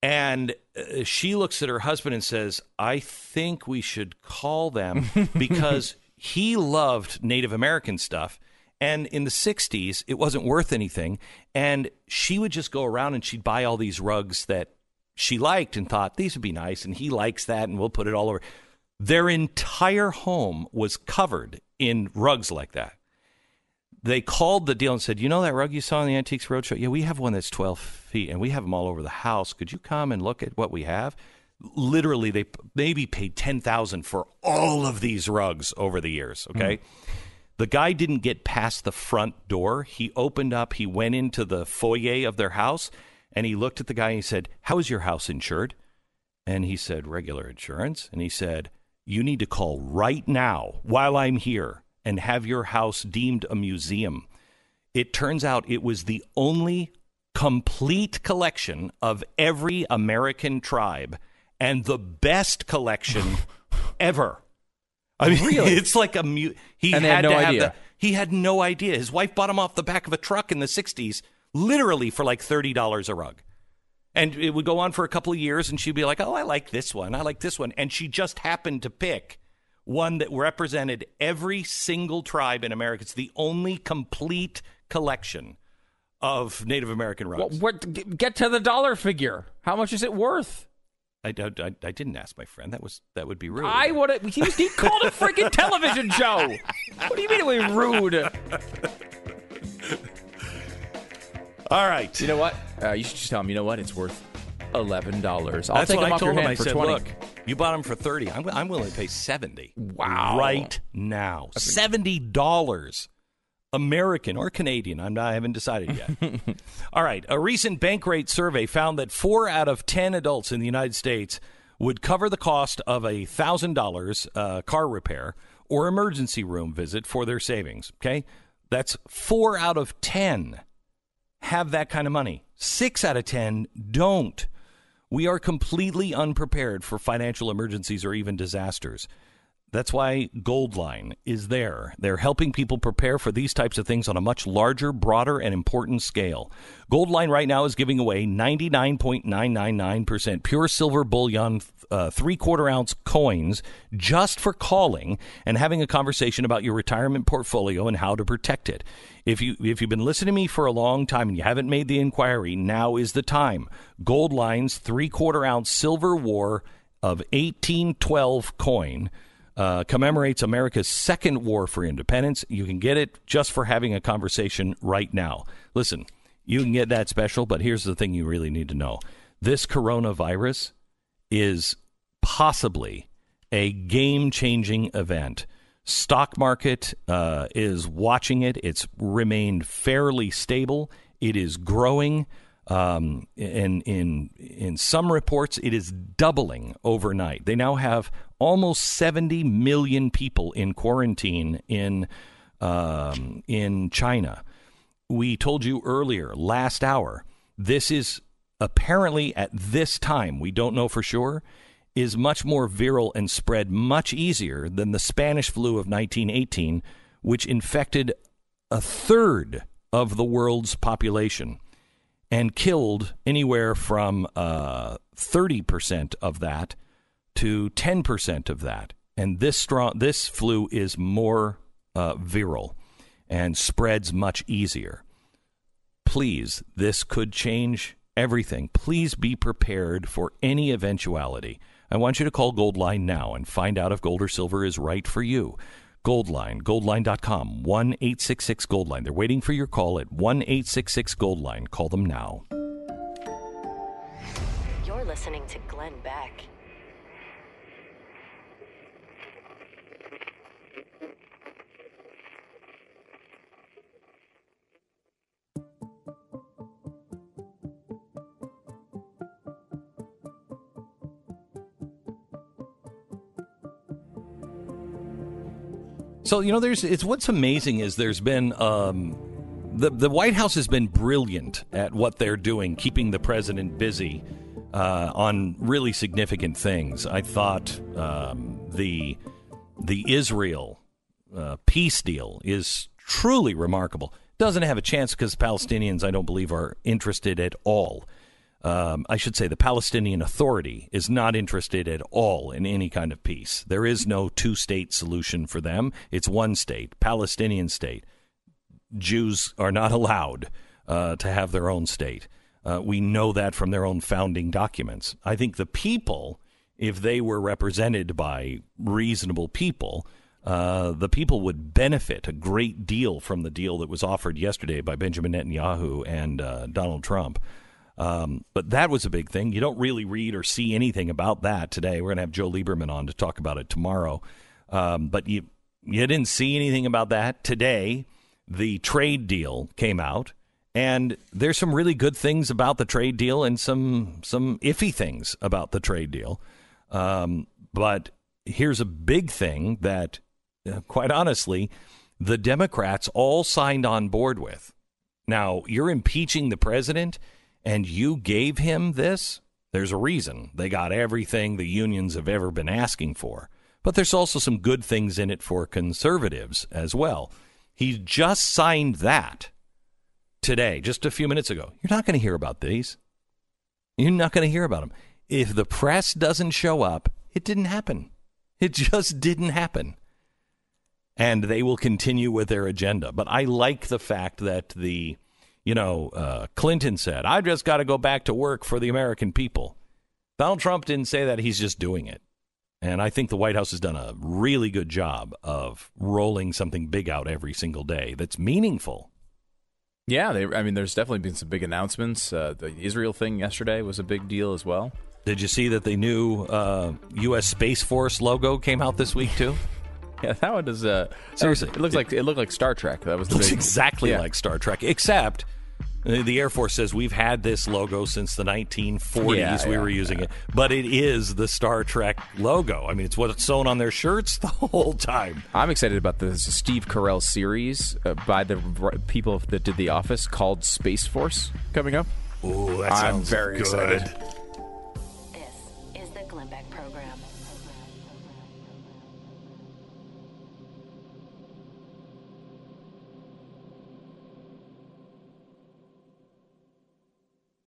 And uh, she looks at her husband and says, I think we should call them because he loved Native American stuff. And in the 60s, it wasn't worth anything. And she would just go around and she'd buy all these rugs that she liked and thought these would be nice. And he likes that. And we'll put it all over. Their entire home was covered in rugs like that. They called the deal and said, You know that rug you saw in the Antiques Roadshow? Yeah, we have one that's 12 feet and we have them all over the house. Could you come and look at what we have? Literally, they maybe paid 10000 for all of these rugs over the years. Okay. Hmm. The guy didn't get past the front door. He opened up, he went into the foyer of their house, and he looked at the guy and he said, How is your house insured? And he said, Regular insurance. And he said, You need to call right now while I'm here and have your house deemed a museum. It turns out it was the only complete collection of every American tribe and the best collection ever. I mean, Really? it's like a mute. he And had, no to have idea. the- he had no idea. His wife bought him off the back of a truck in the '60s, literally for like thirty dollars a rug. And it would go on for a couple of years, and she'd be like, "Oh, I like this one. I like this one." And she just happened to pick one that represented every single tribe in America. It's the only complete collection of Native American rugs. What, what? Get to the dollar figure. How much is it worth? I, I, I, I didn't ask my friend. That was that would be rude. I would. He, was- he called a freaking television show. What do you mean it was rude? All right. You know what? Uh, you should just tell him. You know what? It's worth eleven dollars. I'll That's take what him I off told your him. hand I for said, twenty. "Look, you bought them for thirty. I'm, I'm willing to pay seventy. Wow. right now, seventy dollars, American or Canadian. I'm not. I haven't decided yet. All right. A recent Bankrate survey found that four out of ten adults in the United States would cover the cost of a thousand dollars uh, car repair or emergency room visit for their savings. Okay, that's four out of ten have that kind of money. Six out of 10 don't. We are completely unprepared for financial emergencies or even disasters. That's why Goldline is there. They're helping people prepare for these types of things on a much larger, broader, and important scale. Goldline right now is giving away 99.999% pure silver bullion, uh, three quarter ounce coins just for calling and having a conversation about your retirement portfolio and how to protect it. If you if you've been listening to me for a long time and you haven't made the inquiry, now is the time. Goldline's three quarter ounce silver war of 1812 coin uh, commemorates America's second war for independence. You can get it just for having a conversation right now. Listen, you can get that special, but here's the thing you really need to know this coronavirus is possibly a game changing event. Stock market uh, is watching it. It's remained fairly stable. It is growing. Um, in in in some reports, it is doubling overnight. They now have almost 70 million people in quarantine in um, in China. We told you earlier, last hour, this is apparently at this time, we don't know for sure, is much more viral and spread much easier than the Spanish flu of 1918, which infected a third of the world's population and killed anywhere from uh, 30% of that to 10% of that. And this strong, this flu is more uh, virile and spreads much easier. Please, this could change everything. Please be prepared for any eventuality. I want you to call Goldline now and find out if gold or silver is right for you. Goldline, goldline.com, 1 866 Goldline. They're waiting for your call at 1 866 Goldline. Call them now. You're listening to Glenn Beck. So you know, there's it's what's amazing is there's been um, the the White House has been brilliant at what they're doing, keeping the president busy uh, on really significant things. I thought um, the the Israel uh, peace deal is truly remarkable. Doesn't have a chance because Palestinians, I don't believe, are interested at all um, I should say the Palestinian Authority is not interested at all in any kind of peace. There is no two state solution for them. It's one state, Palestinian state. Jews are not allowed uh, to have their own state. Uh, we know that from their own founding documents. I think the people, if they were represented by reasonable people, uh, the people would benefit a great deal from the deal that was offered yesterday by Benjamin Netanyahu and uh, Donald Trump. Um, but that was a big thing. You don't really read or see anything about that today. We're going to have Joe Lieberman on to talk about it tomorrow. Um, but you you didn't see anything about that today. The trade deal came out, and there's some really good things about the trade deal, and some some iffy things about the trade deal. Um, but here's a big thing that, uh, quite honestly, the Democrats all signed on board with. Now you're impeaching the president and you gave him this, there's a reason. They got everything the unions have ever been asking for. But there's also some good things in it for conservatives as well. He just signed that today, just a few minutes ago. You're not going to hear about these. You're not going to hear about them. If the press doesn't show up, it didn't happen. It just didn't happen. And they will continue with their agenda. But I like the fact that the you know, uh, Clinton said, I just got to go back to work for the American people. Donald Trump didn't say that. He's just doing it. And I think the White House has done a really good job of rolling something big out every single day that's meaningful. Yeah, they, I mean, there's definitely been some big announcements. Uh, the Israel thing yesterday was a big deal as well. Did you see that the new uh, U.S. Space Force logo came out this week too? Yeah, that one does. Uh, Seriously, it looks like it looked like Star Trek. That was the looks big, exactly yeah. like Star Trek, except the Air Force says we've had this logo since the 1940s. Yeah, we yeah, were using it, but it is the Star Trek logo. I mean, it's what's sewn on their shirts the whole time. I'm excited about the Steve Carell series uh, by the r- people that did The Office called Space Force coming up. Ooh, that I'm sounds very good. excited.